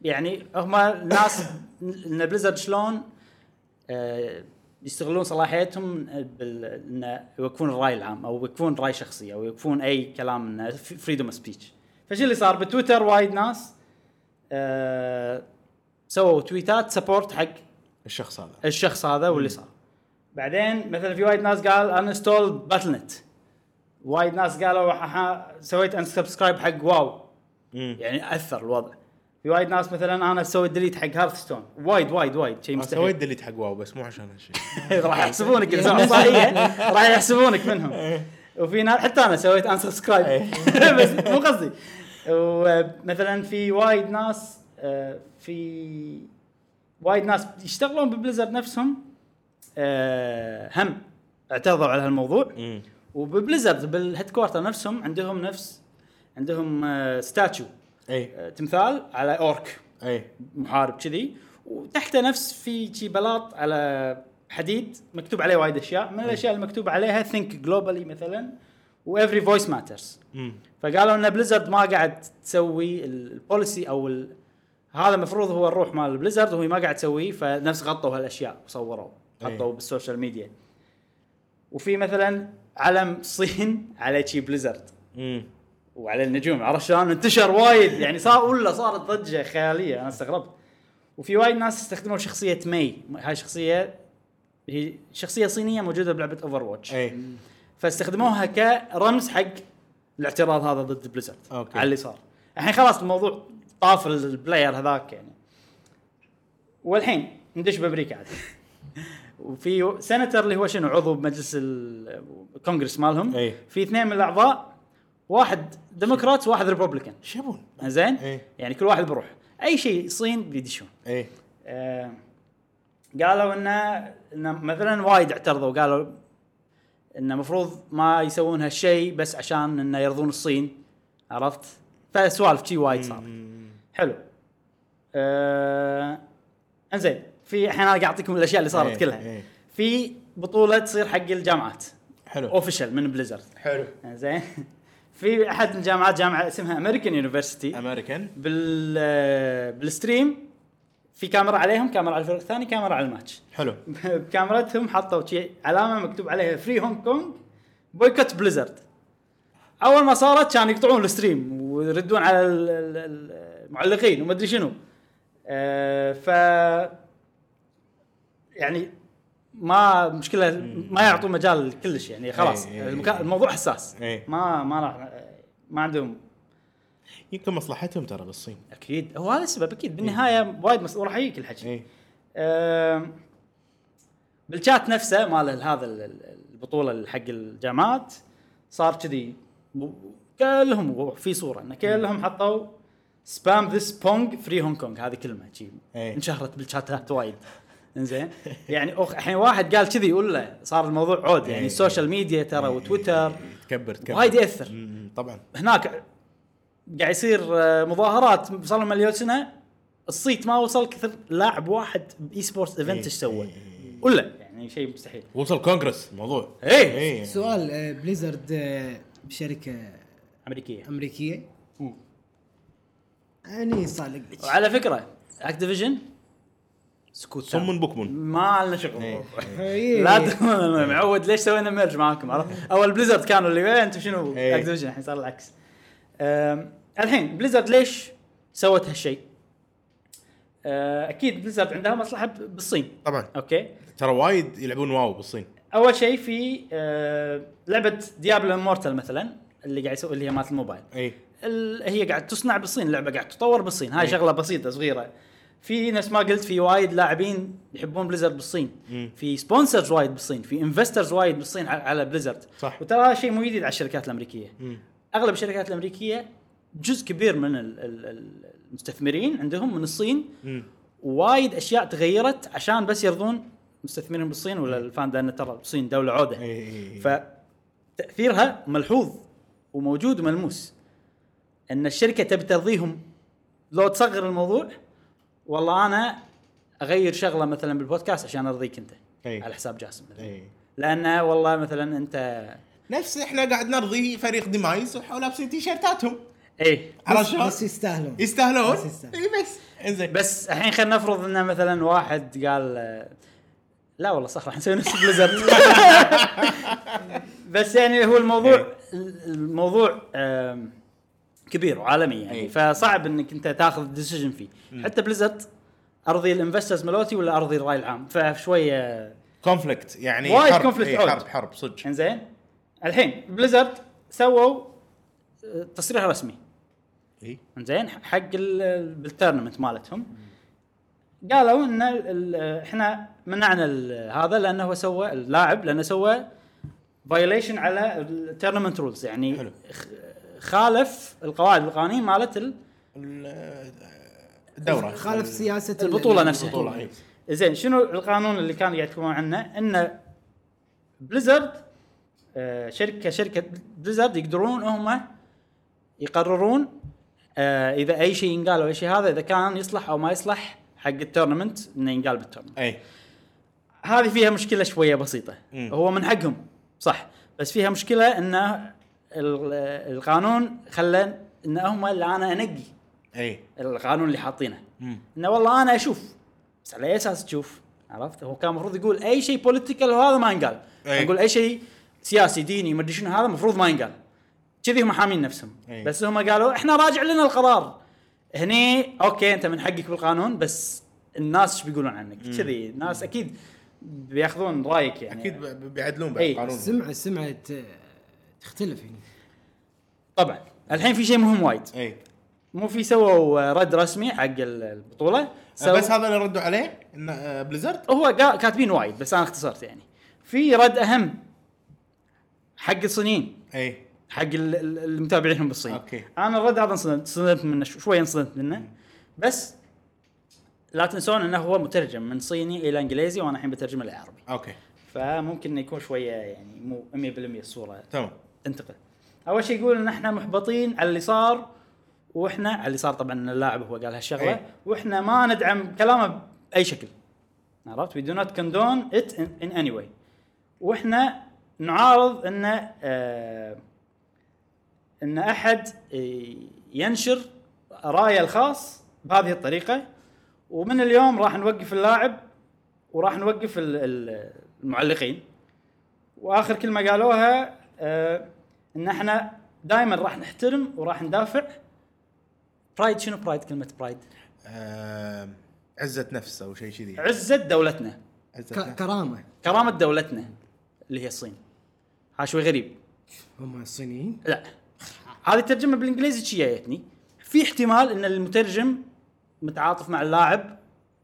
Speaker 1: يعني هم الناس إن Blizzard شلون آه يستغلون صلاحيتهم بال يوقفون الراي العام أو يوقفون رأي شخصي أو يوقفون أي كلام انه freedom speech فشو اللي صار بتويتر وايد ناس آه سووا تويتات support حق
Speaker 3: الشخص هذا.
Speaker 1: الشخص هذا واللي صار. بعدين مثلا في وايد ناس قال uninstall Battle.net وايد ناس قالوا سويت unsubscribe حق
Speaker 3: WoW.
Speaker 1: يعني أثر الوضع. في وايد ناس مثلا أنا سويت delete حق Hearthstone وايد وايد وايد. شيء
Speaker 3: سويت
Speaker 1: مستحيل.
Speaker 3: delete حق WoW بس مو عشان هالشيء
Speaker 1: راح يحسبونك سويت راح يحسبونك منهم. وفي ناس حتى أنا سويت unsubscribe بس مو قصدي. ومثلا في وايد ناس آه، في وايد ناس يشتغلون ب Blizzard نفسهم آه، هم اعترضوا على هالموضوع.
Speaker 3: وب
Speaker 1: Blizzard بال headquarter نفسهم عندهم نفس عندهم آه، statue
Speaker 3: إي.
Speaker 1: آه، تمثال على orc.
Speaker 3: إي.
Speaker 1: محارب كذي. وتحته نفس في شي بلاط على حديد مكتوب عليه وايد أشياء. من الأشياء المكتوب عليها think globally مثلا و every voice
Speaker 3: matters.
Speaker 1: فقالوا إن Blizzard ما قاعد تسوي ال policy أو ال... هذا المفروض هو الروح مال Blizzard وهي ما قاعد تسويه فنفس غطوا هالأشياء وصوروا. حطوا بال social media. وفي مثلا علم الصين عليه شي
Speaker 3: Blizzard.
Speaker 1: وعلى النجوم عرفت شلون؟ انتشر وايد. يعني صار ولا صارت ضجة خيالية أنا استغربت. وفي وايد ناس استخدموا شخصية Mei. هاي شخصية هي شخصية صينية موجودة بلعبة Overwatch
Speaker 3: أي.
Speaker 1: فاستخدموها كرمز حق الاعتراض هذا ضد
Speaker 3: Blizzard.
Speaker 1: على اللي صار. الحين خلاص الموضوع طاف ال player هذاك يعني. والحين ندش بأمريكا عاد. وفي سنتر اللي هو شنو؟ عضو بمجلس ال- الكونغرس مالهم.
Speaker 3: أي.
Speaker 1: في اثنين من الأعضاء واحد ديمقراط وواحد Republican.
Speaker 3: إيش يبون؟
Speaker 1: زين؟
Speaker 3: أي.
Speaker 1: يعني كل واحد بروح أي شيء صين بيدشون
Speaker 3: اي
Speaker 1: آه، قالوا إنه إنه مثلا وايد اعترضوا. قالوا إنه المفروض ما يسوون هالشيء بس عشان إنه يرضون الصين. عرفت؟ فسوالف شي وايد صار حلو. آه إنزين في الحين أنا قاعد أعطيكم الأشياء اللي صارت
Speaker 3: إيه،
Speaker 1: كلها.
Speaker 3: إيه.
Speaker 1: في بطولة تصير حق الجامعات.
Speaker 3: حلو.
Speaker 1: official من Blizzard
Speaker 3: حلو.
Speaker 1: زين في أحد الجامعات جامعة اسمها American University
Speaker 3: American
Speaker 1: بال بال stream في كاميرا عليهم كاميرا على الفريق الثاني كاميرا على الماتش.
Speaker 3: حلو.
Speaker 1: بكاميراتهم حطوا شي علامة مكتوب عليها free Hong Kong boycott Blizzard أول ما صارت كانوا يقطعون ال stream ويردون على ال- ال- ال- المعلقين وما أدري شنو. آه، ف يعني ما مشكلة ما يعطون مجال كلش يعني خلاص.
Speaker 3: إيه، إيه،
Speaker 1: المكا-
Speaker 3: إيه.
Speaker 1: الموضوع حساس.
Speaker 3: إيه.
Speaker 1: ما ما راح ما عندهم.
Speaker 3: يمكن مصلحتهم ترى بالصين
Speaker 1: أكيد. هو هذا السبب أكيد. بالنهاية وايد مس... وراح يجيك الحكي. بالشات نفسه مال هذا ال- ال- البطولة حق الجامعات صار كذي. كلهم في صورة ان كلهم حطوا spam ذس بونج free Hong Kong هذه كلمة شي
Speaker 3: إيه.
Speaker 1: انشهرت بالشاتات وايد. إنزين؟ يعني أخ الحين واحد قال كذي ولا صار الموضوع عود يعني
Speaker 3: إيه.
Speaker 1: ال social media ترى وتويتر
Speaker 3: تكبر تكبر.
Speaker 1: وايد
Speaker 3: يأثر. طبعا.
Speaker 1: هناك قاعد يصير آه، مظاهرات صار له مليون سنه الصيت ما وصل كثر لاعب واحد باي سبورتس إيفنت
Speaker 3: إيه،
Speaker 1: إيش سوى؟
Speaker 3: إيه،
Speaker 1: ولا يعني شيء مستحيل.
Speaker 3: وصل كونغرس الموضوع.
Speaker 1: إيه.
Speaker 3: اي
Speaker 2: سؤال آه، بليزرد آه، شركه
Speaker 1: أمريكية.
Speaker 2: أمريكية. اني صالق
Speaker 1: وعلى فكرة اكتيفيجن سكوت.
Speaker 3: صم بكمن
Speaker 1: ما لنا شغل
Speaker 3: إيه.
Speaker 2: إيه.
Speaker 1: لا ت- معود ليش سوينا ميرج معاكم عرفت؟ أول بليزرد كانوا اللي وين أنتم شنو
Speaker 3: إيه.
Speaker 1: اكتيفيجن الحين صار العكس الحين Blizzard ليش سوت هالشيء؟ أه، أكيد Blizzard عندها مصلحة بالصين
Speaker 3: طبعا
Speaker 1: okay
Speaker 3: ترى وايد يلعبون WoW بالصين
Speaker 1: أول شيء في أه، لعبة Diablo Immortal مثلا اللي قاعد يسوي اللي هي مالت الموبايل
Speaker 3: اي
Speaker 1: هي قاعد تصنع بالصين اللعبة قاعد تطور بالصين هاي
Speaker 3: إيه.
Speaker 1: شغلة بسيطة صغيرة في نفس ما قلت في وايد لاعبين يحبون Blizzard بالصين
Speaker 3: مم.
Speaker 1: في sponsors وايد بالصين في investors وايد بالصين على- Blizzard
Speaker 3: صح.
Speaker 1: وترى هذا شيء مو جديد على الشركات الأمريكية
Speaker 3: مم.
Speaker 1: أغلب الشركات الأمريكية جزء كبير من ال- ال- ال- المستثمرين عندهم من الصين
Speaker 3: مم.
Speaker 1: وايد أشياء تغيرت عشان بس يرضون مستثمرين بالصين ولا الفان لأن ترى الصين دولة عودة
Speaker 3: اي اي
Speaker 1: فتاثيرها ملحوظ وموجود وملموس إن الشركة تبي ترضيهم لو تصغر الموضوع والله أنا أغير شغلة مثلا بالبودكاست عشان أرضيك أنت
Speaker 3: أي.
Speaker 1: على حساب جاسم مثلا.
Speaker 3: إي.
Speaker 1: لأنه والله مثلا أنت
Speaker 3: نفس إحنا قاعد نرضي فريق ديمايز ولابسين تيشيرتاتهم.
Speaker 1: إيه
Speaker 3: على
Speaker 2: بس,
Speaker 3: شلون؟
Speaker 2: بس يستاهلون.
Speaker 3: يستاهلون؟
Speaker 2: بس يستاهلون.
Speaker 3: إي بس. إنزين.
Speaker 1: بس الحين خلينا نفرض انه مثلا واحد قال لا والله صح راح نسوي نفس بليزرد بس يعني هو الموضوع الموضوع كبير وعالمي يعني.
Speaker 3: إيه.
Speaker 1: فصعب إنك أنت تاخذ decision فيه. حتى بليزرد أرضي ال investors ملوتي ولا أرضي الرأي العام؟ فشوية
Speaker 3: conflict يعني
Speaker 1: وايد
Speaker 3: حرب.
Speaker 1: conflict
Speaker 3: إيه،. حرب حرب صدق.
Speaker 1: إنزين؟ الحين بليزرد سووا آه، تصريح رسمي.
Speaker 3: اي
Speaker 1: زين حق ال- بال tournament مالتهم. قالوا إن إحنا منعنا هذا لأنه هو سوى اللاعب لأنه سوى violation على ال tournament rules يعني
Speaker 3: حلو.
Speaker 1: خالف القواعد والقوانين مالت ال-
Speaker 3: ال- الدورة
Speaker 2: خالف سياسة ال-
Speaker 1: البطولة نفسها.
Speaker 3: البطولة إي.
Speaker 1: زين شنو القانون اللي كان قاعد يتكلمون عنه انه بليزرد آه شركه شركه بليزرد يقدرون هم يقررون آه إذا أي شيء ينقال أو أي شيء هذا إذا كان يصلح أو ما يصلح حق ال tournament إنه ينقال بال tournament
Speaker 3: اي
Speaker 1: هذه فيها مشكلة شوية بسيطة
Speaker 3: مم.
Speaker 1: هو من حقهم صح بس فيها مشكلة ان ال- القانون خلى إن هم اللي أنا أنقي.
Speaker 3: إي.
Speaker 1: القانون اللي حاطينه. إنه والله أنا أشوف. بس على أي أساس تشوف؟ عرفت؟ هو كان المفروض يقول أي شيء political وهذا ما ينقال.
Speaker 3: أي.
Speaker 1: يقول أي شيء سياسي ديني مدري شنو هذا المفروض ما ينقال. كذي هم حامين نفسهم.
Speaker 3: أي.
Speaker 1: بس هم قالوا إحنا راجع لنا القرار. هني أوكي أنت من حقك بالقانون بس الناس إيش بيقولون عنك؟ كذي. الناس أكيد بياخذون رأيك يعني.
Speaker 3: أكيد بيعدلون بعد. القانون
Speaker 2: السمعه السمعه ت- تختلف هنا
Speaker 1: طبعا. الحين في شيء مهم وايد.
Speaker 3: إي.
Speaker 1: مو في سووا رد رسمي حق البطولة سو-
Speaker 3: بس هذا اللي ردوا عليه إن بليزرد
Speaker 1: هو قا- كاتبين وايد بس أنا اختصرت يعني. في رد أهم حق الصينيين.
Speaker 3: إي.
Speaker 1: حق ال- ال- المتابعينهم بالصين.
Speaker 3: أوكي.
Speaker 1: أنا الرد هذا انصدمت انصدمت منه شو- شوي انصدمت منه. بس لا تنسون إنه هو مترجم من صيني إلى إنجليزي وأنا الحين بترجمه لعربي.
Speaker 3: أوكي.
Speaker 1: فممكن إنه يكون شوية يعني مو 100% الصورة.
Speaker 3: تمام.
Speaker 1: تنتقل أول شيء يقول إن إحنا محبطين على اللي صار وإحنا على اللي صار طبعا اللاعب هو قال هالشغله
Speaker 3: أي.
Speaker 1: وإحنا ما ندعم كلامه بأي شكل عرفت؟ we do not condone it in, in any way وإحنا نعارض إن آه إن أحد آه، ينشر رأيه الخاص بهذه الطريقة ومن اليوم راح نوقف اللاعب وراح نوقف ال- ال- المعلقين وآخر كلمة قالوها آه إن إحنا دائما راح نحترم وراح ندافع. برايد شنو برايد كلمة برايد
Speaker 3: آه، عزة نفس أو شيء كذي.
Speaker 1: عزة دولتنا.
Speaker 3: عزة
Speaker 2: ك-
Speaker 3: نفس.
Speaker 2: كرامة.
Speaker 1: كرامة دولتنا اللي هي الصين. هذا شوي غريب.
Speaker 2: هم الصينيين؟
Speaker 1: لا. هذه الترجمة بالإنجليزي شي جايتني. في احتمال إن المترجم متعاطف مع اللاعب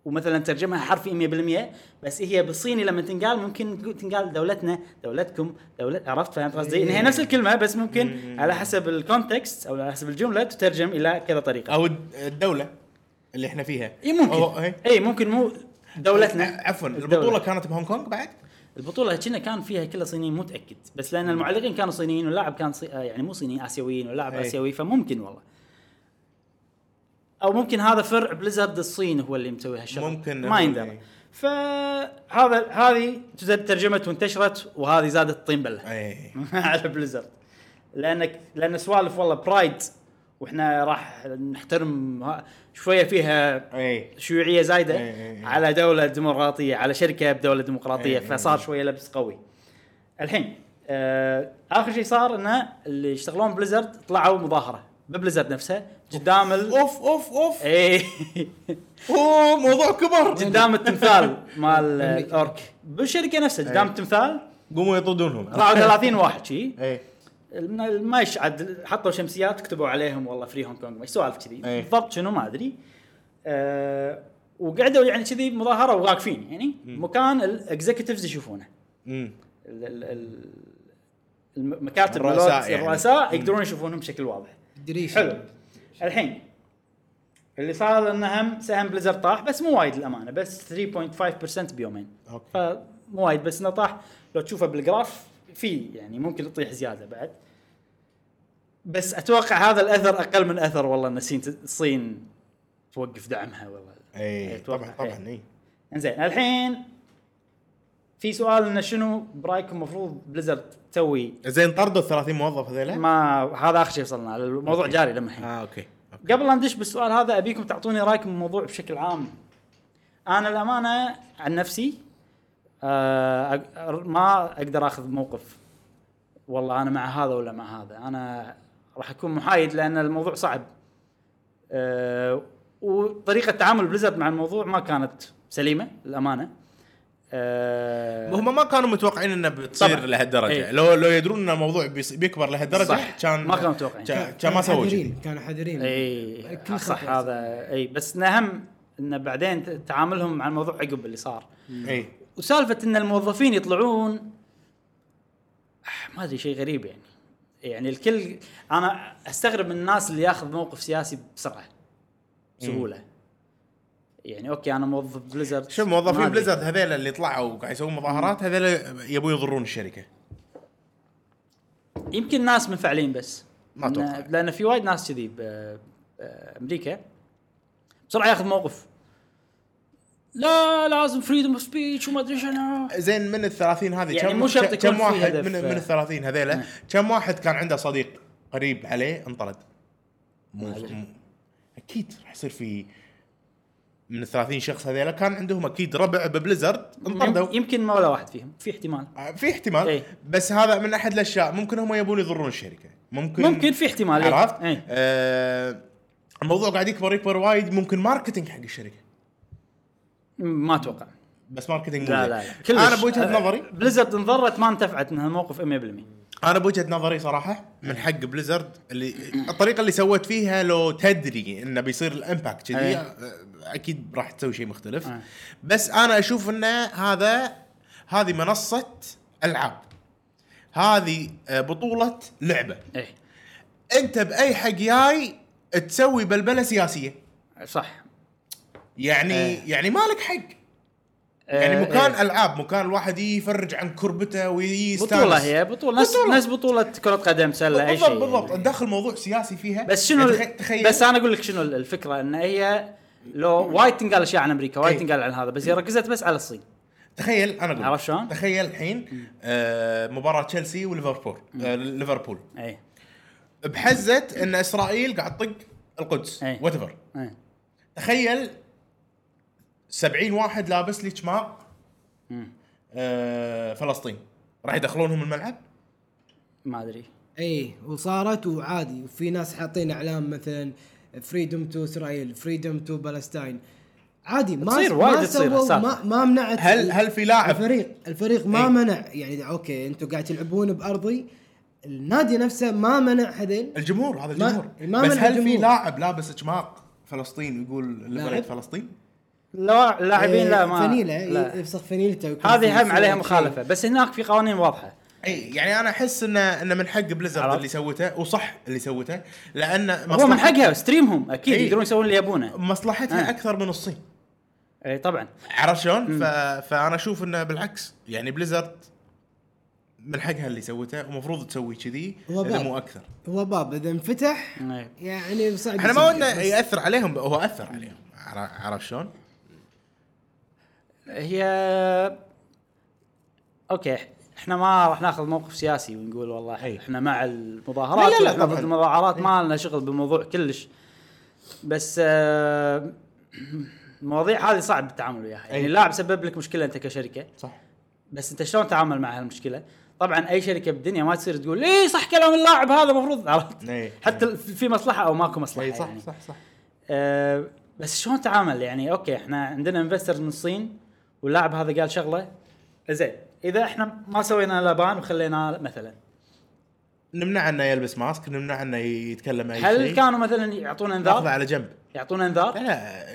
Speaker 1: ومثلا ترجمها حرفي 100% بس هي بالصيني لما تنقال ممكن تنقال دولتنا دولتكم دولة عرفت فهمت قصدي؟ ان هي نفس الكلمة بس ممكن على حسب ال context أو على حسب الجملة تترجم إلى كذا طريقة
Speaker 3: أو الد- الدولة اللي إحنا فيها
Speaker 1: اي ممكن. اي ممكن مو دولتنا
Speaker 3: عفوا. البطولة كانت بهونغ كونغ بعد؟
Speaker 1: البطولة كنا كان فيها كلها صينيين مو متأكد بس لأن المعلقين كانوا صينيين واللاعب كان صي... آه يعني مو صيني آسيويين واللاعب
Speaker 3: أي.
Speaker 1: آسيوي فممكن والله أو ممكن هذا فرع بليزرد الصين هو اللي مسوي هالشغل
Speaker 3: ممكن.
Speaker 1: ما يندرى
Speaker 3: أي.
Speaker 1: فهذا هذه ترجمت وانتشرت وهذه زادت طين بلة
Speaker 3: اي
Speaker 1: على بليزرد لانك لأن سوالف والله pride وإحنا راح نحترم شوية فيها
Speaker 3: اي شيوعية زايدة.
Speaker 1: على دولة ديمقراطية على شركة
Speaker 3: بدولة ديمقراطية
Speaker 1: فصار شوية لبس قوي. الحين آه آخر شيء صار إنه اللي يشتغلون بليزرد طلعوا مظاهرة ببليزرد نفسها قدام ال
Speaker 3: أوف أوف أوف.
Speaker 1: اي
Speaker 3: أوه موضوع كبر.
Speaker 1: قدام التمثال مال ال orc بالشركة نفسها قدام
Speaker 3: إي.
Speaker 1: التمثال.
Speaker 3: قوموا يطردونهم.
Speaker 1: طلعوا 30 واحد شي.
Speaker 3: اي
Speaker 1: ما عاد حطوا شمسيات كتبوا عليهم والله free Hong Kong ما سوالف كذي.
Speaker 3: أي.
Speaker 1: بالضبط شنو ما أدري. أه وقعدوا يعني كذي مظاهرة وواقفين يعني. مكان ال executives
Speaker 3: يشوفونه.
Speaker 1: ال- ال- ال- المكاتب
Speaker 3: الرؤساء يعني.
Speaker 1: الرؤساء يقدرون يشوفونهم بشكل واضح. حلو. الحين اللي صار إنه هم سهم بليزرد طاح بس مو وايد الامانه بس 3.5% بيومين.
Speaker 3: أوكي.
Speaker 1: فمو وايد بس إنه طاح. لو تشوفه بال graph في يعني ممكن يطيح زيادة بعد. بس أتوقع هذا الأثر أقل من أثر والله إن الصين الصين توقف دعمها والله.
Speaker 3: اي
Speaker 1: أتوقع.
Speaker 3: طبعا طبعا اي
Speaker 1: إنزين الحين في سؤال إنه شنو برايكم المفروض بليزرد تسوي؟
Speaker 3: زين طردوا ال 30 موظف هذيلا؟
Speaker 1: ما هذا آخر شيء وصلنا الموضوع
Speaker 3: أوكي.
Speaker 1: جاري لما الحين
Speaker 3: آه أوكي. أوكي.
Speaker 1: قبل لا ندش بالسؤال هذا أبيكم تعطوني رأيكم بالموضوع بشكل عام. أنا الأمانة عن نفسي آه، ما أقدر آخذ موقف. والله أنا مع هذا ولا مع هذا. أنا راح أكون محايد لأن الموضوع صعب. آه، وطريقه تعامل بليزرد مع الموضوع ما كانت سليمة للامانه آه،
Speaker 3: هم ما كانوا متوقعين إنه بتصير. لهالدرجة.
Speaker 1: إيه.
Speaker 3: لو لو يدرون ان الموضوع بيكبر لهالدرجة
Speaker 1: صح.
Speaker 3: كان
Speaker 1: ما كانوا متوقعين.
Speaker 3: كان كان ما سووا شيء.
Speaker 2: كانوا حذرين.
Speaker 1: اي
Speaker 2: كل
Speaker 1: صح. هذا. اي بس أهم إنه بعدين تعاملهم مع الموضوع عقب اللي صار.
Speaker 3: اي
Speaker 1: وسالفة إن الموظفين يطلعون ما أدري شيء غريب يعني. يعني الكل أنا أستغرب من الناس اللي ياخذ موقف سياسي بسرعة بسهولة. يعني أوكي أنا موظف بليزرد.
Speaker 3: شوف موظفين. بليزرد؟ هذيل اللي طلعوا وقاعد يسوون مظاهرات هذيل يبون يضرون الشركة.
Speaker 1: يمكن ناس منفعلين بس.
Speaker 3: ما أتوقع.
Speaker 1: لأن في وايد ناس كذي بامريكا بسرعة ياخذ موقف. لا لازم freedom of speech وما أدري شنو.
Speaker 3: زين من ال 30 هذه؟
Speaker 1: يعني
Speaker 3: كم
Speaker 1: مو شرط
Speaker 3: كم
Speaker 1: يكون في
Speaker 3: واحد. من من ال 30 هذيلا كم واحد كان عنده صديق قريب عليه انطرد. مو- أكيد راح يصير في من ال 30 شخص هذيلا كان عندهم أكيد ربع ببليزرد انطردوا.
Speaker 1: يم- يمكن ما ولا واحد فيهم. في احتمال.
Speaker 3: في احتمال.
Speaker 1: إيه.
Speaker 3: بس هذا من أحد الأشياء. ممكن هم يبون يضرون الشركة. ممكن
Speaker 1: ممكن في احتمال إيه.
Speaker 3: عرفت؟
Speaker 1: إيه.
Speaker 3: آه الموضوع قاعد يكبر يكبر وايد. ممكن marketing حق الشركة.
Speaker 1: ما أتوقع.
Speaker 3: بس ماركتينج
Speaker 1: لا لا. لا. كلش.
Speaker 3: أنا بوجهة
Speaker 1: آه،
Speaker 3: نظري
Speaker 1: بليزرد انضرت ما انتفعت من هالموقف 100%
Speaker 3: أنا بوجهة نظري صراحة من حق بليزرد اللي الطريقة اللي سوت فيها لو تدري انه بيصير ال impact كذي
Speaker 1: أي.
Speaker 3: آه، أكيد راح تسوي شيء مختلف.
Speaker 1: أي.
Speaker 3: بس أنا أشوف انه هذا هذه منصة ألعاب. هذه آه، بطولة لعبة.
Speaker 1: إيه.
Speaker 3: أنت بأي حق جاي تسوي بلبلة سياسية.
Speaker 1: صح.
Speaker 3: يعني
Speaker 1: إيه.
Speaker 3: يعني مالك حق. يعني
Speaker 1: آه،
Speaker 3: مكان
Speaker 1: إيه.
Speaker 3: ألعاب مكان الواحد يفرج عن كربته ويستانس.
Speaker 1: بطولة هي بطولة نفس
Speaker 3: بطولة.
Speaker 1: نفس بطولة كرة قدم سلة أي
Speaker 3: بالضبط
Speaker 1: شيء.
Speaker 3: بالضبط.
Speaker 1: يعني.
Speaker 3: تدخل موضوع سياسي فيها.
Speaker 1: بس شنو
Speaker 3: يعني تخيل.
Speaker 1: بس أنا أقول لك شنو الفكرة إن هي لو وايد تنقال أشياء عن أمريكا وايد
Speaker 3: إيه.
Speaker 1: تنقال عن هذا بس هي ركزت بس على الصين.
Speaker 3: تخيل أنا أقول.
Speaker 1: عرفت شلون؟
Speaker 3: تخيل الحين آه مباراة تشيلسي وليفربول آه ليفربول.
Speaker 1: اي
Speaker 3: بحزه إن إسرائيل قاعد تطق القدس.
Speaker 1: إيه.
Speaker 3: whatever
Speaker 1: اي
Speaker 3: تخيل 70 واحد لابس لي شماغ آه فلسطين راح يدخلونهم الملعب
Speaker 1: ما أدري
Speaker 2: إي إيه، وصارت وعادي وفي ناس حاطين اعلام مثلا freedom to Israel freedom to Palestine عادي ما
Speaker 1: تصير،
Speaker 2: ما
Speaker 1: وايد تصير.
Speaker 2: ما, ما منعت
Speaker 3: هل هل في لاعب
Speaker 2: الفريق الفريق ما
Speaker 3: إيه.
Speaker 2: منع يعني أوكي أنتم قاعد تلعبون بأرضي النادي نفسه ما منع هذيل
Speaker 3: الجمهور هذا
Speaker 2: ما-
Speaker 3: الجمهور
Speaker 2: ما
Speaker 3: بس
Speaker 2: منع
Speaker 3: هل في
Speaker 2: الجمهور.
Speaker 3: لاعب لابس شماغ فلسطين ويقول
Speaker 2: لاعب؟
Speaker 3: البلد فلسطين؟
Speaker 1: لا اللاعبين لا ما
Speaker 2: فنيله
Speaker 1: لا.
Speaker 2: يفسخ فنيلته
Speaker 1: هذه هم عليها
Speaker 2: صورة
Speaker 1: مخالفة بس هناك في قوانين واضحة
Speaker 3: اي يعني أنا أحس انه انه من حق بليزرد. اللي سوته وصح اللي سوته لأن
Speaker 1: هو من حقها stream هم أكيد
Speaker 3: إيه.
Speaker 1: يقدرون يسوون اللي يبونه
Speaker 3: مصلحتها
Speaker 1: آه.
Speaker 3: أكثر من الصين
Speaker 1: اي طبعا
Speaker 3: عرفت شلون؟ ف... فأنا أشوف إنه بالعكس يعني بليزرد من حقها اللي سوته ومفروض تسوي كذي
Speaker 2: هو
Speaker 3: إذا
Speaker 2: باب.
Speaker 3: مو أكثر
Speaker 2: هو باب إذا انفتح
Speaker 1: إيه.
Speaker 2: يعني صعب
Speaker 3: إحنا ما. ودنا يأثر عليهم هو أثر عليهم عر- عرفت شلون؟
Speaker 1: هي أوكي إحنا ما راح ناخذ موقف سياسي ونقول والله
Speaker 3: أي.
Speaker 1: إحنا مع المظاهرات
Speaker 3: لا، لا، لا،
Speaker 1: إحنا ضد. المظاهرات ما لنا شغل بالموضوع كلش. بس آه، المواضيع هذه صعب التعامل وياها. يعني. اللاعب سبب لك مشكلة أنت كشركة.
Speaker 3: صح.
Speaker 1: بس أنت شلون تتعامل مع هالمشكلة؟ طبعا أي شركة بالدنيا ما تصير تقول إيه صح كلام اللاعب هذا المفروض عرفت. حتى في مصلحة أو ماكو مصلحة
Speaker 3: إي صح
Speaker 1: يعني.
Speaker 3: صح صح.
Speaker 1: آه، بس شلون تعامل؟ يعني أوكي إحنا عندنا investors من الصين. واللاعب هذا قال شغلة؟ زين إذا إحنا ما سوينا له ban وخليناه مثلا.
Speaker 3: نمنع إنه يلبس mask نمنع إنه يتكلم أي
Speaker 1: هل
Speaker 3: شيء.
Speaker 1: كانوا مثلا يعطونا
Speaker 3: ناخذه
Speaker 1: انذار؟
Speaker 3: على جنب.
Speaker 1: يعطونا إنذار؟
Speaker 3: لا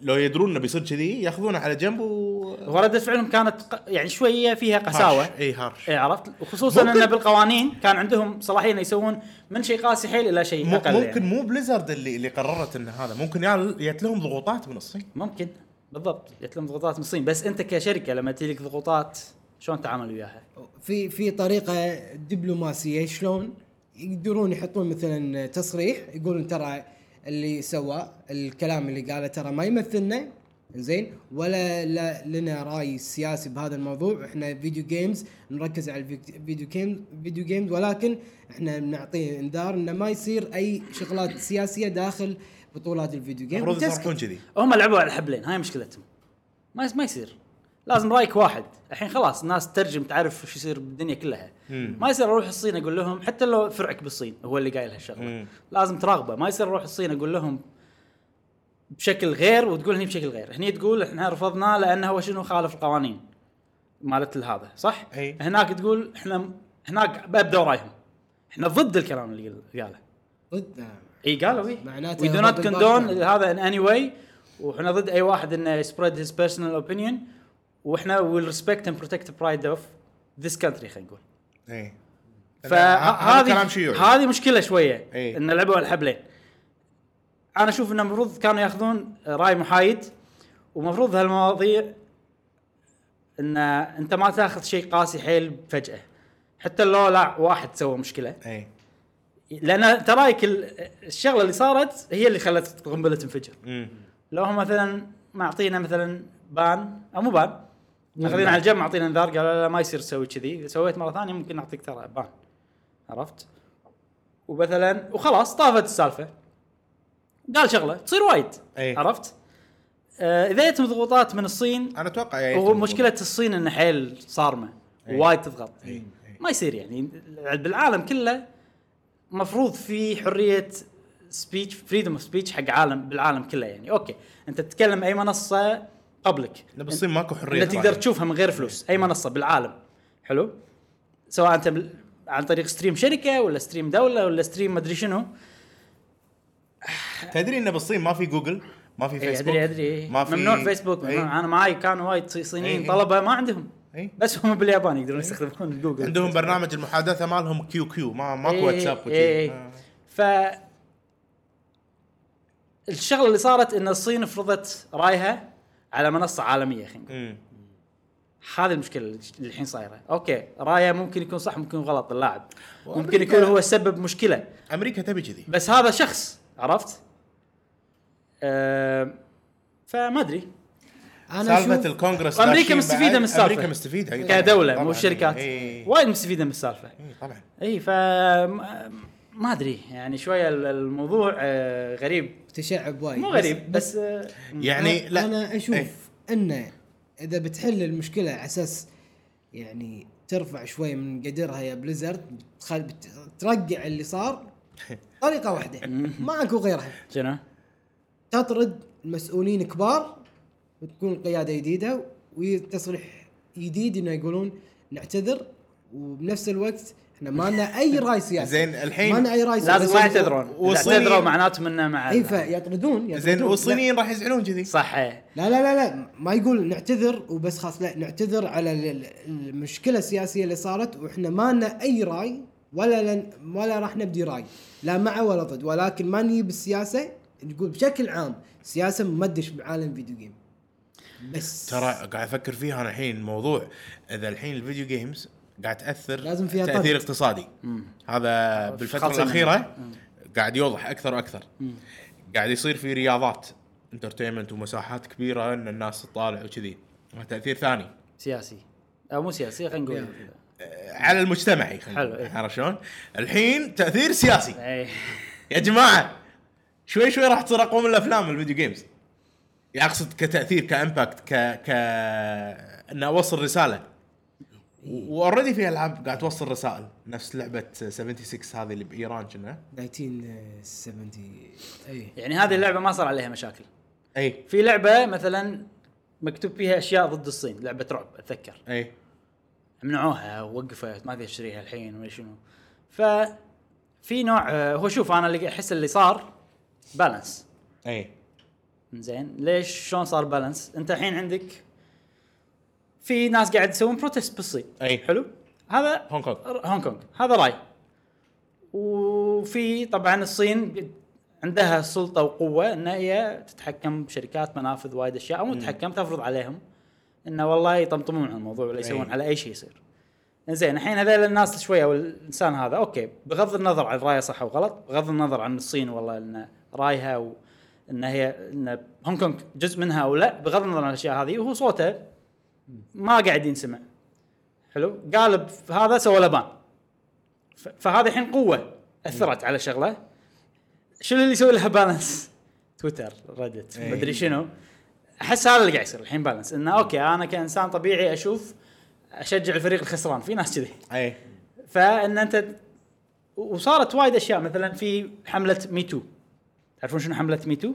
Speaker 3: لو يدرون إنه بيصير كذي ياخذونه على جنب و
Speaker 1: ورده فعلهم كانت ق- يعني شوية فيها قساوة.
Speaker 3: إي harsh.
Speaker 1: إي عرفت؟ وخصوصا
Speaker 3: ممكن-
Speaker 1: إنه بالقوانين كان عندهم صلاحية إنه يسوون من شيء قاسي حيل إلى شيء
Speaker 3: مو-
Speaker 1: أقل
Speaker 3: ممكن
Speaker 1: يعني.
Speaker 3: مو بليزرد اللي اللي قررت إن هذا. ممكن يال- جت لهم ضغوطات من الصين.
Speaker 1: ممكن. بالضبط جت لهم ضغوطات من الصين. بس أنت كشركة لما تجي لك ضغوطات شلون تتعامل وياها؟
Speaker 2: في في طريقة دبلوماسية شلون يقدرون يحطون مثلا تصريح يقولون ترى اللي سوى الكلام اللي قاله ترى ما يمثلنا زين؟ ولا لا لنا رأي سياسي بهذا الموضوع. إحنا video games نركز على ال video games video games ولكن إحنا بنعطيه إنذار إنه ما يصير أي شغلات سياسية داخل بطولات ال video
Speaker 3: game
Speaker 2: المفروض.
Speaker 3: يصرفون كذي.
Speaker 1: هم لعبوا على الحبلين هاي مشكلتهم. ما ما يصير. لازم رايك واحد. الحين خلاص الناس ترجم تعرف شو يصير بالدنيا كلها.
Speaker 3: مم.
Speaker 1: ما يصير أروح الصين أقول لهم حتى لو فرعك بالصين هو اللي قايل
Speaker 3: هالشغلة.
Speaker 1: لازم تراقبه. ما يصير أروح الصين أقول لهم بشكل غير وتقول هني بشكل غير. هني تقول إحنا رفضناه لأنه هو شنو خالف القوانين مالت هذا صح؟
Speaker 3: أي.
Speaker 1: هناك تقول إحنا هناك بابدا ورايهم إحنا ضد الكلام اللي قاله.
Speaker 2: ضد
Speaker 1: إي قالوا اي
Speaker 2: معناته
Speaker 1: وي دو نوت كوندون. هذا ان اني واي وإحنا ضد أي واحد إنه يسبريد هيز بيرسونال اوبينيون وإحنا ويل ريسبكت اند بروتكت برايد اوف ذيس كونتري خلينا نقول.
Speaker 3: اي
Speaker 1: فهذه هذه مشكلة شوية
Speaker 3: إيه.
Speaker 1: إن لعبوا الحبلين أنا أشوف إنه المفروض كانوا يأخذون رأي محايد ومفروض هالمواضيع إن أنت ما تأخذ شيء قاسي حيل فجأة. حتى لو لا واحد سوى مشكلة.
Speaker 3: اي
Speaker 1: لأن ترايك ال- الشغلة اللي صارت هي اللي خلت القنبله تنفجر. لو هم مثلا معطينا مثلا بان أو مو بان ماخذين على الجنب معطينا انذار قالوا لا, لا ما يصير تسوي كذي. اذا سويت مرة ثانية ممكن نعطيك ترى بان. عرفت؟ ومثلا وخلاص طافت السالفة. قال شغلة تصير وايد.
Speaker 3: أي.
Speaker 1: عرفت؟ آه إذا جت ضغوطات من الصين
Speaker 3: أنا أتوقع يعني
Speaker 1: هو مشكلة الصين إن حيل صارمة
Speaker 3: أي.
Speaker 1: وايد تضغط.
Speaker 3: أي. أي.
Speaker 1: ما يصير يعني. بالعالم كله مفروض في حرية speech freedom of speech حق عالم بالعالم كله يعني. أوكي. أنت تتكلم أي منصة قبلك
Speaker 3: لا بالصين ماكو حرية
Speaker 1: أنت تقدر. تشوفها من غير فلوس. أي منصة بالعالم. حلو. سواء أنت عن طريق stream شركة ولا stream دولة ولا stream مدري شنو.
Speaker 3: تدري ان بالصين ما في جوجل ما في فيسبوك
Speaker 1: أدري أدري.
Speaker 3: ما في
Speaker 1: ممنوع فيسبوك
Speaker 3: إي.
Speaker 1: ممنوع أنا معاي كانوا وايد صي- صينيين
Speaker 3: إي.
Speaker 1: طلبة ما عندهم.
Speaker 3: إي.
Speaker 1: بس هم باليابان يقدرون يستخدمون جوجل
Speaker 3: عندهم برنامج المحادثة مالهم كيو كيو ما ماكو
Speaker 1: إيه،
Speaker 3: واتساب وشي.
Speaker 1: إيه.
Speaker 3: آه.
Speaker 1: ف الشغلة اللي صارت إن الصين فرضت رأيها على منصة عالمية خلينا نقول
Speaker 3: مم.
Speaker 1: هذه المشكلة اللي الحين صايرة أوكي رايه ممكن يكون صح ممكن يكون غلط اللاعب ممكن يكون هو سبب مشكلة
Speaker 3: أمريكا تبي كذي
Speaker 1: بس هذا شخص عرفت أه فما أدري
Speaker 2: أنا
Speaker 3: سالفة
Speaker 2: أشوف
Speaker 3: الكونغرس
Speaker 1: أمريكا
Speaker 3: مستفيدة.
Speaker 1: من السالفة
Speaker 3: أمريكا مستفيدة أي.
Speaker 1: كدولة مو
Speaker 3: طبعاً. إي.
Speaker 1: وايد مستفيدة من السالفة
Speaker 3: إي طبعا
Speaker 1: إي ف ما أدري يعني شوية الموضوع آه، غريب
Speaker 2: تشعب وايد
Speaker 1: مو
Speaker 2: بس-
Speaker 1: غريب بس آه،
Speaker 3: يعني
Speaker 2: أنا-
Speaker 3: لا
Speaker 2: أنا أشوف
Speaker 3: إيه.
Speaker 2: إنه إذا بتحل المشكلة على أساس يعني ترفع شوي من قدرها يا بليزرد بتخل... بترجع اللي صار طريقة واحدة ماكو غيرها
Speaker 1: شنو؟
Speaker 2: تطرد مسؤولين كبار وتكون قياده جديدة وتصريح جديد إنه يقولون نعتذر وبنفس الوقت إحنا ما لنا أي رأي سياسي.
Speaker 3: زين الحين
Speaker 2: ما لنا أي رأي
Speaker 1: لازم ما يعتذرون. إذا
Speaker 3: والصينيين-
Speaker 1: اعتذروا معناته منه مع
Speaker 2: إي فيطردون يطردون
Speaker 3: زين. والصينيين راح يزعلون كذي.
Speaker 1: صح.
Speaker 2: لا لا لا لا ما يقول نعتذر وبس خلاص لا نعتذر على ال- ال- المشكلة السياسية اللي صارت وإحنا ما لنا أي رأي ولا لن ولا راح نبدي رأي لا مع ولا ضد. ولكن ما نجيب السياسة نقول بشكل عام سياسة ممدش بعالم video game. بس.
Speaker 3: ترى قاعد أفكر فيها أنا الحين الموضوع إذا الحين ال video games قاعد تأثر
Speaker 2: لازم فيها
Speaker 3: تأثير
Speaker 2: طرد.
Speaker 3: اقتصادي هذا
Speaker 1: بالفترة
Speaker 3: الأخيرة قاعد يوضح أكثر وأكثر. قاعد يصير في رياضات entertainment ومساحات كبيرة إن الناس تطالع وكذي. تأثير ثاني.
Speaker 1: سياسي. أو مو سياسي خلينا نقول.
Speaker 3: آه، على المجتمعي خلينا
Speaker 1: حلو،
Speaker 3: نقول.
Speaker 1: إيه.
Speaker 3: عرفت شلون؟ الحين تأثير سياسي.
Speaker 1: اي
Speaker 3: يا جماعة شوي شوي راح تصير أقوى من الأفلام ال video games يعني أقصد كتأثير ك impact ك ك ان أوصل رسالة. و already في ألعاب قاعد توصل رسائل. نفس لعبة 76 هذه اللي بإيران كنا.
Speaker 2: 1970 اي
Speaker 1: يعني هذه اللعبة ما صار عليها مشاكل.
Speaker 3: إي.
Speaker 1: في لعبة مثلا مكتوب فيها أشياء ضد الصين لعبة رعب أتذكر.
Speaker 3: إي.
Speaker 1: منعوها ووقفت ما أدري اشتريها الحين ولا شنو. ف في نوع هو شوف أنا اللي أحس اللي صار balance
Speaker 3: إي.
Speaker 1: زين. ليش؟ شلون صار balance انت الحين عندك في ناس قاعد يسوون protest بالصين.
Speaker 3: أي.
Speaker 1: حلو. هذا
Speaker 3: هونغ كونغ
Speaker 1: هونغ كونغ هذا رأي. وفي طبعا الصين عندها سلطة وقوة إن هي تتحكم بشركات منافذ وايد أشياء أو تتحكم تفرض عليهم إنه والله يطمطمون على الموضوع ولا يسوون. على أي شيء يصير. زين الحين هذول الناس شوية أو الانسان هذا أوكي بغض النظر عن رايه صح أو غلط بغض النظر عن الصين والله إن رأيها وان هي إن هونغ كونغ جزء منها أو لا بغض النظر عن الأشياء هذه وهو صوته ما قاعد ينسمع. حلو؟ قالب هذا سوى له ban ف- فهذه الحين قوة أثرت على شغلة. شنو اللي يسوي لها balance؟ تويتر ريدت
Speaker 3: إيه.
Speaker 1: مدري شنو. أحس هذا اللي قاعد يصير الحين balance إنه أوكي أنا كإنسان طبيعي أشوف أشجع الفريق الخسران في ناس كذي.
Speaker 3: اي
Speaker 1: فإن أنت وصارت وايد أشياء مثلا في حملة Me Too تعرفون شنو حملة Me Too؟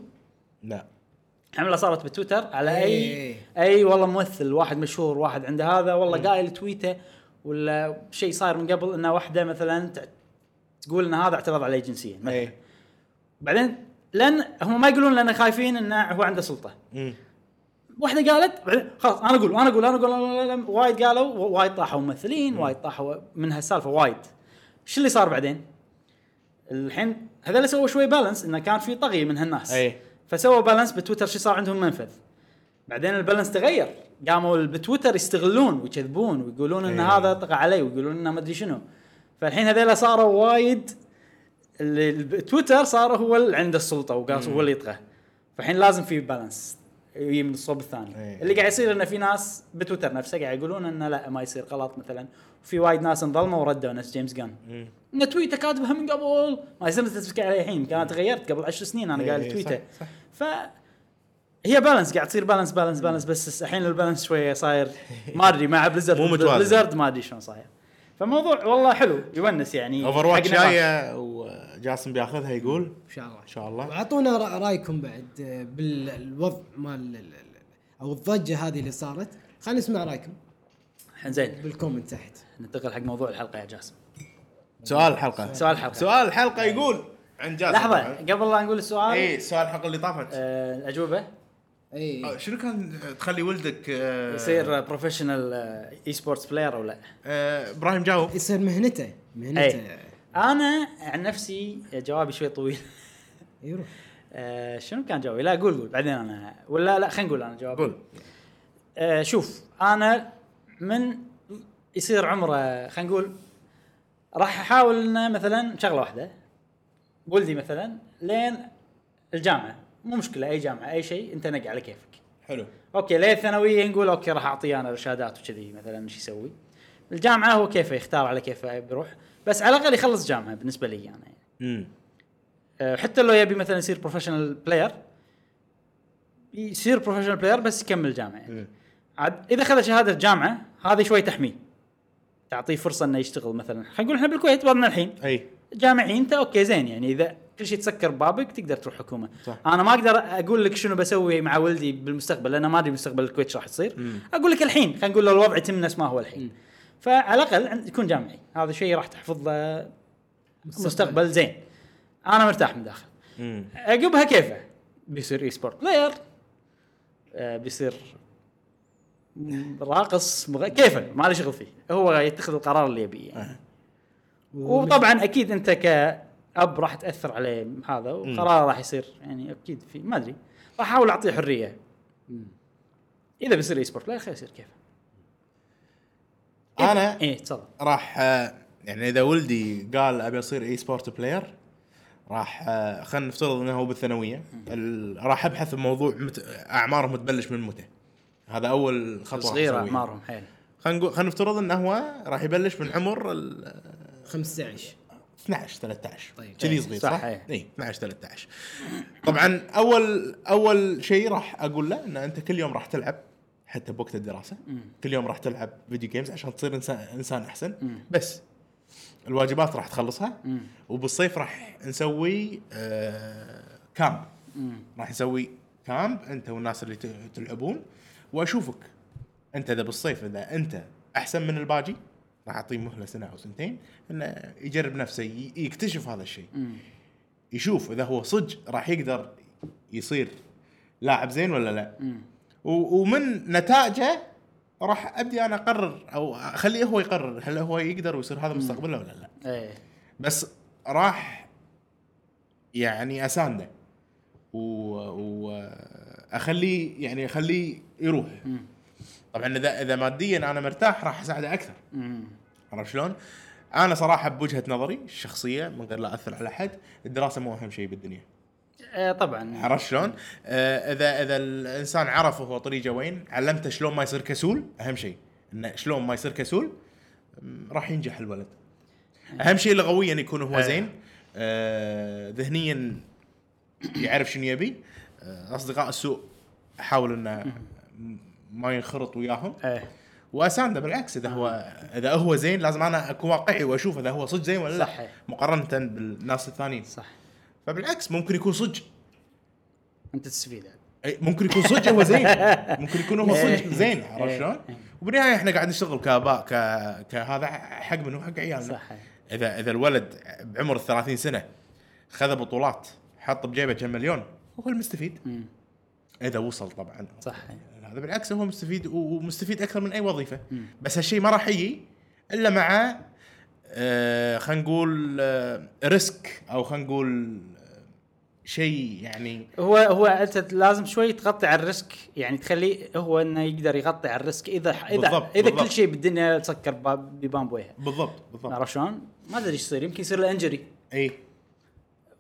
Speaker 3: لا
Speaker 1: حملة صارت بتويتر على اي
Speaker 2: إيه.
Speaker 1: أي والله ممثل واحد مشهور واحد عنده هذا والله قايل تويته ولا شيء صاير من قبل إنه واحدة مثلا تقول إن هذا اعترض عليه جنسيا مثلاً.
Speaker 3: اي
Speaker 1: بعدين لأن هم ما يقولون لأن خايفين إنه هو عنده سلطة
Speaker 3: مم.
Speaker 1: واحدة قالت بعدين خلاص أنا أقول أنا أقول أنا أقول وايد قالوا وايد طاحوا ممثلين وايد طاحوا من هالسالفه وايد شو اللي صار بعدين؟ الحين هذول سووا شوي balance إنه كان في طغي من هالناس.
Speaker 3: أي.
Speaker 1: فسووا balance بتويتر شو صار عندهم منفذ؟ بعدين ال balance تغير. قاموا بتويتر يستغلون ويكذبون ويقولون إن
Speaker 3: إيه.
Speaker 1: هذا طغى علي ويقولون إنه ما أدري شنو. فالحين هذول صاروا وايد اللي تويتر صار هو اللي عنده السلطة وقاس هو اللي يطغى. فالحين لازم في balance يجي من الصوب الثاني.
Speaker 3: إيه.
Speaker 1: اللي قاعد يصير إنه في ناس بتويتر نفسه قاعد يقولون إنه لا ما يصير غلط مثلا. وفي وايد ناس انظلموا وردوا نفس جيمس جان. إن tweet ه كاتبها من قبل. ما يصير تسبك عليه الحين. كانت تغيرت قبل عشر سنين أنا
Speaker 3: إيه، إيه، tweet ه.
Speaker 1: ف هي balance قاعد تصير balance balance balance بس الحين ال balance شوية صاير. ما أدري مع بليزرد
Speaker 3: مو متوازن.
Speaker 1: بليزرد ما أدري شلون صاير. فموضوع والله حلو يونس يعني Overwatch.
Speaker 3: جاية وجاسم بياخذها يقول
Speaker 2: إن شاء الله.
Speaker 3: إن شاء الله.
Speaker 2: وأعطونا رأ- رأيكم بعد آه، بالوضع مال ال- ال- أو الضجة هذه اللي صارت. خلينا نسمع رأيكم.
Speaker 1: الحين زين.
Speaker 2: بال comment تحت.
Speaker 1: ننتقل حق موضوع الحلقة يا جاسم.
Speaker 3: سؤال الحلقة
Speaker 1: سؤال الحلقة
Speaker 3: سؤال الحلقة يقول عن جاسم. لحظة.
Speaker 1: قبل لا نقول السؤال.
Speaker 3: اي سؤال الحلقة اللي طافت.
Speaker 1: آه، الاجوبه
Speaker 2: اي
Speaker 3: آه، شنو كان تخلي ولدك آه،
Speaker 1: يصير professional esports player أو لا
Speaker 3: آه، إبراهيم جاوب.
Speaker 2: يصير مهنته مهنته.
Speaker 1: اي أنا عن نفسي جوابي شوي طويل.
Speaker 2: يروح.
Speaker 1: آه، شنو كان جوابي؟ لا قول قول بعدين أنا ولا لا خلينا نقول أنا جوابي.
Speaker 3: قول.
Speaker 1: آه شوف أنا من يصير عمره خلينا نقول راح أحاول إنه مثلا شغلة واحدة. ولدي مثلا لين الجامعة. مو مشكلة أي جامعة أي شيء أنت نق على كيفك.
Speaker 3: حلو.
Speaker 1: أوكي لين الثانوية نقول أوكي راح اعطيه أنا إرشادات وكذي مثلا إيش يسوي. الجامعة هو كيفه يختار على كيفه بيروح بس على الأقل يخلص جامعة بالنسبة لي أنا يعني.
Speaker 3: امم
Speaker 1: أه، حتى لو يبي مثلا يصير professional player يصير professional player بس يكمل جامعة. يعني. عاد إذا اخذ شهادة جامعة هذه شوي تحميه. تعطيه فرصة إنه يشتغل مثلا. خلينا نقول إحنا بالكويت وضعنا الحين.
Speaker 3: أي.
Speaker 1: جامعي أنت أوكي زين يعني. إذا كل شيء تسكر بابك تقدر تروح حكومة.
Speaker 3: صح.
Speaker 1: أنا ما أقدر أقول لك شنو بسوي مع ولدي بالمستقبل لأن ما أدري مستقبل الكويت راح تصير
Speaker 3: مم.
Speaker 1: أقول لك الحين خلينا نقول لو الوضع يتم نفس ما هو الحين. فعلى الأقل يكون جامعي. هذا شيء راح تحفظ له مستقبل. زين. أنا مرتاح من داخل. عقبها كيفه بيصير esport player آه، بيصير راقص مغ... كيفه ما له شغل فيه. هو يتخذ القرار اللي يبيه يعني. وطبعا أكيد أنت كاب راح تأثر عليه هذا وقراره راح يصير يعني أكيد في ما أدري. راح أحاول أعطيه حرية. إذا بيصير esport player خليه يصير كيفه
Speaker 3: أنا
Speaker 1: إيه تفضل.
Speaker 3: راح يعني إذا ولدي قال أبي أصير esport player راح خلينا نفترض إنه هو بالثانوية. ال- راح أبحث بموضوع مت... أعمارهم تبلش من متى هذا أول خطوة
Speaker 1: صغيره. أعمارهم حيل.
Speaker 3: خلينا نقول خلينا نفترض إنه هو راح يبلش من عمر ال
Speaker 2: 15
Speaker 3: 12 13
Speaker 2: طيب.
Speaker 3: كذي
Speaker 1: إيه،
Speaker 3: صغير
Speaker 1: صح،
Speaker 3: صح؟ اي 12 13 طبعا أول أول شيء راح أقول له إن أنت كل يوم راح تلعب حتى بوقت الدراسة. كل يوم راح تلعب فيديو جيمز عشان تصير إنسان إنسان أحسن. بس الواجبات راح تخلصها. وبالصيف راح نسوي آه كامب راح نسوي كامب أنت والناس اللي تلعبون. وأشوفك أنت إذا بالصيف إذا أنت أحسن من الباجي راح أعطيه مهلة سنة أو سنتين إنه يجرب نفسه يكتشف هذا الشيء. يشوف إذا هو صدق راح يقدر يصير لاعب زين ولا لا. ومن نتائجه راح أبدي أنا أقرر أو أخليه هو يقرر هل هو يقدر ويصير هذا مستقبله ولا لا.
Speaker 1: إيه.
Speaker 3: بس راح يعني أسانده. واخليه يعني أخليه يروح. طبعا اذا إذا ماديا أنا مرتاح راح أساعده
Speaker 1: أكثر.
Speaker 3: عرفت شلون؟ أنا صراحة بوجهة نظري الشخصية من غير لا أثر على أحد الدراسة مو أهم شيء بالدنيا.
Speaker 1: آه، طبعا.
Speaker 3: عرفت شلون؟ آه اذا إذا الإنسان عرف هو طريقة وين علمته شلون ما يصير كسول أهم شيء. إنه شلون ما يصير كسول راح ينجح الولد. أهم شيء لغويا يكون هو زين. آه ذهنيا يعرف شنو يبي. آه أصدقاء السوء أحاول إنه ما ينخرط وياهم.
Speaker 1: إيه.
Speaker 3: واسانده بالعكس إذا هو إذا هو زين لازم أنا أكون واقعي وأشوف إذا هو صدق زين ولا لا
Speaker 1: صحيح.
Speaker 3: مقارنة بالناس الثانيين.
Speaker 1: صح.
Speaker 3: فبالعكس ممكن يكون صدق.
Speaker 1: أنت تستفيد يعني.
Speaker 3: أي ممكن يكون صدق هو زين. ممكن يكون هو صدق زين عرفت
Speaker 1: إيه.
Speaker 3: شلون؟ وبالنهاية إحنا قاعد نشتغل كاباء ك... كهذا حق منو حق عيالنا.
Speaker 1: صح
Speaker 3: اذا إذا الولد بعمر ال 30 سنة خذ بطولات حط بجيبه كم مليون هو المستفيد. إذا وصل طبعا.
Speaker 1: صح
Speaker 3: هذا بالعكس هو مستفيد ومستفيد أكثر من أي وظيفة. بس هالشيء ما راح يجي إلا مع آه خلينا نقول آه risk أو خلينا نقول شيء يعني.
Speaker 1: هو هو أنت لازم شوي تغطي على ال risk. يعني تخليه هو إنه يقدر يغطي على ال risk إذا إذا
Speaker 3: بالضبط،
Speaker 1: إذا
Speaker 3: بالضبط.
Speaker 1: كل شيء بالدنيا تسكر باب- ببان بويهه
Speaker 3: بالضبط بالضبط.
Speaker 1: عرفت شلون؟ ما أدري إيش يصير. يمكن يصير له injury
Speaker 3: اي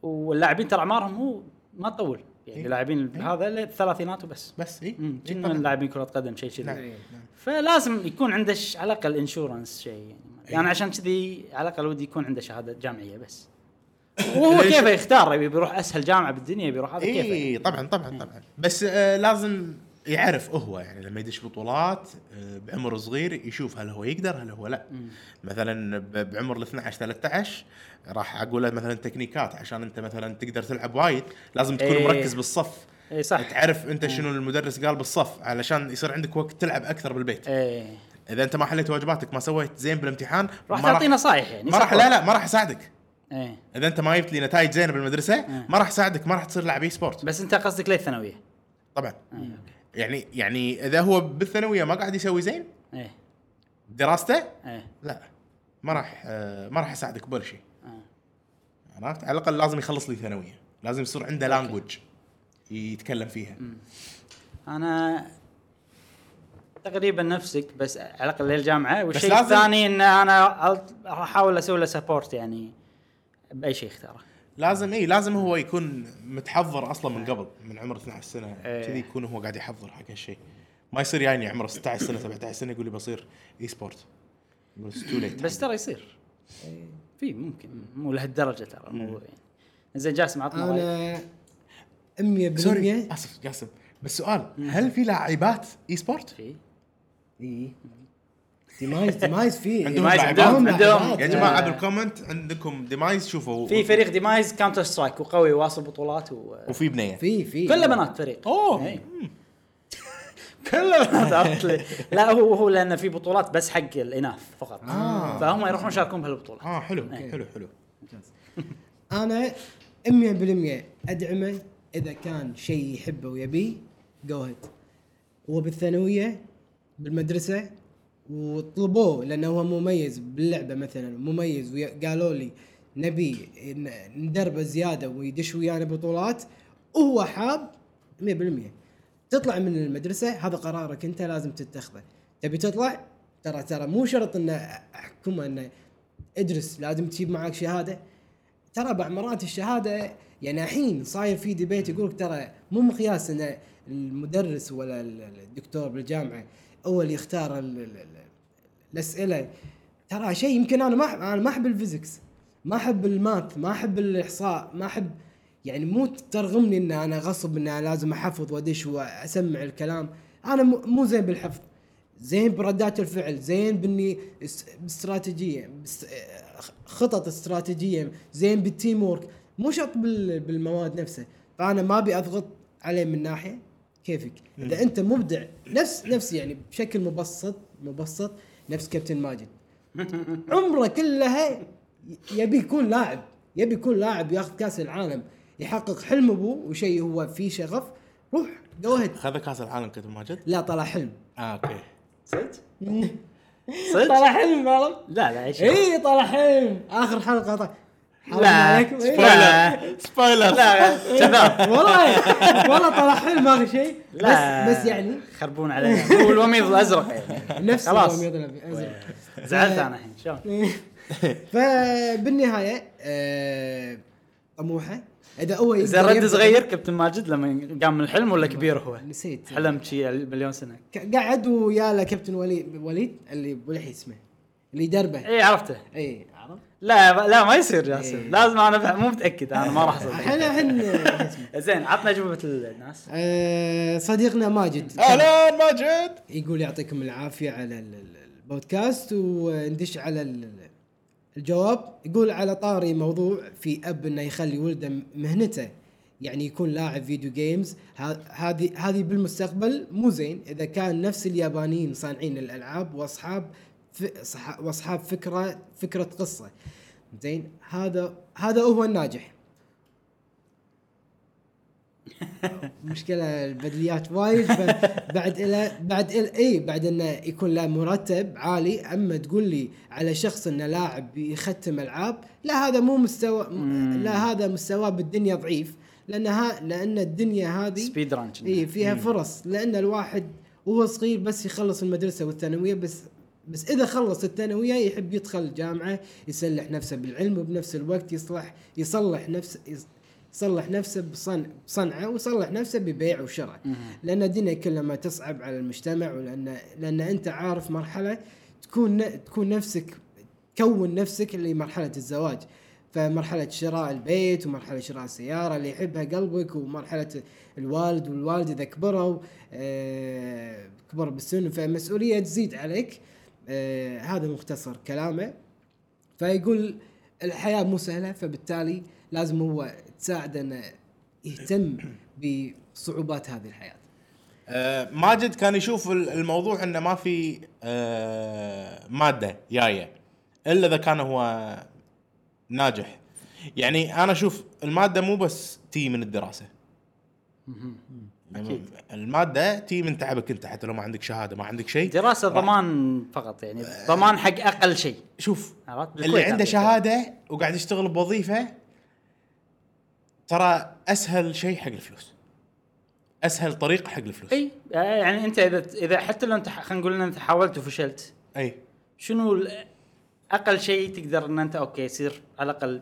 Speaker 1: واللاعبين ترى أعمارهم مو ما تطول. يعني
Speaker 3: إيه.
Speaker 1: اللاعبين هذا إلا الثلاثينات وبس
Speaker 3: بس اي
Speaker 1: كنا
Speaker 3: طبعاً.
Speaker 1: لاعبين كرة قدم شيء
Speaker 3: نعم.
Speaker 1: كذي
Speaker 2: إيه، نعم.
Speaker 1: فلازم يكون عنده ش- على الأقل انشورنس شيء يعني
Speaker 3: إيه.
Speaker 1: يعني عشان كذي على الأقل ودي يكون عنده شهادة جامعية بس وهو؟ كيفه يختار يبي بيروح أسهل جامعة بالدنيا بيروح هذا كيفه
Speaker 3: اي طبعا طبعا طبعا بس آه لازم يعرف هو يعني لما يدش بطولات آه بعمر صغير يشوف هل هو يقدر هل هو لا. مثلا ب- بعمر ال 12 13 راح أقول له مثلا تكنيكات عشان أنت مثلا تقدر تلعب وايد لازم تكون
Speaker 1: إيه.
Speaker 3: مركز بالصف.
Speaker 1: اي صح.
Speaker 3: تعرف أنت شنو المدرس قال بالصف علشان يصير عندك وقت تلعب أكثر بالبيت.
Speaker 1: إيه.
Speaker 3: إذا أنت ما حليت واجباتك ما سويت زين بالامتحان
Speaker 1: راح
Speaker 3: ما
Speaker 1: تعطيه نصايح يعني
Speaker 3: ما راح. لا لا ما راح اساعدك
Speaker 1: إيه.
Speaker 3: إذا أنت ما جبت لي نتائج زينة بالمدرسة
Speaker 1: إيه.
Speaker 3: ما راح اساعدك ما راح تصير لاعب eSport.
Speaker 1: بس أنت قصدك ليه الثانوية؟
Speaker 3: طبعا.
Speaker 1: إيه
Speaker 3: يعني يعني إذا هو بالثانوية ما قاعد يسوي زين؟
Speaker 1: إيه.
Speaker 3: دراسته؟
Speaker 1: إيه.
Speaker 3: لا. ما راح آه، ما راح أساعدك بولا شيء.
Speaker 1: آه.
Speaker 3: عرفت؟ على الأقل لازم يخلص لي ثانوية. لازم يصير عنده language يتكلم فيها.
Speaker 1: أنا تقريبا نفسك بس على الأقل للجامعة. والشيء الثاني إن أنا راح أحاول أسوي له support يعني بأي شيء اختاره.
Speaker 3: لازم اي لازم هو يكون متحضر أصلا من قبل من عمر 12 سنة.
Speaker 1: إيه.
Speaker 3: كذي يكون هو قاعد يحضر حق هالشيء. ما يصير يعني عمره 16 سنة 17 سنة يقول لي بصير eSport too late
Speaker 1: بس ترى يصير. في ممكن. مو لهالدرجة ترى مو يعني. زين جاسم عطنا.
Speaker 2: أنا 100%
Speaker 3: سوري آسف جاسم. بس سؤال هل في لاعبات eSport؟
Speaker 1: في.
Speaker 2: اي Demise Demise في
Speaker 3: عندهم Demise؟
Speaker 1: عندهم عندهم.
Speaker 3: يا جماعة
Speaker 1: آه.
Speaker 3: بال comment عندكم Demise شوفوا
Speaker 1: في فريق Demise Counter-Strike وقوي واصل بطولات و...
Speaker 3: وفي بنية
Speaker 2: في في
Speaker 1: كله بنات فريق
Speaker 3: أوه.
Speaker 1: إي. كله بنات عرفت لي؟ لا هو هو لأن في بطولات بس حق الإناث فقط
Speaker 3: آه.
Speaker 1: فهم يروحون يشاركون بهالبطولات
Speaker 3: آه حلو
Speaker 1: إيه.
Speaker 3: حلو حلو
Speaker 2: أنا 100% أدعمه إذا كان شيء يحبه ويبيه جو هيد هو بالثانوية بالمدرسة وطلبوه لأنه هو مميز باللعبة مثلا مميز وقالوا لي نبي ندربه زيادة ويدش ويانا بطولات وهو حاب 100% تطلع من المدرسة هذا قرارك أنت لازم تتخذه. تبي تطلع؟ ترى ترى مو شرط ان احكمه إنه ادرس لازم تجيب معك شهادة. ترى بعض مرات الشهادة يعني الحين صاير في debate يقول ترى مو مقياس إن المدرس ولا ال- الدكتور بالجامعة هو اللي يختار الاسئله ترى شيء يمكن أنا ما أحب أنا ما أحب ال physics ما أحب ال math ما أحب الإحصاء ما أحب يعني مو ترغمني ان أنا غصب ان أنا لازم أحفظ وأدش وأسمع الكلام. أنا مو- زين بالحفظ. زين بردات الفعل زين بإني اس- باستراتيجية خطط استراتيجية زين بال teamwork مو شرط بال- بالمواد نفسها. فأنا ما أبي أضغط عليه من ناحية كيفك. إذا أنت مبدع نفس نفس يعني بشكل مبسط مبسط نفس كابتن ماجد. عمره كلها يبي يكون لاعب يبي يكون لاعب ياخذ كاس العالم يحقق حلم ابوه وشيء هو فيه شغف روح جو هيد
Speaker 3: خذ كاس العالم كابتن ماجد؟
Speaker 2: لا طلع حلم.
Speaker 3: آه أوكي.
Speaker 1: صدق؟ صدق؟
Speaker 2: طلع حلم عرفت؟
Speaker 1: لا لا إيش
Speaker 2: اي طلع حلم. آخر حلقة طلع.
Speaker 1: لا.
Speaker 2: إيه.
Speaker 1: لا.
Speaker 3: spoiler
Speaker 1: لا. كذاب
Speaker 2: والله والله طلع حلم اخر شيء.
Speaker 1: لا.
Speaker 2: بس بس يعني.
Speaker 1: خربون علينا. هو الوميض الأزرق يعني.
Speaker 2: نفس يضرب أزرق.
Speaker 1: زعلت أنا الحين. شلون؟
Speaker 2: فبالنهاية آه، طموحه إذا هو
Speaker 1: زين رد صغير كابتن ماجد لما قام من الحلم ولا كبير هو؟
Speaker 2: نسيت.
Speaker 1: حلم شي مليون
Speaker 2: سنة. قعد ويا له كابتن وليد وليد اللي بلحي اسمه اللي يدربه
Speaker 1: اي عرفته.
Speaker 2: اي
Speaker 1: لا لا ما يصير جاسم.
Speaker 2: إيه.
Speaker 1: لازم أنا بح- مو متأكد أنا ما راح أصدق.
Speaker 2: الحين آه، اسمه
Speaker 1: زين عطنا أجوبة الناس.
Speaker 2: آه، صديقنا ماجد.
Speaker 3: أهلا ماجد.
Speaker 2: يقول يعطيكم العافية على ال- ال- البودكاست وندش على ال- ال- الجواب. يقول على طاري موضوع في أب إنه يخلي ولده مهنته يعني يكون لاعب video games هذه هذه بالمستقبل مو زين. إذا كان نفس اليابانيين صانعين الألعاب وأصحاب واصحاب فكرة فكرة قصة. زين هذا هذا هو الناجح. مشكلة البدليات وايد بعد إلى بعد إلى إي بعد إنه يكون له مرتب عالي أما تقول لي على شخص إنه لاعب يختم ألعاب لا هذا مو مستوى لا هذا مستواه بالدنيا ضعيف. لانها لأن الدنيا هذه
Speaker 1: سبيد ران
Speaker 2: إي فيها فرص. لأن الواحد وهو صغير بس يخلص المدرسة والثانوية بس بس إذا خلص الثانوية يحب يدخل جامعه يسلح نفسه بالعلم وبنفس الوقت يصلح يصلح نفسه يصلح نفسه بصنع بصنعة ويصلح نفسه ببيع وشراء. لأن الدنيا كلما تصعب على المجتمع ولان لأن أنت عارف مرحلة تكون تكون نفسك كون نفسك لمرحلة الزواج. فمرحلة شراء البيت ومرحلة شراء السيارة اللي يحبها قلبك ومرحلة الوالد والوالدة إذا كبروا آه كبروا بالسن فمسؤولية تزيد عليك. آه هذا مختصر كلامه. فيقول الحياة مو سهلة فبالتالي لازم هو تساعده إنه يهتم بصعوبات هذه الحياة.
Speaker 3: آه ماجد كان يشوف ال- الموضوع إنه ما في آه مادة جاية إلا إذا كان هو ناجح. يعني أنا أشوف المادة مو بس تي من الدراسة.
Speaker 1: أكيد.
Speaker 3: المادة تي من تعبك أنت حتى لو ما عندك شهادة ما عندك شيء
Speaker 1: دراسة ضمان فقط يعني ضمان حق أقل شيء
Speaker 3: شوف؟ اللي عنده شهادة وقاعد يشتغل بوظيفة ترى أسهل شيء حق الفلوس أسهل طريق حق الفلوس
Speaker 1: أي يعني أنت إذا إذا حتى لو أنت خلينا نقول إن أنت حاولت وفشلت
Speaker 3: أي
Speaker 1: شنو أقل شيء تقدر إن أنت أوكي يصير على الأقل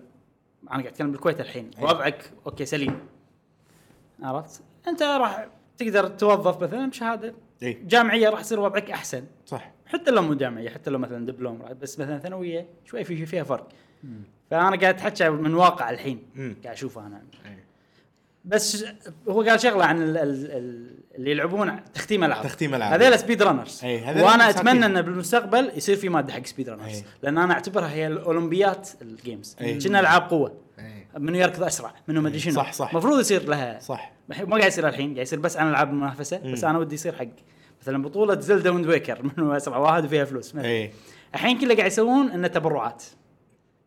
Speaker 1: أنا قاعد أتكلم بالكويت الحين. وضعك أوكي سليم عرفت؟ أنت راح تقدر توظف مثلا بشهادة
Speaker 3: اي
Speaker 1: جامعية راح يصير وضعك أحسن
Speaker 3: صح
Speaker 1: حتى لو مو جامعية حتى لو مثلا دبلوم بس مثلا ثانوية شوي في فيها فرق فأنا قاعد أتحكى من واقع الحين
Speaker 3: مم.
Speaker 1: قاعد أشوفه أنا
Speaker 3: أي.
Speaker 1: بس هو قال شغلة عن ال ال ال اللي يلعبون تختيم ألعاب
Speaker 3: تختيم ألعاب.
Speaker 1: هذول speedrunners
Speaker 3: وأنا.
Speaker 1: أتمنى انه بالمستقبل يصير في مادة حق speedrunners
Speaker 3: أي.
Speaker 1: لأن أنا أعتبرها هي الأولمبيات ال games
Speaker 3: أي.
Speaker 1: كنا ألعاب قوة
Speaker 2: إيه.
Speaker 1: منو يركض أسرع منو ما أدري شنو.
Speaker 3: صح، صح.
Speaker 1: المفروض يصير لها
Speaker 3: صح.
Speaker 1: ما قاعد يصير الحين قاعد يصير بس عن العاب المنافسه بس. أنا ودي يصير حق مثلا بطولة Zelda Wind Waker منو أسرع؟ واحد وفيها فلوس. مثلاً.
Speaker 3: اي
Speaker 1: الحين كله قاعد يسوون إنه تبرعات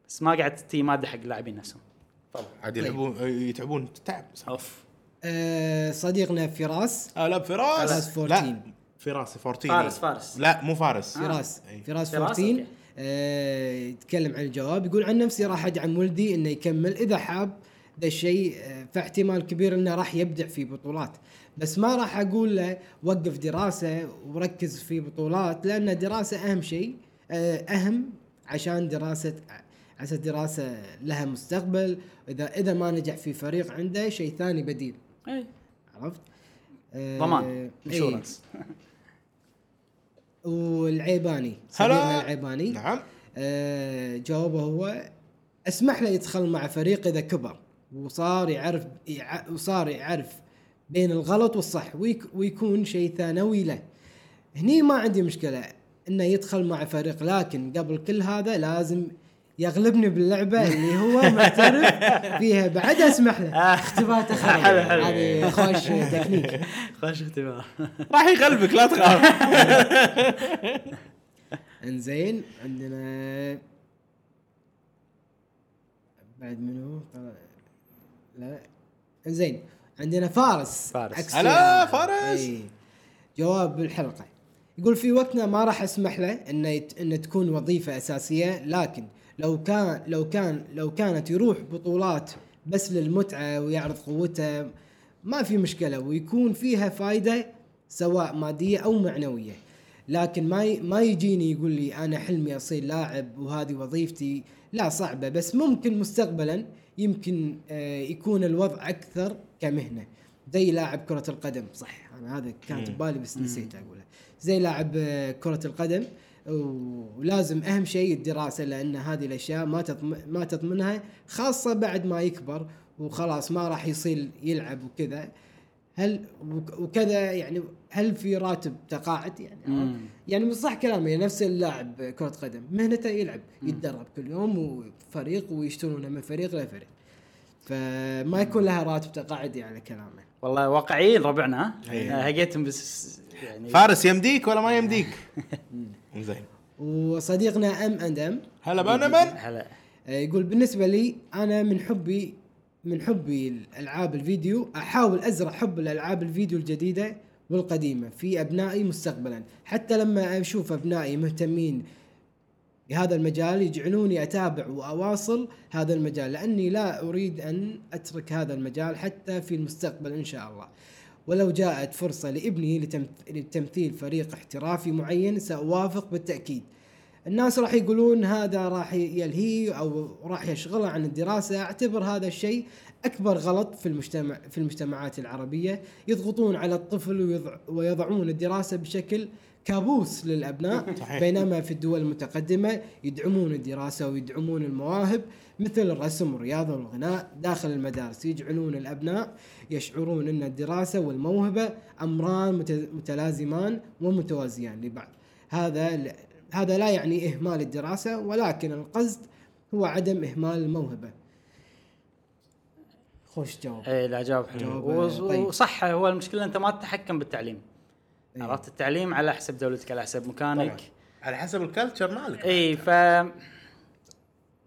Speaker 1: بس ما قاعد تي مادة حق اللاعبين نفسهم.
Speaker 3: عاد يلعبون يتعبون تعب
Speaker 1: أوف.
Speaker 2: آه صديقنا فراس.
Speaker 3: آه لا فراس.
Speaker 2: فراس 14.
Speaker 3: لا فراس 14
Speaker 1: فارس فارس.
Speaker 3: لا مو فارس.
Speaker 2: فراس.
Speaker 3: أي.
Speaker 2: فراس
Speaker 1: فراس،
Speaker 2: 14
Speaker 1: أوكي.
Speaker 2: آه يتكلم عن الجواب يقول عن نفسي راح أدعم ولدي إنه يكمل. إذا حاب ذا الشيء آه، فاحتمال كبير إنه راح يبدع في بطولات. بس ما راح أقول له وقف دراسة وركز في بطولات لأن الدراسه أهم شيء آه، أهم عشان دراسة عشان دراسة لها مستقبل. إذا إذا ما نجح في فريق عنده شيء ثاني بديل.
Speaker 1: اي
Speaker 2: عرفت؟ آه،
Speaker 1: ضمان
Speaker 2: إيه.
Speaker 1: انشورنس
Speaker 2: والعيباني
Speaker 3: هلا.
Speaker 2: العيباني.
Speaker 3: نعم.
Speaker 2: آه، جوابه هو اسمح له يدخل مع فريق إذا كبر وصار يعرف يع- وصار يعرف بين الغلط والصح ويك ويكون شيء ثانوي له. هني ما عندي مشكلة إنه يدخل مع فريق لكن قبل كل هذا لازم يغلبني باللعبة اللي هو معترف فيها. بعد أسمح له. اختباته
Speaker 1: حلو،
Speaker 2: خير
Speaker 1: حلو.
Speaker 2: هذه خوش تكنيك.
Speaker 1: خوش اختبار.
Speaker 3: راح يغلبك لا تخاف.
Speaker 2: إنزين عندنا بعد منو؟ لا. إنزين عندنا فارس.
Speaker 1: فارس.
Speaker 3: هلا فارس.
Speaker 2: إي. جواب الحلقة. يقول في وقتنا ما راح أسمح له إنه يت... إنه تكون وظيفة أساسية لكن لو كان لو كان لو كانت يروح بطولات بس للمتعة ويعرض قوته ما في مشكلة ويكون فيها فائده سواء مادية أو معنوية. لكن ما. ما يجيني يقول لي أنا حلمي أصير لاعب وهذه وظيفتي لا صعبة. بس ممكن مستقبلا يمكن آه يكون الوضع أكثر كمهنة. زي لاعب كرة القدم صح أنا هذا كانت ببالي بس نسيت اقولها زي لاعب آه، كرة القدم ولازم أهم شيء الدراسة لأن هذه الأشياء ما ما تضمنها خاصة بعد ما يكبر وخلاص ما راح يصير يلعب وكذا. هل وك- وكذا يعني هل في راتب تقاعد؟ يعني
Speaker 1: مم.
Speaker 2: يعني من صح كلامي نفس اللاعب كرة قدم مهنته يلعب يتدرب كل يوم وفريق ويشترونه من فريق لفريق. فما يكون لها راتب تقاعدي على كلامه
Speaker 1: والله واقعيين ربعنا هقيتهم بس يعني
Speaker 3: فارس يمديك ولا ما يمديك؟ زين.
Speaker 2: وصديقنا أم اند ام
Speaker 3: هلا بانا من؟
Speaker 1: هلا.
Speaker 2: يقول بالنسبة لي أنا من حبي من حبي الألعاب الفيديو أحاول أزرع حب الألعاب الفيديو الجديدة والقديمة في أبنائي مستقبلا. حتى لما أشوف أبنائي مهتمين بهذا المجال يجعلوني أتابع وأواصل هذا المجال لأني لا أريد أن أترك هذا المجال حتى في المستقبل إن شاء الله. ولو جاءت فرصة لابني لتمث- لتمثيل فريق احترافي معين سأوافق بالتأكيد. الناس راح يقولون هذا راح يلهيه أو راح يشغله عن الدراسة. أعتبر هذا الشيء أكبر غلط في المجتمع في المجتمعات العربية. يضغطون على الطفل ويضع ويضعون الدراسة بشكل كابوس
Speaker 3: للأبناء.
Speaker 2: بينما في الدول المتقدمة يدعمون الدراسة ويدعمون المواهب. مثل الرسم والرياضة والغناء داخل المدارس. يجعلون الأبناء يشعرون أن الدراسة والموهبة أمران مت- متلازمان ومتوازيان لبعض. هذا هذا لا يعني إهمال الدراسة ولكن القصد هو عدم إهمال الموهبة. خوش جواب.
Speaker 1: اي لا جواب حلو.
Speaker 2: طيب.
Speaker 1: وصح هو المشكلة أنت ما تتحكم بالتعليم.
Speaker 2: إيه.
Speaker 1: عرفت؟ التعليم على حسب دولتك على حسب مكانك.
Speaker 3: طبعاً. على حسب الكلتشر مالك.
Speaker 1: اي ف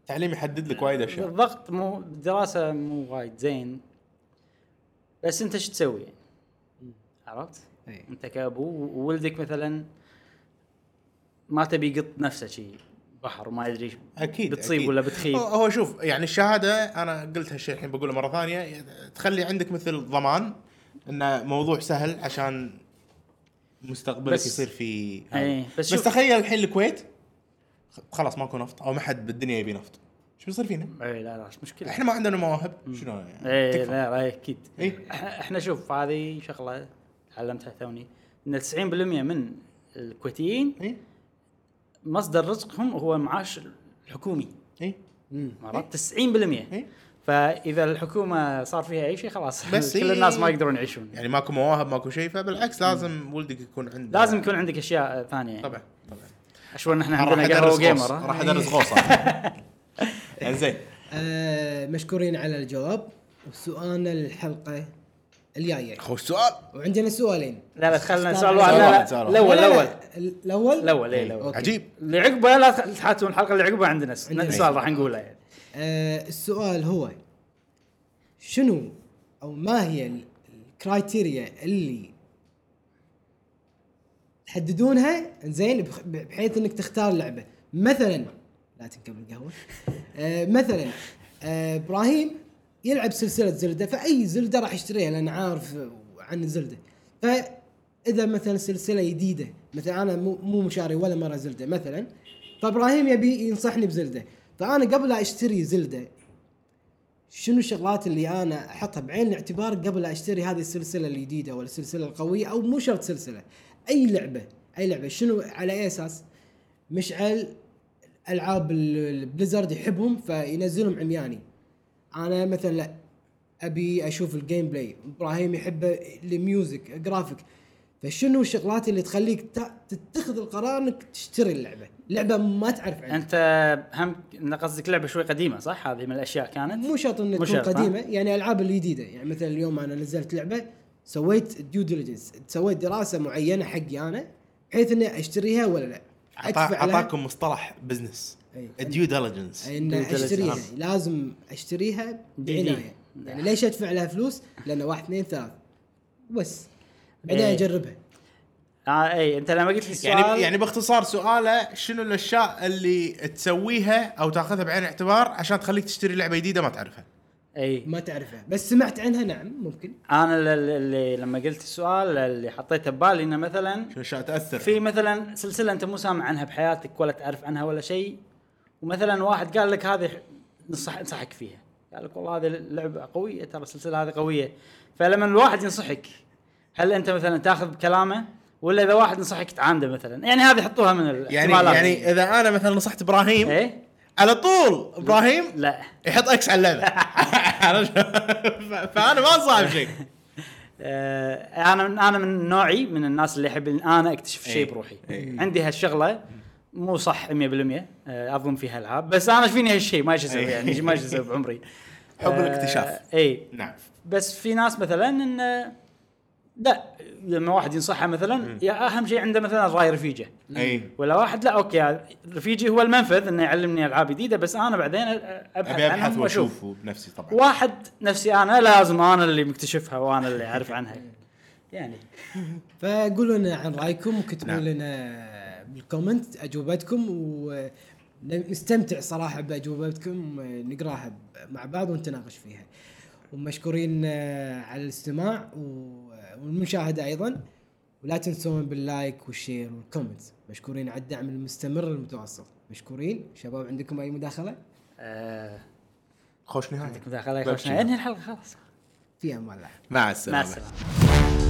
Speaker 3: التعليم يحدد لك وايد أشياء.
Speaker 1: الضغط مو الدراسة مو وايد زين. بس أنت شو تسوي؟ عرفت؟
Speaker 2: إيه.
Speaker 1: أنت كأبو وولدك مثلا ما تبي يقط نفسه شي بحر وما يدري شو.
Speaker 3: أكيد
Speaker 1: بتصيب
Speaker 3: أكيد.
Speaker 1: ولا بتخيب.
Speaker 3: هو- شوف يعني الشهادة أنا قلت هالشيء الحين بقوله مرة ثانية تخلي عندك مثل ضمان انه موضوع سهل عشان مستقبلك يصير في
Speaker 1: إيه، بس
Speaker 3: بس تخيل الحين الكويت خلاص ماكو نفط أو ما حد بالدنيا يبي نفط. شو بيصير فينا؟
Speaker 1: اي لا لا مش مشكلة.
Speaker 3: إحنا ما عندنا مواهب. شنو يعني؟
Speaker 1: اي. لا لا أكيد.
Speaker 3: إيه.
Speaker 1: إحنا شوف هذه شغلة تعلمتها توني إن 90% من الكويتيين
Speaker 3: اي
Speaker 1: مصدر رزقهم هو المعاش الحكومي.
Speaker 3: اي
Speaker 1: عرفت؟ 90%
Speaker 3: إيه.
Speaker 1: فإذا الحكومة صار فيها أي شيء خلاص.
Speaker 3: بس
Speaker 1: كل
Speaker 3: هي-
Speaker 1: الناس ما يقدرون يعيشون.
Speaker 3: يعني ماكو مواهب ماكو شيء فبالعكس لازم ولدك يكون عنده
Speaker 1: لازم يكون عندك أشياء ثانية.
Speaker 3: طبعا.
Speaker 1: اشوى إحنا
Speaker 3: راح
Speaker 1: عندنا قهوة
Speaker 3: أدرس
Speaker 1: جيمر؟
Speaker 3: راح أدرس غوصه زين.
Speaker 2: آه مشكورين على الجواب. وسؤالنا للحلقة الجاية.
Speaker 3: خوش سؤال؟
Speaker 2: وعندنا سؤالين.
Speaker 1: لا لا خلنا سؤال
Speaker 2: على
Speaker 1: واحد. لا لا الأول
Speaker 2: لا، لا،
Speaker 1: الأول.
Speaker 2: لا، الأول؟
Speaker 1: الأول اي
Speaker 2: الأول.
Speaker 3: عجيب.
Speaker 1: اللي عقبه لا تحاتون الحلقة اللي عقبه عندنا. سؤال راح نقوله يعني.
Speaker 2: آه السؤال هو شنو أو ما هي ال- الكرايتيريا اللي تحددونها زين بحيث إنك تختار لعبة. مثلا لا تنكب القهوه آه مثلا آه إبراهيم يلعب سلسلة زلدة فأي زلدة راح يشتريها لأن عارف عن زلدة. فإذا مثلا سلسلة جديدة مثلا أنا مو مو مشاري ولا مرة زلدة مثلا فإبراهيم يبي ينصحني ب Zelda. فأنا قبل لا أشتري Zelda شنو الشغلات اللي أنا أحطها بعين الاعتبار قبل أشتري هذه السلسلة الجديدة ولا السلسلة القوية أو مو شرط سلسلة. أي لعبة أي لعبة. شنو على أي أساس؟ مشعل ألعاب ال- البـ Blizzard يحبهم فينزلهم عمياني. أنا مثلا لا أبي أشوف ال gameplay إبراهيم يحب ال music graphic فشنو الشغلات اللي تخليك تتخذ القرار إنك تشتري اللعبة؟ لعبة ما تعرف عنها.
Speaker 1: أنت هم قصدك لعبة شوي قديمة صح؟ هذه من الأشياء كانت؟
Speaker 2: مو شرط
Speaker 1: إنها
Speaker 2: تكون؟ قديمة. يعني ألعاب الجديدة. يعني مثلا اليوم أنا نزلت لعبة سويت due diligence سويت دراسة معينة حقي أنا بحيث إني أشتريها ولا لا
Speaker 3: أعطاكم مصطلح business.
Speaker 2: ال
Speaker 3: due diligence
Speaker 2: ان
Speaker 1: due diligence.
Speaker 2: أشتريها
Speaker 1: نعم.
Speaker 2: لازم
Speaker 1: أشتريها.
Speaker 2: بعناية يعني ليش أدفع لها فلوس؟ لأن واحد اثنين ثلاث بس بعدين. أجربها
Speaker 1: آه إي أنت لما قلت لي السؤال
Speaker 3: يعني يعني باختصار سؤاله شنو الأشياء اللي تسويها أو تأخذها بعين الاعتبار عشان تخليك تشتري لعبة جديدة ما تعرفها
Speaker 1: إي.
Speaker 2: ما تعرفها. بس سمعت عنها نعم ممكن.
Speaker 1: أنا اللي, اللي لما قلت السؤال اللي حطيته ببالي إنه مثلا
Speaker 3: اشياء تأثر.
Speaker 1: في مثلا سلسلة أنت مو سامع عنها بحياتك ولا تعرف عنها ولا شيء ومثلا واحد قال لك هذه نصح انصحك فيها. قال لك والله هذه اللعبه قوية ترى السلسلة هذه قوية. فلما الواحد ينصحك هل أنت مثلا تأخذ بكلامه؟ ولا إذا واحد نصحك تعانده مثلا؟ يعني هذه حطوها من
Speaker 3: يعني
Speaker 1: الاحتمالات
Speaker 3: يعني إذا أنا مثلا نصحت إبراهيم
Speaker 1: إيه
Speaker 3: على طول إبراهيم؟
Speaker 1: لا.
Speaker 3: يحط إكس على اللعبه فأنا ما انصح بشيء
Speaker 1: آه، أنا أنا من نوعي من الناس اللي يحب أنا أكتشف شيء
Speaker 3: إيه.
Speaker 1: بروحي.
Speaker 3: إيه.
Speaker 1: عندي هالشغلة مو صح 100% آه، أظن فيها العاب بس أنا فيني هالشيء؟ ما إيش أسوي
Speaker 3: إيه.
Speaker 1: يعني ما إيش أسوي بعمري.
Speaker 3: حب
Speaker 1: آه،
Speaker 3: الاكتشاف.
Speaker 1: اي
Speaker 3: نعم.
Speaker 1: بس في ناس مثلا انه لا لما واحد ينصحها مثلا يا أهم شيء عنده مثلا راي رفيجة.
Speaker 3: أي.
Speaker 1: ولا واحد لا أوكي رفيجي هو المنفذ إنه يعلمني ألعاب جديدة بس أنا بعدين
Speaker 3: أبحث
Speaker 1: أبي أبحث
Speaker 3: وأشوف. بنفسي طبعا.
Speaker 1: واحد نفسي أنا لازم أنا اللي مكتشفها وأنا اللي أعرف عنها. يعني.
Speaker 2: فقولوا لنا عن رأيكم وكتبوا
Speaker 3: نعم.
Speaker 2: لنا بال comment أجوبتكم و نستمتع صراحة بأجوبتكم نقراها مع بعض ونتناقش فيها. ومشكورين آه، على الاستماع و- والمشاهدة أيضا. ولا تنسون بال like وال share وال comment. مشكورين على الدعم المستمر المتواصل مشكورين. شباب عندكم أي مداخلة؟
Speaker 1: آه،
Speaker 3: خوش نهاية.
Speaker 1: عندك مداخلة؟
Speaker 3: بس
Speaker 1: يخشنا انهي الحلقة خلاص.
Speaker 2: في أمان الله.
Speaker 3: مع
Speaker 1: مع
Speaker 3: السلامه
Speaker 1: السلامة.